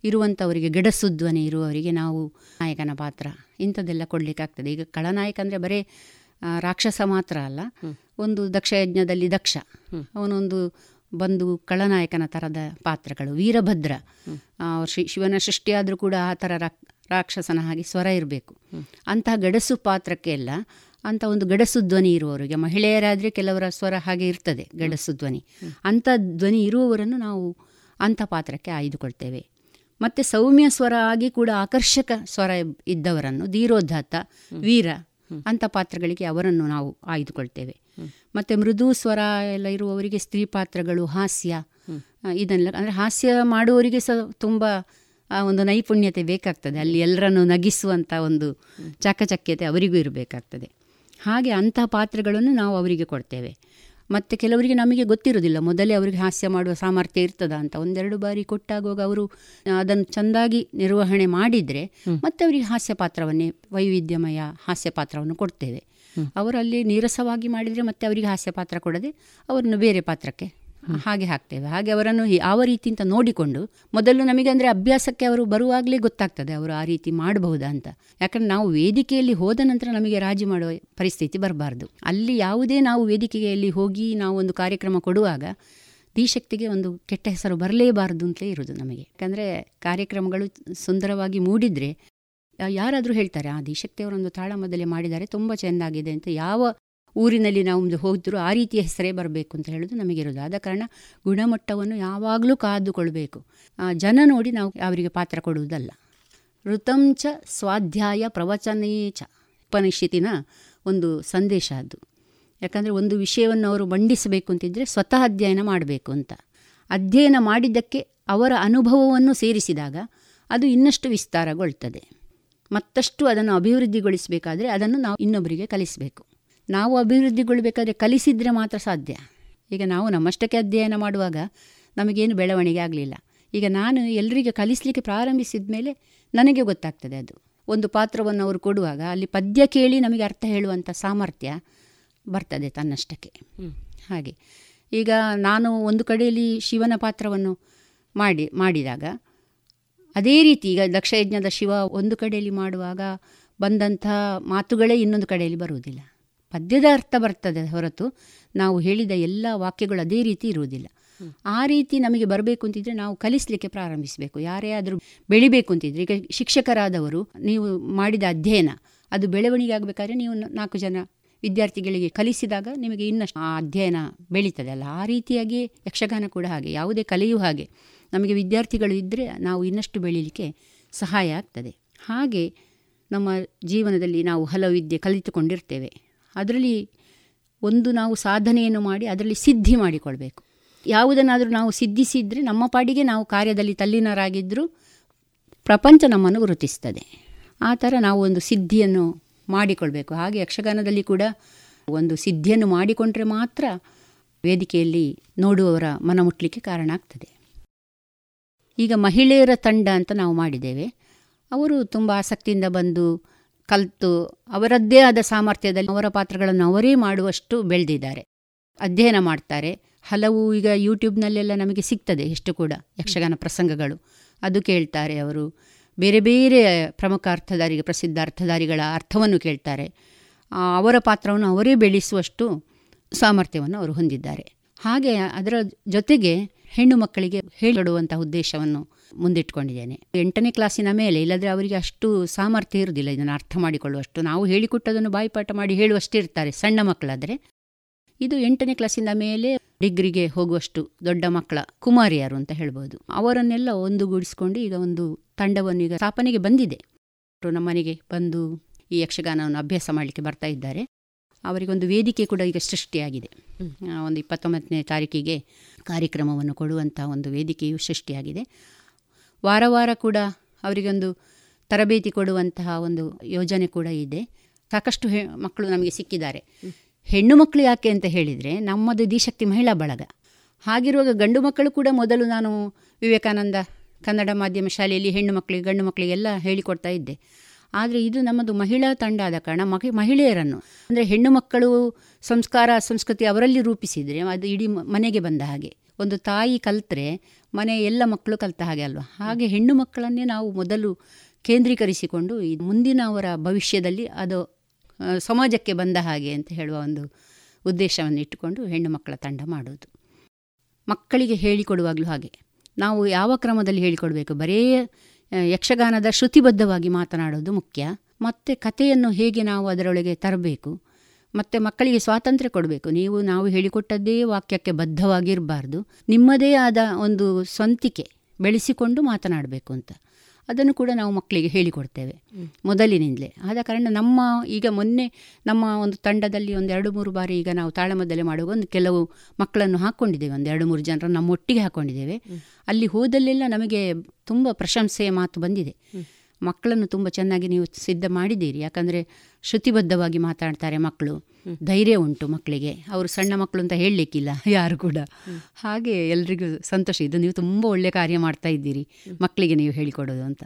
ಇರುವಂಥವರಿಗೆ ಗಿಡಸುದ್ವನೆ ಇರುವವರಿಗೆ ನಾವು ನಾಯಕನ ಪಾತ್ರ ಇಂಥದ್ದೆಲ್ಲ ಕೊಡಲಿಕ್ಕಾಗ್ತದೆ. ಈಗ ಖಳನಾಯಕ ಅಂದರೆ ಬರೀ ರಾಕ್ಷಸ ಮಾತ್ರ ಅಲ್ಲ. ಒಂದು ದಕ್ಷ ಯಜ್ಞದಲ್ಲಿ ದಕ್ಷ. ಅವನೊಂದು ಬಂದು ಖಳನಾಯಕನ ಥರದ ಪಾತ್ರಗಳು. ವೀರಭದ್ರ. ಶಿ, ಶಿವನ ಸೃಷ್ಟಿಯಾದರೂ ಕೂಡ ಆ ಥರ ರಾಕ್, ರಾಕ್ಷಸನ ಹಾಗೆ ಸ್ವರ ಇರಬೇಕು. ಅಂತಹ ಗಡಸು ಪಾತ್ರಕ್ಕೆ ಎಲ್ಲ ಅಂಥ ಒಂದು ಗಡಸು ಧ್ವನಿ ಇರುವವರಿಗೆ ಮಹಿಳೆಯರಾದರೆ ಕೆಲವರ ಸ್ವರ ಹಾಗೆ ಇರ್ತದೆ ಗಡಸು ಧ್ವನಿ. ಅಂಥ ಧ್ವನಿ ಇರುವವರನ್ನು ನಾವು ಅಂಥ ಪಾತ್ರಕ್ಕೆ ಆಯ್ದುಕೊಳ್ತೇವೆ. ಮತ್ತು ಸೌಮ್ಯ ಸ್ವರ ಆಗಿ ಕೂಡ ಆಕರ್ಷಕ ಸ್ವರ ಇದ್ದವರನ್ನು ಧೀರೋದ್ಧಾತ ವೀರ ಅಂಥ ಪಾತ್ರಗಳಿಗೆ ಅವರನ್ನು ನಾವು ಆಯ್ದುಕೊಳ್ತೇವೆ. ಮತ್ತು ಮೃದು ಸ್ವರ ಎಲ್ಲ ಇರುವವರಿಗೆ ಸ್ತ್ರೀ ಪಾತ್ರಗಳು ಹಾಸ್ಯ ಇದನ್ನೆಲ್ಲ ಅಂದರೆ ಹಾಸ್ಯ ಮಾಡುವವರಿಗೆ ಸಹ ತುಂಬ ಒಂದು ನೈಪುಣ್ಯತೆ ಬೇಕಾಗ್ತದೆ. ಅಲ್ಲಿ ಎಲ್ಲರನ್ನು ನಗಿಸುವಂಥ ಒಂದು ಚಾಕಚಕ್ಯತೆ ಅವರಿಗೂ ಇರಬೇಕಾಗ್ತದೆ. ಹಾಗೆ ಅಂತಹ ಪಾತ್ರಗಳನ್ನು ನಾವು ಅವರಿಗೆ ಕೊಡ್ತೇವೆ. ಮತ್ತು ಕೆಲವರಿಗೆ ನಮಗೆ ಗೊತ್ತಿರೋದಿಲ್ಲ ಮೊದಲೇ ಅವರಿಗೆ ಹಾಸ್ಯ ಮಾಡುವ ಸಾಮರ್ಥ್ಯ ಇರ್ತದ ಅಂತ. ಒಂದೆರಡು ಬಾರಿ ಕೊಟ್ಟಾಗುವಾಗ ಅವರು ಅದನ್ನು ಚೆಂದಾಗಿ ನಿರ್ವಹಣೆ ಮಾಡಿದರೆ ಮತ್ತೆ ಅವರಿಗೆ ಹಾಸ್ಯ ಪಾತ್ರವನ್ನೇ ವೈವಿಧ್ಯಮಯ ಹಾಸ್ಯ ಪಾತ್ರವನ್ನು ಕೊಡ್ತೇವೆ. ಅವರಲ್ಲಿ ನೀರಸವಾಗಿ ಮಾಡಿದರೆ ಮತ್ತೆ ಅವರಿಗೆ ಹಾಸ್ಯ ಪಾತ್ರ ಕೊಡದೆ ಅವರನ್ನು ಬೇರೆ ಪಾತ್ರಕ್ಕೆ ಹಾಗೆ ಹಾಕ್ತೇವೆ. ಹಾಗೆ ಅವರನ್ನು ಯಾವ ರೀತಿ ಅಂತ ನೋಡಿಕೊಂಡು ಮೊದಲು ನಮಗೆ ಅಂದರೆ ಅಭ್ಯಾಸಕ್ಕೆ ಅವರು ಬರುವಾಗಲೇ ಗೊತ್ತಾಗ್ತದೆ ಅವರು ಆ ರೀತಿ ಮಾಡಬಹುದಾ ಅಂತ. ಯಾಕಂದ್ರೆ ನಾವು ವೇದಿಕೆಯಲ್ಲಿ ಹೋದ ನಂತರ ನಮಗೆ ರಾಜಿ ಮಾಡುವ ಪರಿಸ್ಥಿತಿ ಬರಬಾರ್ದು. ಅಲ್ಲಿ ಯಾವುದೇ ನಾವು ವೇದಿಕೆಯಲ್ಲಿ ಹೋಗಿ ನಾವು ಒಂದು ಕಾರ್ಯಕ್ರಮ ಕೊಡುವಾಗ ಧೀಶಕ್ತಿಗೆ ಒಂದು ಕೆಟ್ಟ ಹೆಸರು ಬರಲೇಬಾರದು ಅಂತಲೇ ಇರೋದು ನಮಗೆ. ಯಾಕಂದರೆ ಕಾರ್ಯಕ್ರಮಗಳು ಸುಂದರವಾಗಿ ಮೂಡಿದರೆ ಯಾರಾದರೂ ಹೇಳ್ತಾರೆ, ಆ ದೀಶಕ್ತಿಯವರೊಂದು ತಾಳಮದ್ದಲೆ ಮಾಡಿದ್ದಾರೆ, ತುಂಬ ಚೆಂದಾಗಿದೆ ಅಂತ ಯಾವ ಊರಿನಲ್ಲಿ ನಾವು ಹೋದರೂ ಆ ರೀತಿಯ ಹೆಸರೇ ಬರಬೇಕು ಅಂತ ಹೇಳೋದು ನಮಗಿರೋದು ಆದ ಕಾರಣ ಗುಣಮಟ್ಟವನ್ನು ಯಾವಾಗಲೂ ಕಾದುಕೊಳ್ಬೇಕು. ಜನ ನೋಡಿ ನಾವು ಅವರಿಗೆ ಪಾತ್ರ ಕೊಡುವುದಲ್ಲ. ಋತಂಚ ಸ್ವಾಧ್ಯಾಯ ಪ್ರವಚನೇಚ ಉಪನಿಷತ್ತಿನ ಒಂದು ಸಂದೇಶ ಅದು. ಯಾಕಂದರೆ ಒಂದು ವಿಷಯವನ್ನು ಅವರು ಮಂಡಿಸಬೇಕು ಅಂತಿದ್ದರೆ ಸ್ವತಃ ಅಧ್ಯಯನ ಮಾಡಬೇಕು ಅಂತ. ಅಧ್ಯಯನ ಮಾಡಿದ್ದಕ್ಕೆ ಅವರ ಅನುಭವವನ್ನು ಸೇರಿಸಿದಾಗ ಅದು ಇನ್ನಷ್ಟು ವಿಸ್ತಾರಗೊಳ್ತದೆ. ಮತ್ತಷ್ಟು ಅದನ್ನು ಅಭಿವೃದ್ಧಿಗೊಳಿಸಬೇಕಾದ್ರೆ ಅದನ್ನು ನಾವು ಇನ್ನೊಬ್ಬರಿಗೆ ಕಲಿಸಬೇಕು. ನಾವು ಅಭಿವೃದ್ಧಿಗೊಳ್ಬೇಕಾದ್ರೆ ಕಲಿಸಿದರೆ ಮಾತ್ರ ಸಾಧ್ಯ. ಈಗ ನಾವು ನಮ್ಮಷ್ಟಕ್ಕೆ ಅಧ್ಯಯನ ಮಾಡುವಾಗ ನಮಗೇನು ಬೆಳವಣಿಗೆ ಆಗಲಿಲ್ಲ. ಈಗ ನಾನು ಎಲ್ಲರಿಗೆ ಕಲಿಸಲಿಕ್ಕೆ ಪ್ರಾರಂಭಿಸಿದ ಮೇಲೆ ನನಗೆ ಗೊತ್ತಾಗ್ತದೆ ಅದು. ಒಂದು ಪಾತ್ರವನ್ನು ಅವರು ಕೊಡುವಾಗ ಅಲ್ಲಿ ಪದ್ಯ ಕೇಳಿ ನಮಗೆ ಅರ್ಥ ಹೇಳುವಂಥ ಸಾಮರ್ಥ್ಯ ಬರ್ತದೆ ತನ್ನಷ್ಟಕ್ಕೆ. ಹಾಗೆ. ಈಗ ನಾನು ಒಂದು ಕಡೆಯಲ್ಲಿ ಶಿವನ ಪಾತ್ರವನ್ನು ಮಾಡಿ ಮಾಡಿದಾಗ ಅದೇ ರೀತಿ ಈಗ ದಕ್ಷಯಜ್ಞದ ಶಿವ ಒಂದು ಕಡೆಯಲ್ಲಿ ಮಾಡುವಾಗ ಬಂದಂಥ ಮಾತುಗಳೇ ಇನ್ನೊಂದು ಕಡೆಯಲ್ಲಿ ಬರುವುದಿಲ್ಲ. ಪದ್ಯದ ಅರ್ಥ ಬರ್ತದೆ ಹೊರತು ನಾವು ಹೇಳಿದ ಎಲ್ಲ ವಾಕ್ಯಗಳು ಅದೇ ರೀತಿ ಇರುವುದಿಲ್ಲ. ಆ ರೀತಿ ನಮಗೆ ಬರಬೇಕು ಅಂತಿದ್ರೆ ನಾವು ಕಲಿಸಲಿಕ್ಕೆ ಪ್ರಾರಂಭಿಸಬೇಕು. ಯಾರೇ ಆದರೂ ಬೆಳಿಬೇಕು ಅಂತಿದ್ರೆ, ಈಗ ಶಿಕ್ಷಕರಾದವರು ನೀವು ಮಾಡಿದ ಅಧ್ಯಯನ, ಅದು ಬೆಳವಣಿಗೆ ಆಗಬೇಕಾದ್ರೆ ನೀವು ನಾಲ್ಕು ಜನ ವಿದ್ಯಾರ್ಥಿಗಳಿಗೆ ಕಲಿಸಿದಾಗ ನಿಮಗೆ ಇನ್ನಷ್ಟು ಆ ಅಧ್ಯಯನ ಬೆಳೀತದೆ ಅಲ್ಲ. ಆ ರೀತಿಯಾಗಿ ಯಕ್ಷಗಾನ ಕೂಡ ಹಾಗೆ, ಯಾವುದೇ ಕಲೆಯೂ ಹಾಗೆ. ನಮಗೆ ವಿದ್ಯಾರ್ಥಿಗಳು ಇದ್ದರೆ ನಾವು ಇನ್ನಷ್ಟು ಬೆಳೀಲಿಕ್ಕೆ ಸಹಾಯ ಆಗ್ತದೆ. ಹಾಗೆ ನಮ್ಮ ಜೀವನದಲ್ಲಿ ನಾವು ಹಲವು ವಿದ್ಯೆ ಕಲಿತುಕೊಂಡಿರ್ತೇವೆ. ಅದರಲ್ಲಿ ಒಂದು ನಾವು ಸಾಧನೆಯನ್ನು ಮಾಡಿ, ಅದರಲ್ಲಿ ಸಿದ್ಧಿ ಮಾಡಿಕೊಳ್ಬೇಕು. ಯಾವುದನ್ನಾದರೂ ನಾವು ಸಿದ್ಧಿಸಿದರೆ ನಮ್ಮ ಪಾಡಿಗೆ ನಾವು ಕಾರ್ಯದಲ್ಲಿ ತಲ್ಲೀನರಾಗಿದ್ದರೂ ಪ್ರಪಂಚ ನಮ್ಮನ್ನು ಗುರುತಿಸ್ತದೆ. ಆ ಥರ ನಾವು ಒಂದು ಸಿದ್ಧಿಯನ್ನು ಮಾಡಿಕೊಳ್ಬೇಕು. ಹಾಗೆ ಯಕ್ಷಗಾನದಲ್ಲಿ ಕೂಡ ಒಂದು ಸಿದ್ಧಿಯನ್ನು ಮಾಡಿಕೊಂಡ್ರೆ ಮಾತ್ರ ವೇದಿಕೆಯಲ್ಲಿ ನೋಡುವವರ ಮನ ಮುಟ್ಲಿಕ್ಕೆ ಕಾರಣ ಆಗ್ತದೆ. ಈಗ ಮಹಿಳೆಯರ ತಂಡ ಅಂತ ನಾವು ಮಾಡಿದ್ದೇವೆ. ಅವರು ತುಂಬ ಆಸಕ್ತಿಯಿಂದ ಬಂದು ಕಲಿತು ಅವರದ್ದೇ ಆದ ಸಾಮರ್ಥ್ಯದಲ್ಲಿ ಅವರ ಪಾತ್ರಗಳನ್ನು ಅವರೇ ಮಾಡುವಷ್ಟು ಬೆಳೆದಿದ್ದಾರೆ. ಅಧ್ಯಯನ ಮಾಡ್ತಾರೆ. ಹಲವು ಈಗ ಯೂಟ್ಯೂಬ್ನಲ್ಲೆಲ್ಲ ನಮಗೆ ಸಿಗ್ತದೆ ಎಷ್ಟು ಕೂಡ ಯಕ್ಷಗಾನ ಪ್ರಸಂಗಗಳು. ಅದು ಕೇಳ್ತಾರೆ ಅವರು. ಬೇರೆ ಬೇರೆ ಪ್ರಮುಖ ಅರ್ಥಧಾರಿಗೆ, ಪ್ರಸಿದ್ಧ ಅರ್ಥಧಾರಿಗಳ ಅರ್ಥವನ್ನು ಕೇಳ್ತಾರೆ. ಅವರ ಪಾತ್ರವನ್ನು ಅವರೇ ಬೆಳೆಸುವಷ್ಟು ಸಾಮರ್ಥ್ಯವನ್ನು ಅವರು ಹೊಂದಿದ್ದಾರೆ. ಹಾಗೆ ಅದರ ಜೊತೆಗೆ ಹೆಣ್ಣು ಮಕ್ಕಳಿಗೆ ಹೇಳಿಡುವಂಥ ಉದ್ದೇಶವನ್ನು ಮುಂದಿಟ್ಕೊಂಡಿದ್ದೇನೆ. ಎಂಟನೇ ಕ್ಲಾಸಿನ ಮೇಲೆ ಇಲ್ಲದ್ರೆ ಅವರಿಗೆ ಅಷ್ಟು ಸಾಮರ್ಥ್ಯ ಇರುವುದಿಲ್ಲ ಇದನ್ನು ಅರ್ಥ ಮಾಡಿಕೊಳ್ಳುವಷ್ಟು. ನಾವು ಹೇಳಿಕೊಟ್ಟದನ್ನು ಬಾಯಿಪಾಠ ಮಾಡಿ ಹೇಳುವಷ್ಟು ಇರ್ತಾರೆ, ಸಣ್ಣ ಮಕ್ಕಳಾದರೆ. ಇದು ಎಂಟನೇ ಕ್ಲಾಸಿನ ಮೇಲೆ ಡಿಗ್ರಿಗೆ ಹೋಗುವಷ್ಟು ದೊಡ್ಡ ಮಕ್ಕಳ ಕುಮಾರಿಯರು ಅಂತ ಹೇಳ್ಬೋದು. ಅವರನ್ನೆಲ್ಲ ಒಂದುಗೂಡಿಸಿಕೊಂಡು ಈಗ ಒಂದು ತಂಡವನ್ನು ಈಗ ಸ್ಥಾಪನೆಗೆ ಬಂದಿದೆ. ನಮ್ಮನೆಗೆ ಬಂದು ಈ ಯಕ್ಷಗಾನವನ್ನು ಅಭ್ಯಾಸ ಮಾಡಲಿಕ್ಕೆ ಬರ್ತಾ ಇದ್ದಾರೆ. ಅವರಿಗೊಂದು ವೇದಿಕೆ ಕೂಡ ಈಗ ಸೃಷ್ಟಿಯಾಗಿದೆ. ಒಂದು ಇಪ್ಪತ್ತೊಂಬತ್ತನೇ ತಾರೀಕಿಗೆ ಕಾರ್ಯಕ್ರಮವನ್ನು ಕೊಡುವಂಥ ಒಂದು ವೇದಿಕೆಯು ಸೃಷ್ಟಿಯಾಗಿದೆ. ವಾರ ವಾರ ಕೂಡ ಅವರಿಗೊಂದು ತರಬೇತಿ ಕೊಡುವಂತಹ ಒಂದು ಯೋಜನೆ ಕೂಡ ಇದೆ. ಸಾಕಷ್ಟು ಹೆ, ಮಕ್ಕಳು ನಮಗೆ ಸಿಕ್ಕಿದ್ದಾರೆ. ಹೆಣ್ಣು ಮಕ್ಕಳು ಯಾಕೆ ಅಂತ ಹೇಳಿದರೆ ನಮ್ಮದು ದಿಶಕ್ತಿ ಮಹಿಳಾ ಬಳಗ. ಹಾಗಿರುವಾಗ ಗಂಡು ಮಕ್ಕಳು ಕೂಡ ಮೊದಲು ನಾನು ವಿವೇಕಾನಂದ ಕನ್ನಡ ಮಾಧ್ಯಮ ಶಾಲೆಯಲ್ಲಿ ಹೆಣ್ಣು ಮಕ್ಕಳಿಗೆ ಗಂಡು ಮಕ್ಕಳಿಗೆಲ್ಲ ಹೇಳಿಕೊಡ್ತಾ ಇದ್ದೆ. ಆದರೆ ಇದು ನಮ್ಮದು ಮಹಿಳಾ ತಂಡ ಆದ ಕಾರಣ ಮಹಿ, ಮಹಿಳೆಯರನ್ನು, ಅಂದರೆ ಹೆಣ್ಣು ಮಕ್ಕಳು ಸಂಸ್ಕಾರ, ಸಂಸ್ಕೃತಿ ಅವರಲ್ಲಿ ರೂಪಿಸಿದರೆ ಅದು ಇಡೀ ಮನೆಗೆ ಬಂದ ಹಾಗೆ. ಒಂದು ತಾಯಿ ಕಲ್ತರೆ ಮನೆ ಎಲ್ಲ ಮಕ್ಕಳು ಕಲಿತ ಹಾಗೆ ಅಲ್ವಾ? ಹಾಗೆ ಹೆಣ್ಣು ಮಕ್ಕಳನ್ನೇ ನಾವು ಮೊದಲು ಕೇಂದ್ರೀಕರಿಸಿಕೊಂಡು ಈ ಮುಂದಿನ ಅವರ ಭವಿಷ್ಯದಲ್ಲಿ ಅದು ಸಮಾಜಕ್ಕೆ ಬಂದ ಹಾಗೆ ಅಂತ ಹೇಳುವ ಒಂದು ಉದ್ದೇಶವನ್ನು ಇಟ್ಟುಕೊಂಡು ಹೆಣ್ಣು ಮಕ್ಕಳ ತಂಡ ಮಾಡೋದು ಮಕ್ಕಳಿಗೆ ಹೇಳಿಕೊಡುವಾಗಲೂ ಹಾಗೆ. ನಾವು ಯಾವ ಕ್ರಮದಲ್ಲಿ ಹೇಳಿಕೊಡಬೇಕು? ಬರೇ ಯಕ್ಷಗಾನದ ಶ್ರುತಿಬದ್ಧವಾಗಿ ಮಾತನಾಡೋದು ಮುಖ್ಯ. ಮತ್ತು ಕಥೆಯನ್ನು ಹೇಗೆ ನಾವು ಅದರೊಳಗೆ ತರಬೇಕು? ಮತ್ತು ಮಕ್ಕಳಿಗೆ ಸ್ವಾತಂತ್ರ್ಯ ಕೊಡಬೇಕು. ನೀವು ನಾವು ಹೇಳಿಕೊಟ್ಟದ್ದೇ ವಾಕ್ಯಕ್ಕೆ ಬದ್ಧವಾಗಿರಬಾರ್ದು. ನಿಮ್ಮದೇ ಆದ ಒಂದು ಸ್ವಂತಿಕೆ ಬೆಳೆಸಿಕೊಂಡು ಮಾತನಾಡಬೇಕು ಅಂತ. ಅದನ್ನು ಕೂಡ ನಾವು ಮಕ್ಕಳಿಗೆ ಹೇಳಿಕೊಡ್ತೇವೆ ಮೊದಲಿನಿಂದಲೇ. ಆದ ಕಾರಣ ನಮ್ಮ ಈಗ ಮೊನ್ನೆ ನಮ್ಮ ಒಂದು ತಂಡದಲ್ಲಿ ಒಂದು ಎರಡು ಮೂರು ಬಾರಿ ಈಗ ನಾವು ತಾಳಮದ್ದಲೆ ಮಾಡುವಾಗ ಒಂದು ಕೆಲವು ಮಕ್ಕಳನ್ನು ಹಾಕ್ಕೊಂಡಿದ್ದೇವೆ ಒಂದು ಎರಡು ಮೂರು ಜನರನ್ನು ನಮ್ಮೊಟ್ಟಿಗೆ ಹಾಕ್ಕೊಂಡಿದ್ದೇವೆ ಅಲ್ಲಿ ಹೋದಲ್ಲೆಲ್ಲ ನಮಗೆ ತುಂಬ ಪ್ರಶಂಸೆಯ ಮಾತು ಬಂದಿದೆ. ಮಕ್ಕಳನ್ನು ತುಂಬ ಚೆನ್ನಾಗಿ ನೀವು ಸಿದ್ಧ ಮಾಡಿದ್ದೀರಿ. ಯಾಕಂದರೆ ಶ್ರುತಿಬದ್ಧವಾಗಿ ಮಾತಾಡ್ತಾರೆ ಮಕ್ಕಳು. ಧೈರ್ಯ ಉಂಟು ಮಕ್ಕಳಿಗೆ. ಅವರು ಸಣ್ಣ ಮಕ್ಕಳು ಅಂತ ಹೇಳಲಿಕ್ಕಿಲ್ಲ ಯಾರು ಕೂಡ. ಹಾಗೆ ಎಲ್ರಿಗೂ ಸಂತೋಷ. ಇದು ನೀವು ತುಂಬ ಒಳ್ಳೆಯ ಕಾರ್ಯ ಮಾಡ್ತಾ ಇದ್ದೀರಿ. ಮಕ್ಕಳಿಗೆ ನೀವು ಹೇಳಿಕೊಡೋದು ಅಂತ.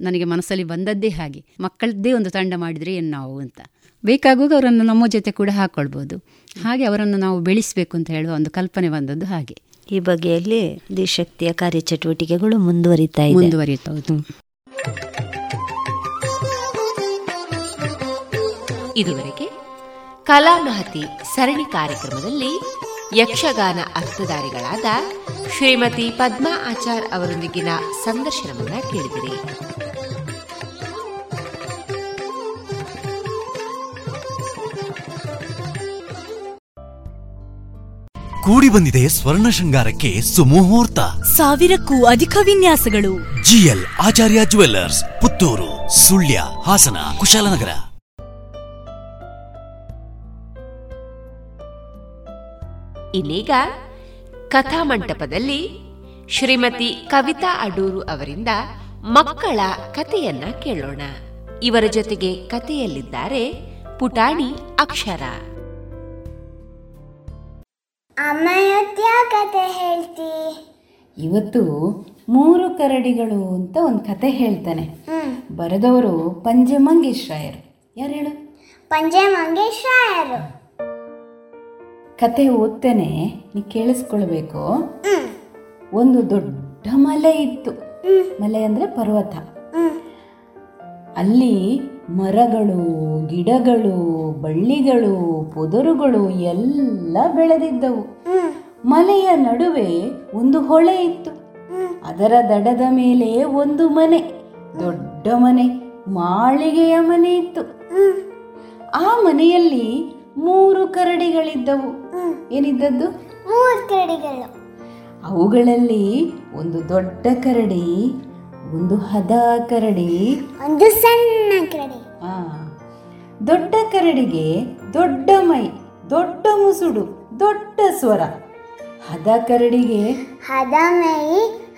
ನನಗೆ ಮನಸ್ಸಲ್ಲಿ ಬಂದದ್ದೇ ಹಾಗೆ. ಮಕ್ಕಳದ್ದೇ ಒಂದು ತಂಡ ಮಾಡಿದರೆ ಏನು ನಾವು ಅಂತ. ಬೇಕಾಗುವಾಗ ಅವರನ್ನು ನಮ್ಮ ಜೊತೆ ಕೂಡ ಹಾಕ್ಕೊಳ್ಬೋದು ಹಾಗೆ ಅವರನ್ನು ನಾವು ಬೆಳೆಸಬೇಕು ಅಂತ ಹೇಳುವ ಒಂದು ಕಲ್ಪನೆ ಬಂದದ್ದು ಹಾಗೆ. ಈ ಬಗೆಯಲ್ಲಿ ದಿಶಕ್ತಿಯ ಕಾರ್ಯಚಟುವಟಿಕೆಗಳು ಮುಂದುವರಿತಾ ಮುಂದುವರಿತಾ ಇದುವರೆಗೆ ಕಲಾಮಹತಿ ಸರಣಿ ಕಾರ್ಯಕ್ರಮದಲ್ಲಿ ಯಕ್ಷಗಾನ ಅರ್ಥಧಾರಿಗಳಾದ ಶ್ರೀಮತಿ ಪದ್ಮಾ ಆಚಾರ್ ಅವರೊಂದಿಗಿನ ಸಂದರ್ಶನವನ್ನ ಕೇಳಿದಿರಿ. ಕೂಡಿ ಬಂದಿದೆ ಸ್ವರ್ಣ ಶೃಂಗಾರಕ್ಕೆ ಸುಮುಹೂರ್ತ. ಸಾವಿರಕ್ಕೂ ಅಧಿಕ ವಿನ್ಯಾಸಗಳು. GL Acharya jewellers Puttur Sullia Hassan Kushalnagar. ಇನ್ನೀಗ ಕಥಾಮಂಟಪದಲ್ಲಿ ಶ್ರೀಮತಿ ಕವಿತಾ ಅಡೂರು ಅವರಿಂದ ಮಕ್ಕಳ ಕಥೆಯನ್ನ ಕೇಳೋಣ. ಇವರ ಜೊತೆಗೆ ಕಥೆಯಲ್ಲಿದ್ದಾರೆ ಪುಟಾಣಿ ಅಕ್ಷರ. ಕತೆ ಹೇಳ್ತಿ. ಇವತ್ತು ಮೂರು ಕರಡಿಗಳು ಅಂತ ಒಂದು ಕತೆ ಹೇಳ್ತಾನೆ. ಬರೆದವರು ಪಂಜೆ ಮಂಗೇಶ್ ರಾಯರು ಯಾರು ಹೇಳು? ಪಂಜೆ ಮಂಗೇಶ್ ರಾಯರು ಕತೆ ಓದ್ತೇನೆ ನೀ ಕೇಳಿಸ್ಕೊಳ್ಬೇಕು. ಒಂದು ದೊಡ್ಡ ಮಲೆ ಇತ್ತು. ಮಲೆ ಅಂದ್ರೆ ಪರ್ವತ. ಅಲ್ಲಿ ಮರಗಳು ಗಿಡಗಳು ಬಳ್ಳಿಗಳು ಪೊದರುಗಳು ಎಲ್ಲ ಬೆಳೆದಿದ್ದವು. ಮಲೆಯ ನಡುವೆ ಒಂದು ಹೊಳೆ ಇತ್ತು. ಅದರ ದಡದ ಮೇಲೆ ಒಂದು ಮನೆ ದೊಡ್ಡ ಮನೆ ಮಾಳಿಗೆಯ ಮನೆ ಇತ್ತು. ಆ ಮನೆಯಲ್ಲಿ ಮೂರು ಕರಡಿಗಳಿದ್ದವು. ಏನಿದ್ದದ್ದು? ಮೂರು ಕರಡಿಗಳು. ಅವುಗಳಲ್ಲಿ ಒಂದು ದೊಡ್ಡ ಕರಡಿ ಒಂದು ಹದ ಕರಡಿ. ಒಂದು ಸಣ್ಣ ಕರಡಿ. ಆ ದೊಡ್ಡ ಕರಡಿಗೆ ದೊಡ್ಡ ಮೈ ದೊಡ್ಡ ಮುಸುಡು ದೊಡ್ಡ ಸ್ವರ. ಹದ ಕರಡಿಗೆ? ಹದ ಮೈ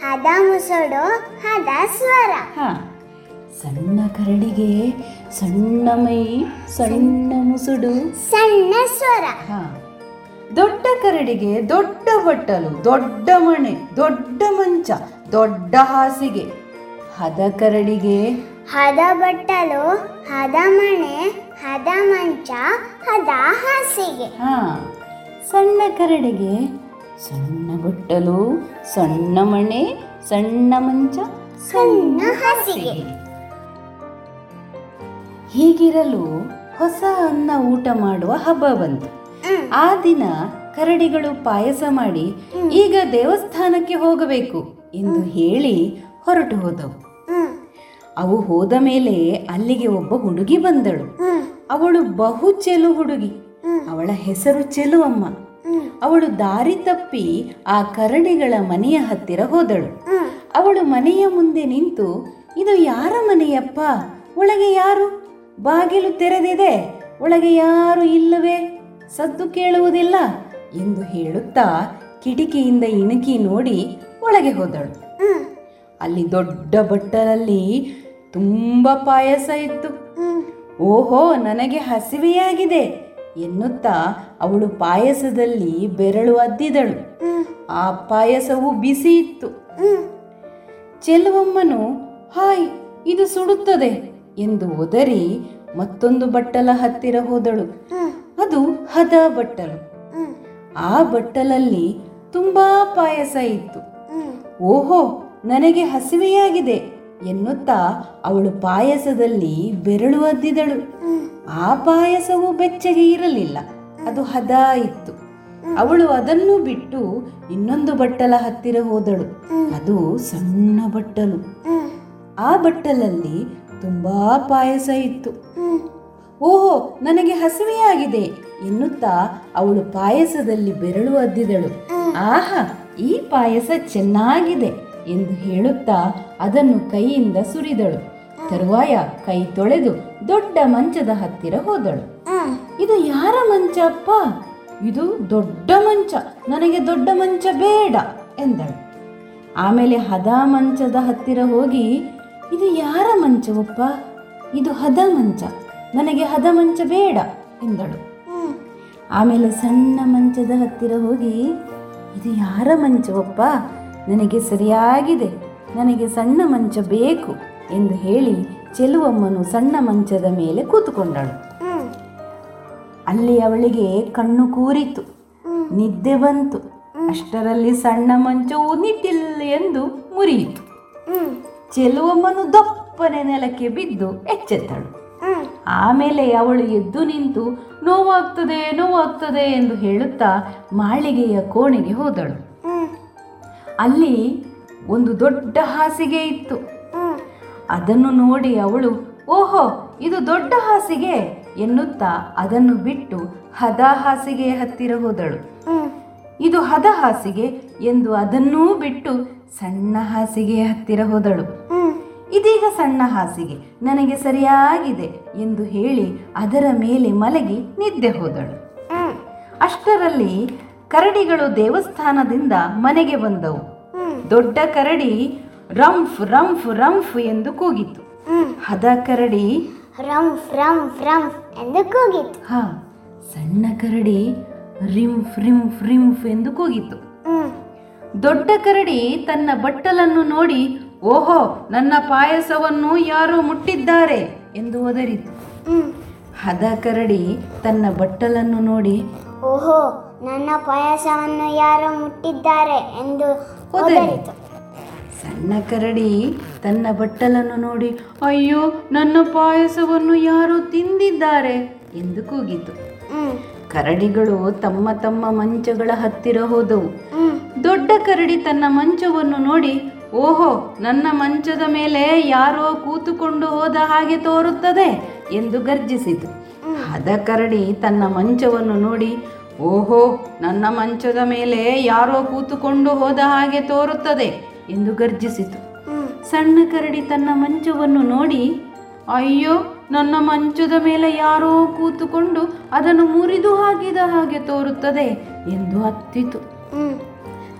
ಹದ ಮುಸುಡು ಹದ ಸ್ವರ. ಹಾ ಸಣ್ಣ ಕರಡಿಗೆ ಸಣ್ಣ ಮೈ ಸಣ್ಣ ಮುಸುಡು. ಸಣ್ಣ ಸ್ವರ. ಹಾ ದೊಡ್ಡ ಕರಡಿಗೆ ದೊಡ್ಡ ಬಟ್ಟಲು ದೊಡ್ಡ ಮಣೆ ದೊಡ್ಡ ಮಂಚ ದೊಡ್ಡ ಹಾಸಿಗೆ. ಹದ ಕರಡಿಗೆ ಹದ ಬಟ್ಟಲು ಹದ ಮಣೆ ಹದ ಮಂಚ ಹದ ಹಾಸಿಗೆ. ಹಾ ಸಣ್ಣ ಕರಡಿಗೆ ಸಣ್ಣ ಬಟ್ಟಲು ಸಣ್ಣ ಮಣೆ ಸಣ್ಣ ಮಂಚ ಸಣ್ಣ ಹಾಸಿಗೆ. ಹೀಗಿರಲು ಹೊಸ ಅನ್ನ ಊಟ ಮಾಡುವ ಹಬ್ಬ ಬಂತು. ಆ ದಿನ ಕರಡಿಗಳು ಪಾಯಸ ಮಾಡಿ ಈಗ ದೇವಸ್ಥಾನಕ್ಕೆ ಹೋಗಬೇಕು ಎಂದು ಹೇಳಿ ಹೊರಟು ಹೋದವು. ಅವು ಹೋದ ಮೇಲೆ ಅಲ್ಲಿಗೆ ಒಬ್ಬ ಹುಡುಗಿ ಬಂದಳು. ಅವಳು ಬಹು ಚೆಲು ಹುಡುಗಿ. ಅವಳ ಹೆಸರು ಚೆಲುವಮ್ಮ ಅವಳು ದಾರಿ ತಪ್ಪಿ ಆ ಕರಡಿಗಳ ಮನೆಯ ಹತ್ತಿರ ಹೋದಳು. ಅವಳು ಮನೆಯ ಮುಂದೆ ನಿಂತು ಇದು ಯಾರ ಮನೆಯಪ್ಪ? ಒಳಗೆ ಯಾರು? ಬಾಗಿಲು ತೆರೆದಿದೆ. ಒಳಗೆ ಯಾರು ಇಲ್ಲವೇ? ಸದ್ದು ಕೇಳುವುದಿಲ್ಲ ಎಂದು ಹೇಳುತ್ತಾ ಕಿಟಕಿಯಿಂದ ಇಣುಕಿ ನೋಡಿ ಒಳಗೆ ಹೋದಳು. ಅಲ್ಲಿ ದೊಡ್ಡ ಬಟ್ಟಲಲ್ಲಿ ತುಂಬ ಪಾಯಸ ಇತ್ತು. ಓಹೋ ನನಗೆ ಹಸಿವೆಯಾಗಿದೆ ಎನ್ನುತ್ತಾ ಅವಳು ಪಾಯಸದಲ್ಲಿ ಬೆರಳು ಅದ್ದಿದಳು. ಆ ಪಾಯಸವು ಬಿಸಿ ಇತ್ತು. ಚೆಲುವಮ್ಮನು ಹಾಯ್ ಇದು ಸುಡುತ್ತದೆ ಎಂದು ಒದರಿ ಮತ್ತೊಂದು ಬಟ್ಟಲ ಹತ್ತಿರ ಹೋದಳು. ಅದು ಹದ ಬಟ್ಟಲು. ಆ ಬಟ್ಟಲಲ್ಲಿ ತುಂಬಾ ಪಾಯಸ ಇತ್ತು. ಓಹೋ ನನಗೆ ಹಸಿವೆಯಾಗಿದೆ. ಎನ್ನುತ್ತಾ ಅವಳು ಪಾಯಸದಲ್ಲಿ ಬೆರಳು ಅದ್ದಿದಳು ಆ ಪಾಯಸವು ಬೆಚ್ಚಗೆ ಇರಲಿಲ್ಲ. ಅದು ಹದ ಇತ್ತು ಅವಳು ಅದನ್ನು ಬಿಟ್ಟು ಇನ್ನೊಂದು ಬಟ್ಟಲ ಹತ್ತಿರ ಹೋದಳು. ಅದು ಸಣ್ಣ ಬಟ್ಟಲು. ಆ ಬಟ್ಟಲಲ್ಲಿ ತುಂಬಾ ಪಾಯಸ ಇತ್ತು. ಓಹೋ, ನನಗೆ ಹಸಿವೆಯಾಗಿದೆ ಎನ್ನುತ್ತಾ ಅವಳು ಪಾಯಸದಲ್ಲಿ ಬೆರಳು ಅದ್ದಿದಳು ಆಹಾ, ಈ ಪಾಯಸ ಚೆನ್ನಾಗಿದೆ ಎಂದು ಹೇಳುತ್ತಾ ಅದನ್ನು ಕೈಯಿಂದ ಸುರಿದಳು. ತರುವಾಯ ಕೈ ತೊಳೆದು ದೊಡ್ಡ ಮಂಚದ ಹತ್ತಿರ ಹೋದಳು. ಇದು ಯಾರ ಮಂಚ ಅಪ್ಪ ಇದು ದೊಡ್ಡ ಮಂಚ. ನನಗೆ ದೊಡ್ಡ ಮಂಚ ಬೇಡ ಎಂದಳು. ಆಮೇಲೆ ಹದ ಮಂಚದ ಹತ್ತಿರ ಹೋಗಿ ಇದು ಯಾರ ಮಂಚವಪ್ಪ? ಇದು ಹದ ಮಂಚ. ನನಗೆ ಹದ ಮಂಚ ಬೇಡ ಎಂದಳು. ಆಮೇಲೆ ಸಣ್ಣ ಮಂಚದ ಹತ್ತಿರ ಹೋಗಿ ಇದು ಯಾರ ಮಂಚವಪ್ಪ? ನನಗೆ ಸರಿಯಾಗಿದೆ. ನನಗೆ ಸಣ್ಣ ಮಂಚ ಬೇಕು ಎಂದು ಹೇಳಿ ಚೆಲುವಮ್ಮನು ಸಣ್ಣ ಮಂಚದ ಮೇಲೆ ಕೂತುಕೊಂಡಳು. ಅಲ್ಲಿ ಅವಳಿಗೆ ಕಣ್ಣು ಕೂರಿತು. ನಿದ್ದೆ ಬಂತು. ಅಷ್ಟರಲ್ಲಿ ಸಣ್ಣ ಮಂಚವು ನಿಟ್ಟಿಲ್ಲ ಎಂದು ಮುರಿಯಿತು. ಚೆಲುವಮ್ಮನು ದಪ್ಪನೆ ನೆಲಕ್ಕೆ ಬಿದ್ದು ಎಚ್ಚೆತ್ತಳು. ಆಮೇಲೆ ಅವಳು ಎದ್ದು ನಿಂತು, ನೋವಾಗ್ತದೆ ನೋವಾಗ್ತದೆ ಎಂದು ಹೇಳುತ್ತಾ ಮಾಳಿಗೆಯ ಕೋಣೆಗೆ ಹೋದಳು. ಅಲ್ಲಿ ಒಂದು ದೊಡ್ಡ ಹಾಸಿಗೆ ಇತ್ತು. ಅದನ್ನು ನೋಡಿ ಅವಳು, ಓಹೋ, ಇದು ದೊಡ್ಡ ಹಾಸಿಗೆ ಎನ್ನುತ್ತಾ ಅದನ್ನು ಬಿಟ್ಟು ಹದ ಹಾಸಿಗೆಯ ಹತ್ತಿರ ಹೋದಳು. ಇದು ಹದ ಹಾಸಿಗೆ ಎಂದು ಅದನ್ನೂ ಬಿಟ್ಟು ಸಣ್ಣ ಹಾಸಿಗೆಯ ಹತ್ತಿರ ಹೋದಳು. ಇದೀಗ ಸಣ್ಣ ಹಾಸಿಗೆ, ನನಗೆ ಸರಿಯಾಗಿದೆ ಎಂದು ಹೇಳಿ ಅದರ ಮೇಲೆ ಮಲಗಿ ನಿದ್ದೆ ಹೋದಳು. ಅಷ್ಟರಲ್ಲಿ ಕರಡಿಗಳು ದೇವಸ್ಥಾನದಿಂದ ಮನೆಗೆ ಬಂದವು. ದೊಡ್ಡ ಕರಡಿ ರಂಫ್ ರಂಫ್ ರಂಫ್ ಎಂದು ಕೂಗಿತು ಹದ ಕರಡಿ ರಂಫ್ ರಂಫ್ ರಂಫ್ ಎಂದು ಕೂಗಿತು ಹ ಸಣ್ಣ ಕರಡಿ ರಿಂಫ್ ರಿಂಫ್ ರಿಂಫ್ ಎಂದು ಕೂಗಿತು ದೊಡ್ಡ ಕರಡಿ ತನ್ನ ಬಟ್ಟಲನ್ನು ನೋಡಿ ಓಹೋ ನನ್ನ ಪಾಯಸವನ್ನು ಯಾರೋ ಮುಟ್ಟಿದ್ದಾರೆ ಎಂದು ಒದರಿತು. ಹದ ಕರಡಿ ತನ್ನ ಬಟ್ಟಲನ್ನು ನೋಡಿ ಓಹೋ ನನ್ನ ಪಾಯಸವನ್ನು ಯಾರೋ ಮುಟ್ಟಿದ್ದಾರೆ ಎಂದು ಒದರಿತು. ಸಣ್ಣ ಕರಡಿ ತನ್ನ ಬಟ್ಟಲನ್ನು ನೋಡಿ ಅಯ್ಯೋ ನನ್ನ ಪಾಯಸವನ್ನು ಯಾರೋ ತಿಂದಿದ್ದಾರೆ ಎಂದು ಕೂಗಿತು. ಕರಡಿಗಳು ತಮ್ಮ ತಮ್ಮ ಮಂಚಗಳ ಹತ್ತಿರ ಹೋದವು. ದೊಡ್ಡ ಕರಡಿ ತನ್ನ ಮಂಚವನ್ನು ನೋಡಿ ಓಹೋ ನನ್ನ ಮಂಚದ ಮೇಲೆ ಯಾರೋ ಕೂತುಕೊಂಡು ಹೋದ ಹಾಗೆ ತೋರುತ್ತದೆ ಎಂದು ಗರ್ಜಿಸಿತು. ಹದ ಕರಡಿ ತನ್ನ ಮಂಚವನ್ನು ನೋಡಿ ಓಹೋ ನನ್ನ ಮಂಚದ ಮೇಲೆ ಯಾರೋ ಕೂತುಕೊಂಡು ಹೋದ ಹಾಗೆ ತೋರುತ್ತದೆ ಎಂದು ಗರ್ಜಿಸಿತು. ಸಣ್ಣ ಕರಡಿ ತನ್ನ ಮಂಚವನ್ನು ನೋಡಿ ಅಯ್ಯೋ ನನ್ನ ಮಂಚದ ಮೇಲೆ ಯಾರೋ ಕೂತುಕೊಂಡು ಅದನ್ನು ಮುರಿದು ಹಾಕಿದ ಹಾಗೆ ತೋರುತ್ತದೆ ಎಂದು ಹತ್ತಿತು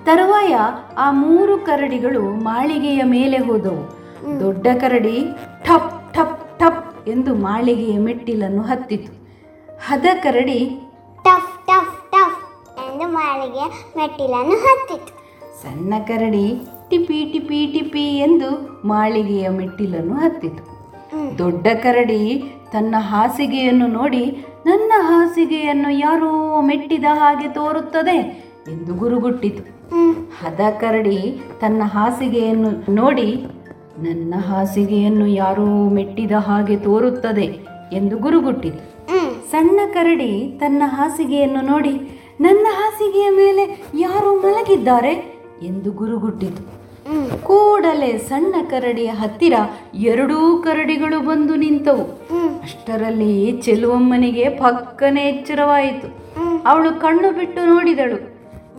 ತರುವಾಯ ಆ ಮೂರು ಕರಡಿಗಳು ಮಾಳಿಗೆಯ ಮೇಲೆ ಹೋದವು. ದೊಡ್ಡ ಕರಡಿ ಠಪ್ ಠಪ್ ಠಪ್ ಎಂದು ಮಾಳಿಗೆಯ ಮೆಟ್ಟಿಲನ್ನು ಹತ್ತಿತು. ಹದ ಕರಡಿ ಟಫ್ ಮಾಳಿಗೆಯ ಮೆಟ್ಟಿಲನ್ನು ಹತ್ತಿತು ಸಣ್ಣ ಕರಡಿ ಟಿಪಿ ಟಿಪಿ ಟಿಪಿ ಎಂದು ಮಾಳಿಗೆಯ ಮೆಟ್ಟಿಲನ್ನು ಹತ್ತಿತು. ದೊಡ್ಡ ಕರಡಿ ತನ್ನ ಹಾಸಿಗೆಯನ್ನು ನೋಡಿ ನನ್ನ ಹಾಸಿಗೆಯನ್ನು ಯಾರೋ ಮೆಟ್ಟಿದ ಹಾಗೆ ತೋರುತ್ತದೆ ಎಂದು ಗುರುಗುಟ್ಟಿತು. ಹದ ಕರಡಿ ತನ್ನ ಹಾಸಿಗೆಯನ್ನು ನೋಡಿ ನನ್ನ ಹಾಸಿಗೆಯನ್ನು ಯಾರೋ ಮೆಟ್ಟಿದ ಹಾಗೆ ತೋರುತ್ತದೆ ಎಂದು ಗುರುಗುಟ್ಟಿತು. ಸಣ್ಣ ಕರಡಿ ತನ್ನ ಹಾಸಿಗೆಯನ್ನು ನೋಡಿ ನನ್ನ ಹಾಸಿಗೆಯ ಮೇಲೆ ಯಾರೋ ಮಲಗಿದ್ದಾರೆ ಎಂದು ಗುರುಗುಟ್ಟಿತು. ಕೂಡಲೇ ಸಣ್ಣ ಕರಡಿಯ ಹತ್ತಿರ ಎರಡೂ ಕರಡಿಗಳು ಬಂದು ನಿಂತವು. ಅಷ್ಟರಲ್ಲಿ ಚೆಲುವಮ್ಮನಿಗೆ ಪಕ್ಕನೆ ಎಚ್ಚರವಾಯಿತು. ಅವಳು ಕಣ್ಣು ಬಿಟ್ಟು ನೋಡಿದಳು.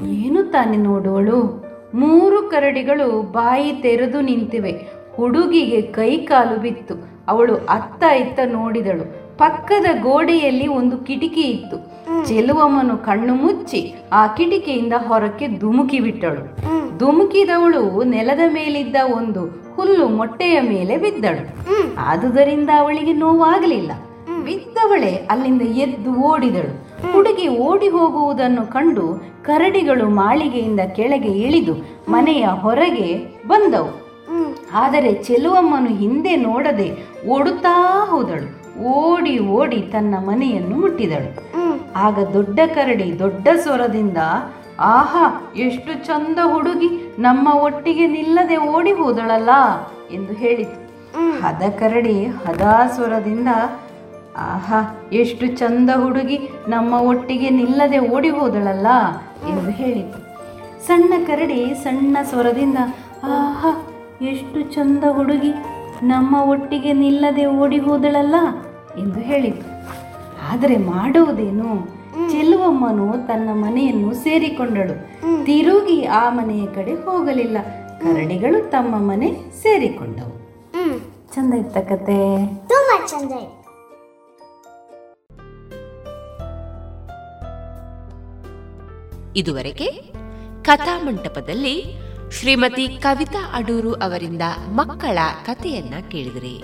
ಏನು ತಾನೆ ನೋಡುವಳು ಮೂರು ಕರಡಿಗಳು ಬಾಯಿ ತೆರೆದು ನಿಂತಿವೆ. ಹುಡುಗಿಗೆ ಕೈ ಕಾಲು ಬಿತ್ತು. ಅವಳು ಅತ್ತ ಇತ್ತ ನೋಡಿದಳು. ಪಕ್ಕದ ಗೋಡೆಯಲ್ಲಿ ಒಂದು ಕಿಟಕಿ ಇತ್ತು. ಚೆಲುವಮ್ಮನು ಕಣ್ಣು ಮುಚ್ಚಿ ಆ ಕಿಟಕಿಯಿಂದ ಹೊರಕ್ಕೆ ಧುಮುಕಿ ಬಿಟ್ಟಳು. ಧುಮುಕಿದವಳು ನೆಲದ ಮೇಲಿದ್ದ ಒಂದು ಹುಲ್ಲು ಮೊಟ್ಟೆಯ ಮೇಲೆ ಬಿದ್ದಳು. ಆದುದರಿಂದ ಅವಳಿಗೆ ನೋವಾಗಲಿಲ್ಲ. ಬಿದ್ದವಳೆ ಅಲ್ಲಿಂದ ಎದ್ದು ಓಡಿದಳು. ಹುಡುಗಿ ಓಡಿ ಹೋಗುವುದನ್ನು ಕಂಡು ಕರಡಿಗಳು ಮಾಳಿಗೆಯಿಂದ ಕೆಳಗೆ ಇಳಿದು ಮನೆಯ ಹೊರಗೆ ಬಂದವು. ಆದರೆ ಚೆಲುವಮ್ಮನು ಹಿಂದೆ ನೋಡದೆ ಓಡುತ್ತಾ ಹೋದಳು. ಓಡಿ ಓಡಿ ತನ್ನ ಮನೆಯನ್ನು ಮುಟ್ಟಿದಳು. ಆಗ ದೊಡ್ಡ ಕರಡಿ ದೊಡ್ಡ ಸ್ವರದಿಂದ ಆಹಾ ಎಷ್ಟು ಚಂದ ಹುಡುಗಿ ನಮ್ಮ ಒಟ್ಟಿಗೆ ನಿಲ್ಲದೆ ಓಡಿ ಹೋದಳಲ್ಲ ಎಂದು ಹೇಳಿತು. ಹದ ಕರಡಿ ಹದಾ ಸ್ವರದಿಂದ ಆಹಾ ಎಷ್ಟು ಚಂದ ಹುಡುಗಿ ನಮ್ಮ ಒಟ್ಟಿಗೆ ನಿಲ್ಲದೆ ಓಡಿ ಹೋದಳಲ್ಲ ಎಂದು ಹೇಳಿತು. ಸಣ್ಣ ಕರಡಿ ಸಣ್ಣ ಸ್ವರದಿಂದ ಆಹಾ ಎಷ್ಟು ಚಂದ ಹುಡುಗಿ ನಮ್ಮ ಒಟ್ಟಿಗೆ ನಿಲ್ಲದೆ ಓಡಿ ಹೋದಳಲ್ಲ ಎಂದು ಹೇಳಿತು. ಆದರೆ ಮಾಡುವುದೇನು? ಚೆಲುವಮ್ಮನು ತನ್ನ ಮನೆಯನ್ನು ಸೇರಿಕೊಂಡಳು. ತಿರುಗಿ ಆ ಮನೆಯ ಕಡೆ ಹೋಗಲಿಲ್ಲ. ಕರಡಿಗಳು ತಮ್ಮ ಮನೆ ಸೇರಿಕೊಂಡವು. ಚಂದ ಇತ್ತ ಕತೆ? ತುಂಬಾ ಚಂದ ಇದೆ ಇದುವರೆಗೆ ಕಥಾಮಂಟಪದಲ್ಲಿ ಶ್ರೀಮತಿ ಕವಿತಾ ಅಡೂರು ಅವರಿಂದ ಮಕ್ಕಳ ಕಥೆಯನ್ನ ಕೇಳಿದ್ರಿ.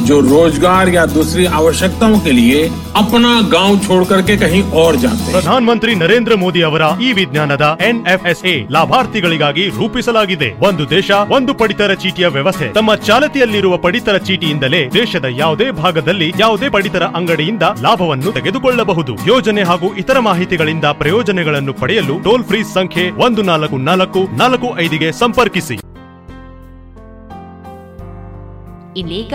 जो रोजगार या दूसरी आवश्यकताओं के लिए अपना गांव छोड़ करके कहीं और जाते हैं ಪ್ರಧಾನಮಂತ್ರಿ ನರೇಂದ್ರ ಮೋದಿ ಅವರ ಈ ವಿಜ್ಞಾನದ ಎನ್ಎಫ್ಎಸ್ಎ ಲಾಭಾರ್ಥಿಗಳಿಗಾಗಿ ರೂಪಿಸಲಾಗಿದೆ ಒಂದು ದೇಶ ಒಂದು ಪಡಿತರ ಚೀಟಿಯ ವ್ಯವಸ್ಥೆ ತಮ್ಮ ಚಾಲತಿಯಲ್ಲಿರುವ ಪಡಿತರ ಚೀಟಿಯಿಂದಲೇ ದೇಶದ ಯಾವುದೇ ಭಾಗದಲ್ಲಿ ಯಾವುದೇ ಪಡಿತರ ಅಂಗಡಿಯಿಂದ ಲಾಭವನ್ನು ತೆಗೆದುಕೊಳ್ಳಬಹುದು ಯೋಜನೆ ಹಾಗೂ ಇತರ ಮಾಹಿತಿಗಳಿಂದ ಪ್ರಯೋಜನಗಳನ್ನು ಪಡೆಯಲು ಟೋಲ್ ಫ್ರೀ ಸಂಖ್ಯೆ ಒಂದು ನಾಲ್ಕು ನಾಲ್ಕು ನಾಲ್ಕು ಐದಿಗೆ ಸಂಪರ್ಕಿಸಿ ಇನ್ನೀಗ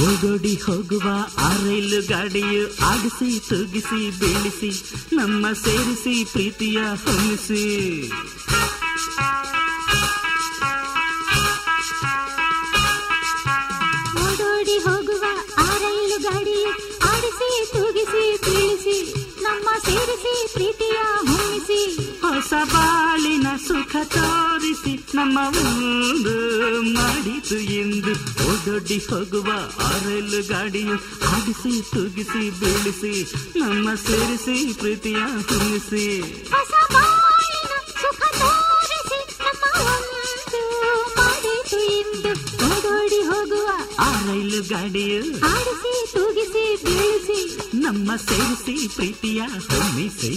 ಓಡೋಡಿ ಹೋಗುವ ಆ ರೈಲು ಗಾಡಿಯು ಆಡಿಸಿ ತೂಗಿಸಿ ಬೀಳಿಸಿ ನಮ್ಮ ಸೇರಿಸಿ ಪ್ರೀತಿಯ ಹೊಮ್ಮಿಸಿ ಸುಖ ತೋರಿಸಿ ನಮ್ಮ ಒಂದು ಮಾಡಿತು ಎಂದು ಓಡೋಡಿ ಹೋಗುವ ಆ ರೈಲು ಗಾಡಿಯು ಆಡಿಸಿ ತೂಗಿಸಿ ಬೀಳಿಸಿ ನಮ್ಮ ಸೇರಿಸಿ ಪ್ರೀತಿಯ ಹೊಮ್ಮಿಸಿ ಹೊಸ ಬಾಳಿನ ಸುಖ ತೋರಿಸಿ ನಮ್ಮ ಒಂದು ಮಾಡಿತು ಎಂದು ಓಡೋಡಿ ಹೋಗುವ ಆ ರೈಲು ಗಾಡಿಯು ಆಡಿಸಿ ತೂಗಿಸಿ ಬೀಳಿಸಿ ನಮ್ಮ ಸೇರಿಸಿ ಪ್ರೀತಿಯ ಹೊಮ್ಮಿಸಿ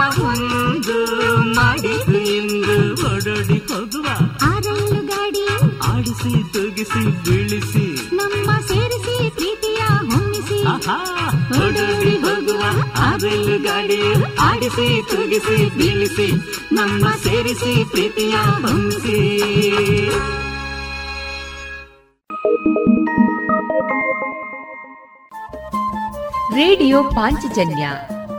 ನಮ್ಮ ಒಂದು ಮಾಡಿತು ಎಂದು ಓಡೋಡಿ ಹೋಗುವ ಆ ರೈಲು ಗಾಡಿ ಆಡಿಸಿ ತೂಗಿಸಿ ಬೀಳಿಸಿ ನಮ್ಮ ಸೇರಿಸಿ ಪ್ರೀತಿಯ ಹೊಮ್ಮಿಸಿ ಆಹಾ ಓಡೋಡಿ ಹೋಗುವ ಆ ರೈಲು ಗಾಡಿ ಆಡಿಸಿ ತೂಗಿಸಿ ಬೀಳಿಸಿ ನಮ್ಮ ಸೇರಿಸಿ ಪ್ರೀತಿಯ ಹೊಮ್ಮಿಸಿ ರೇಡಿಯೋ ಪಾಂಚಜನ್ಯ.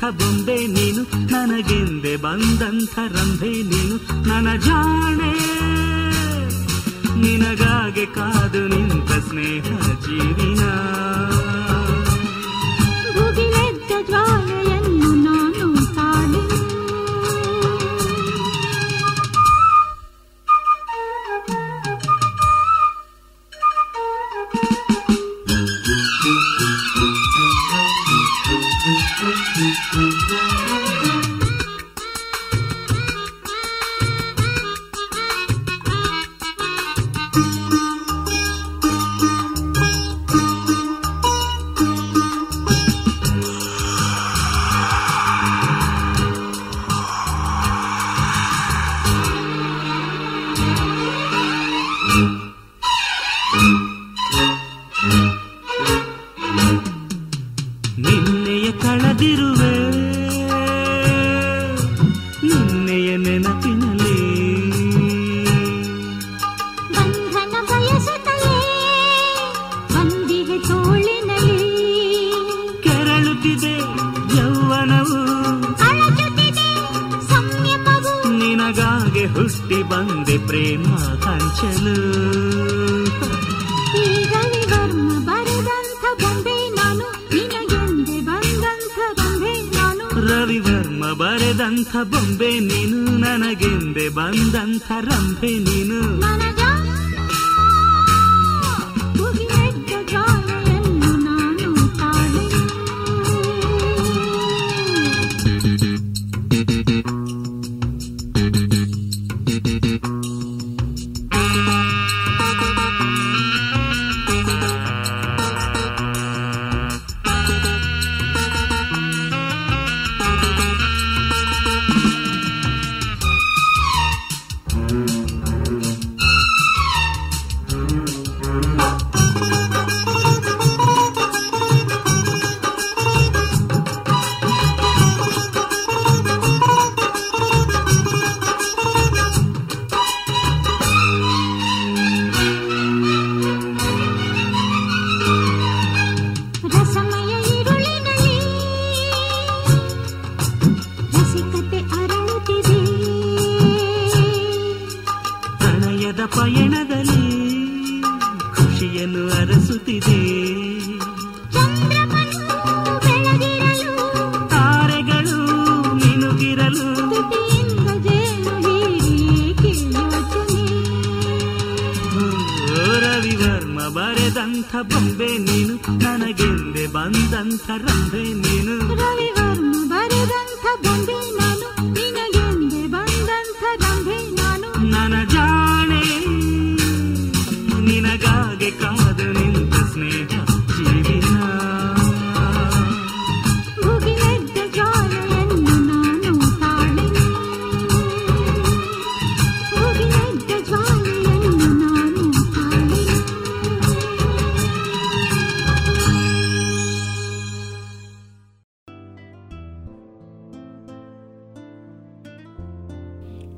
सब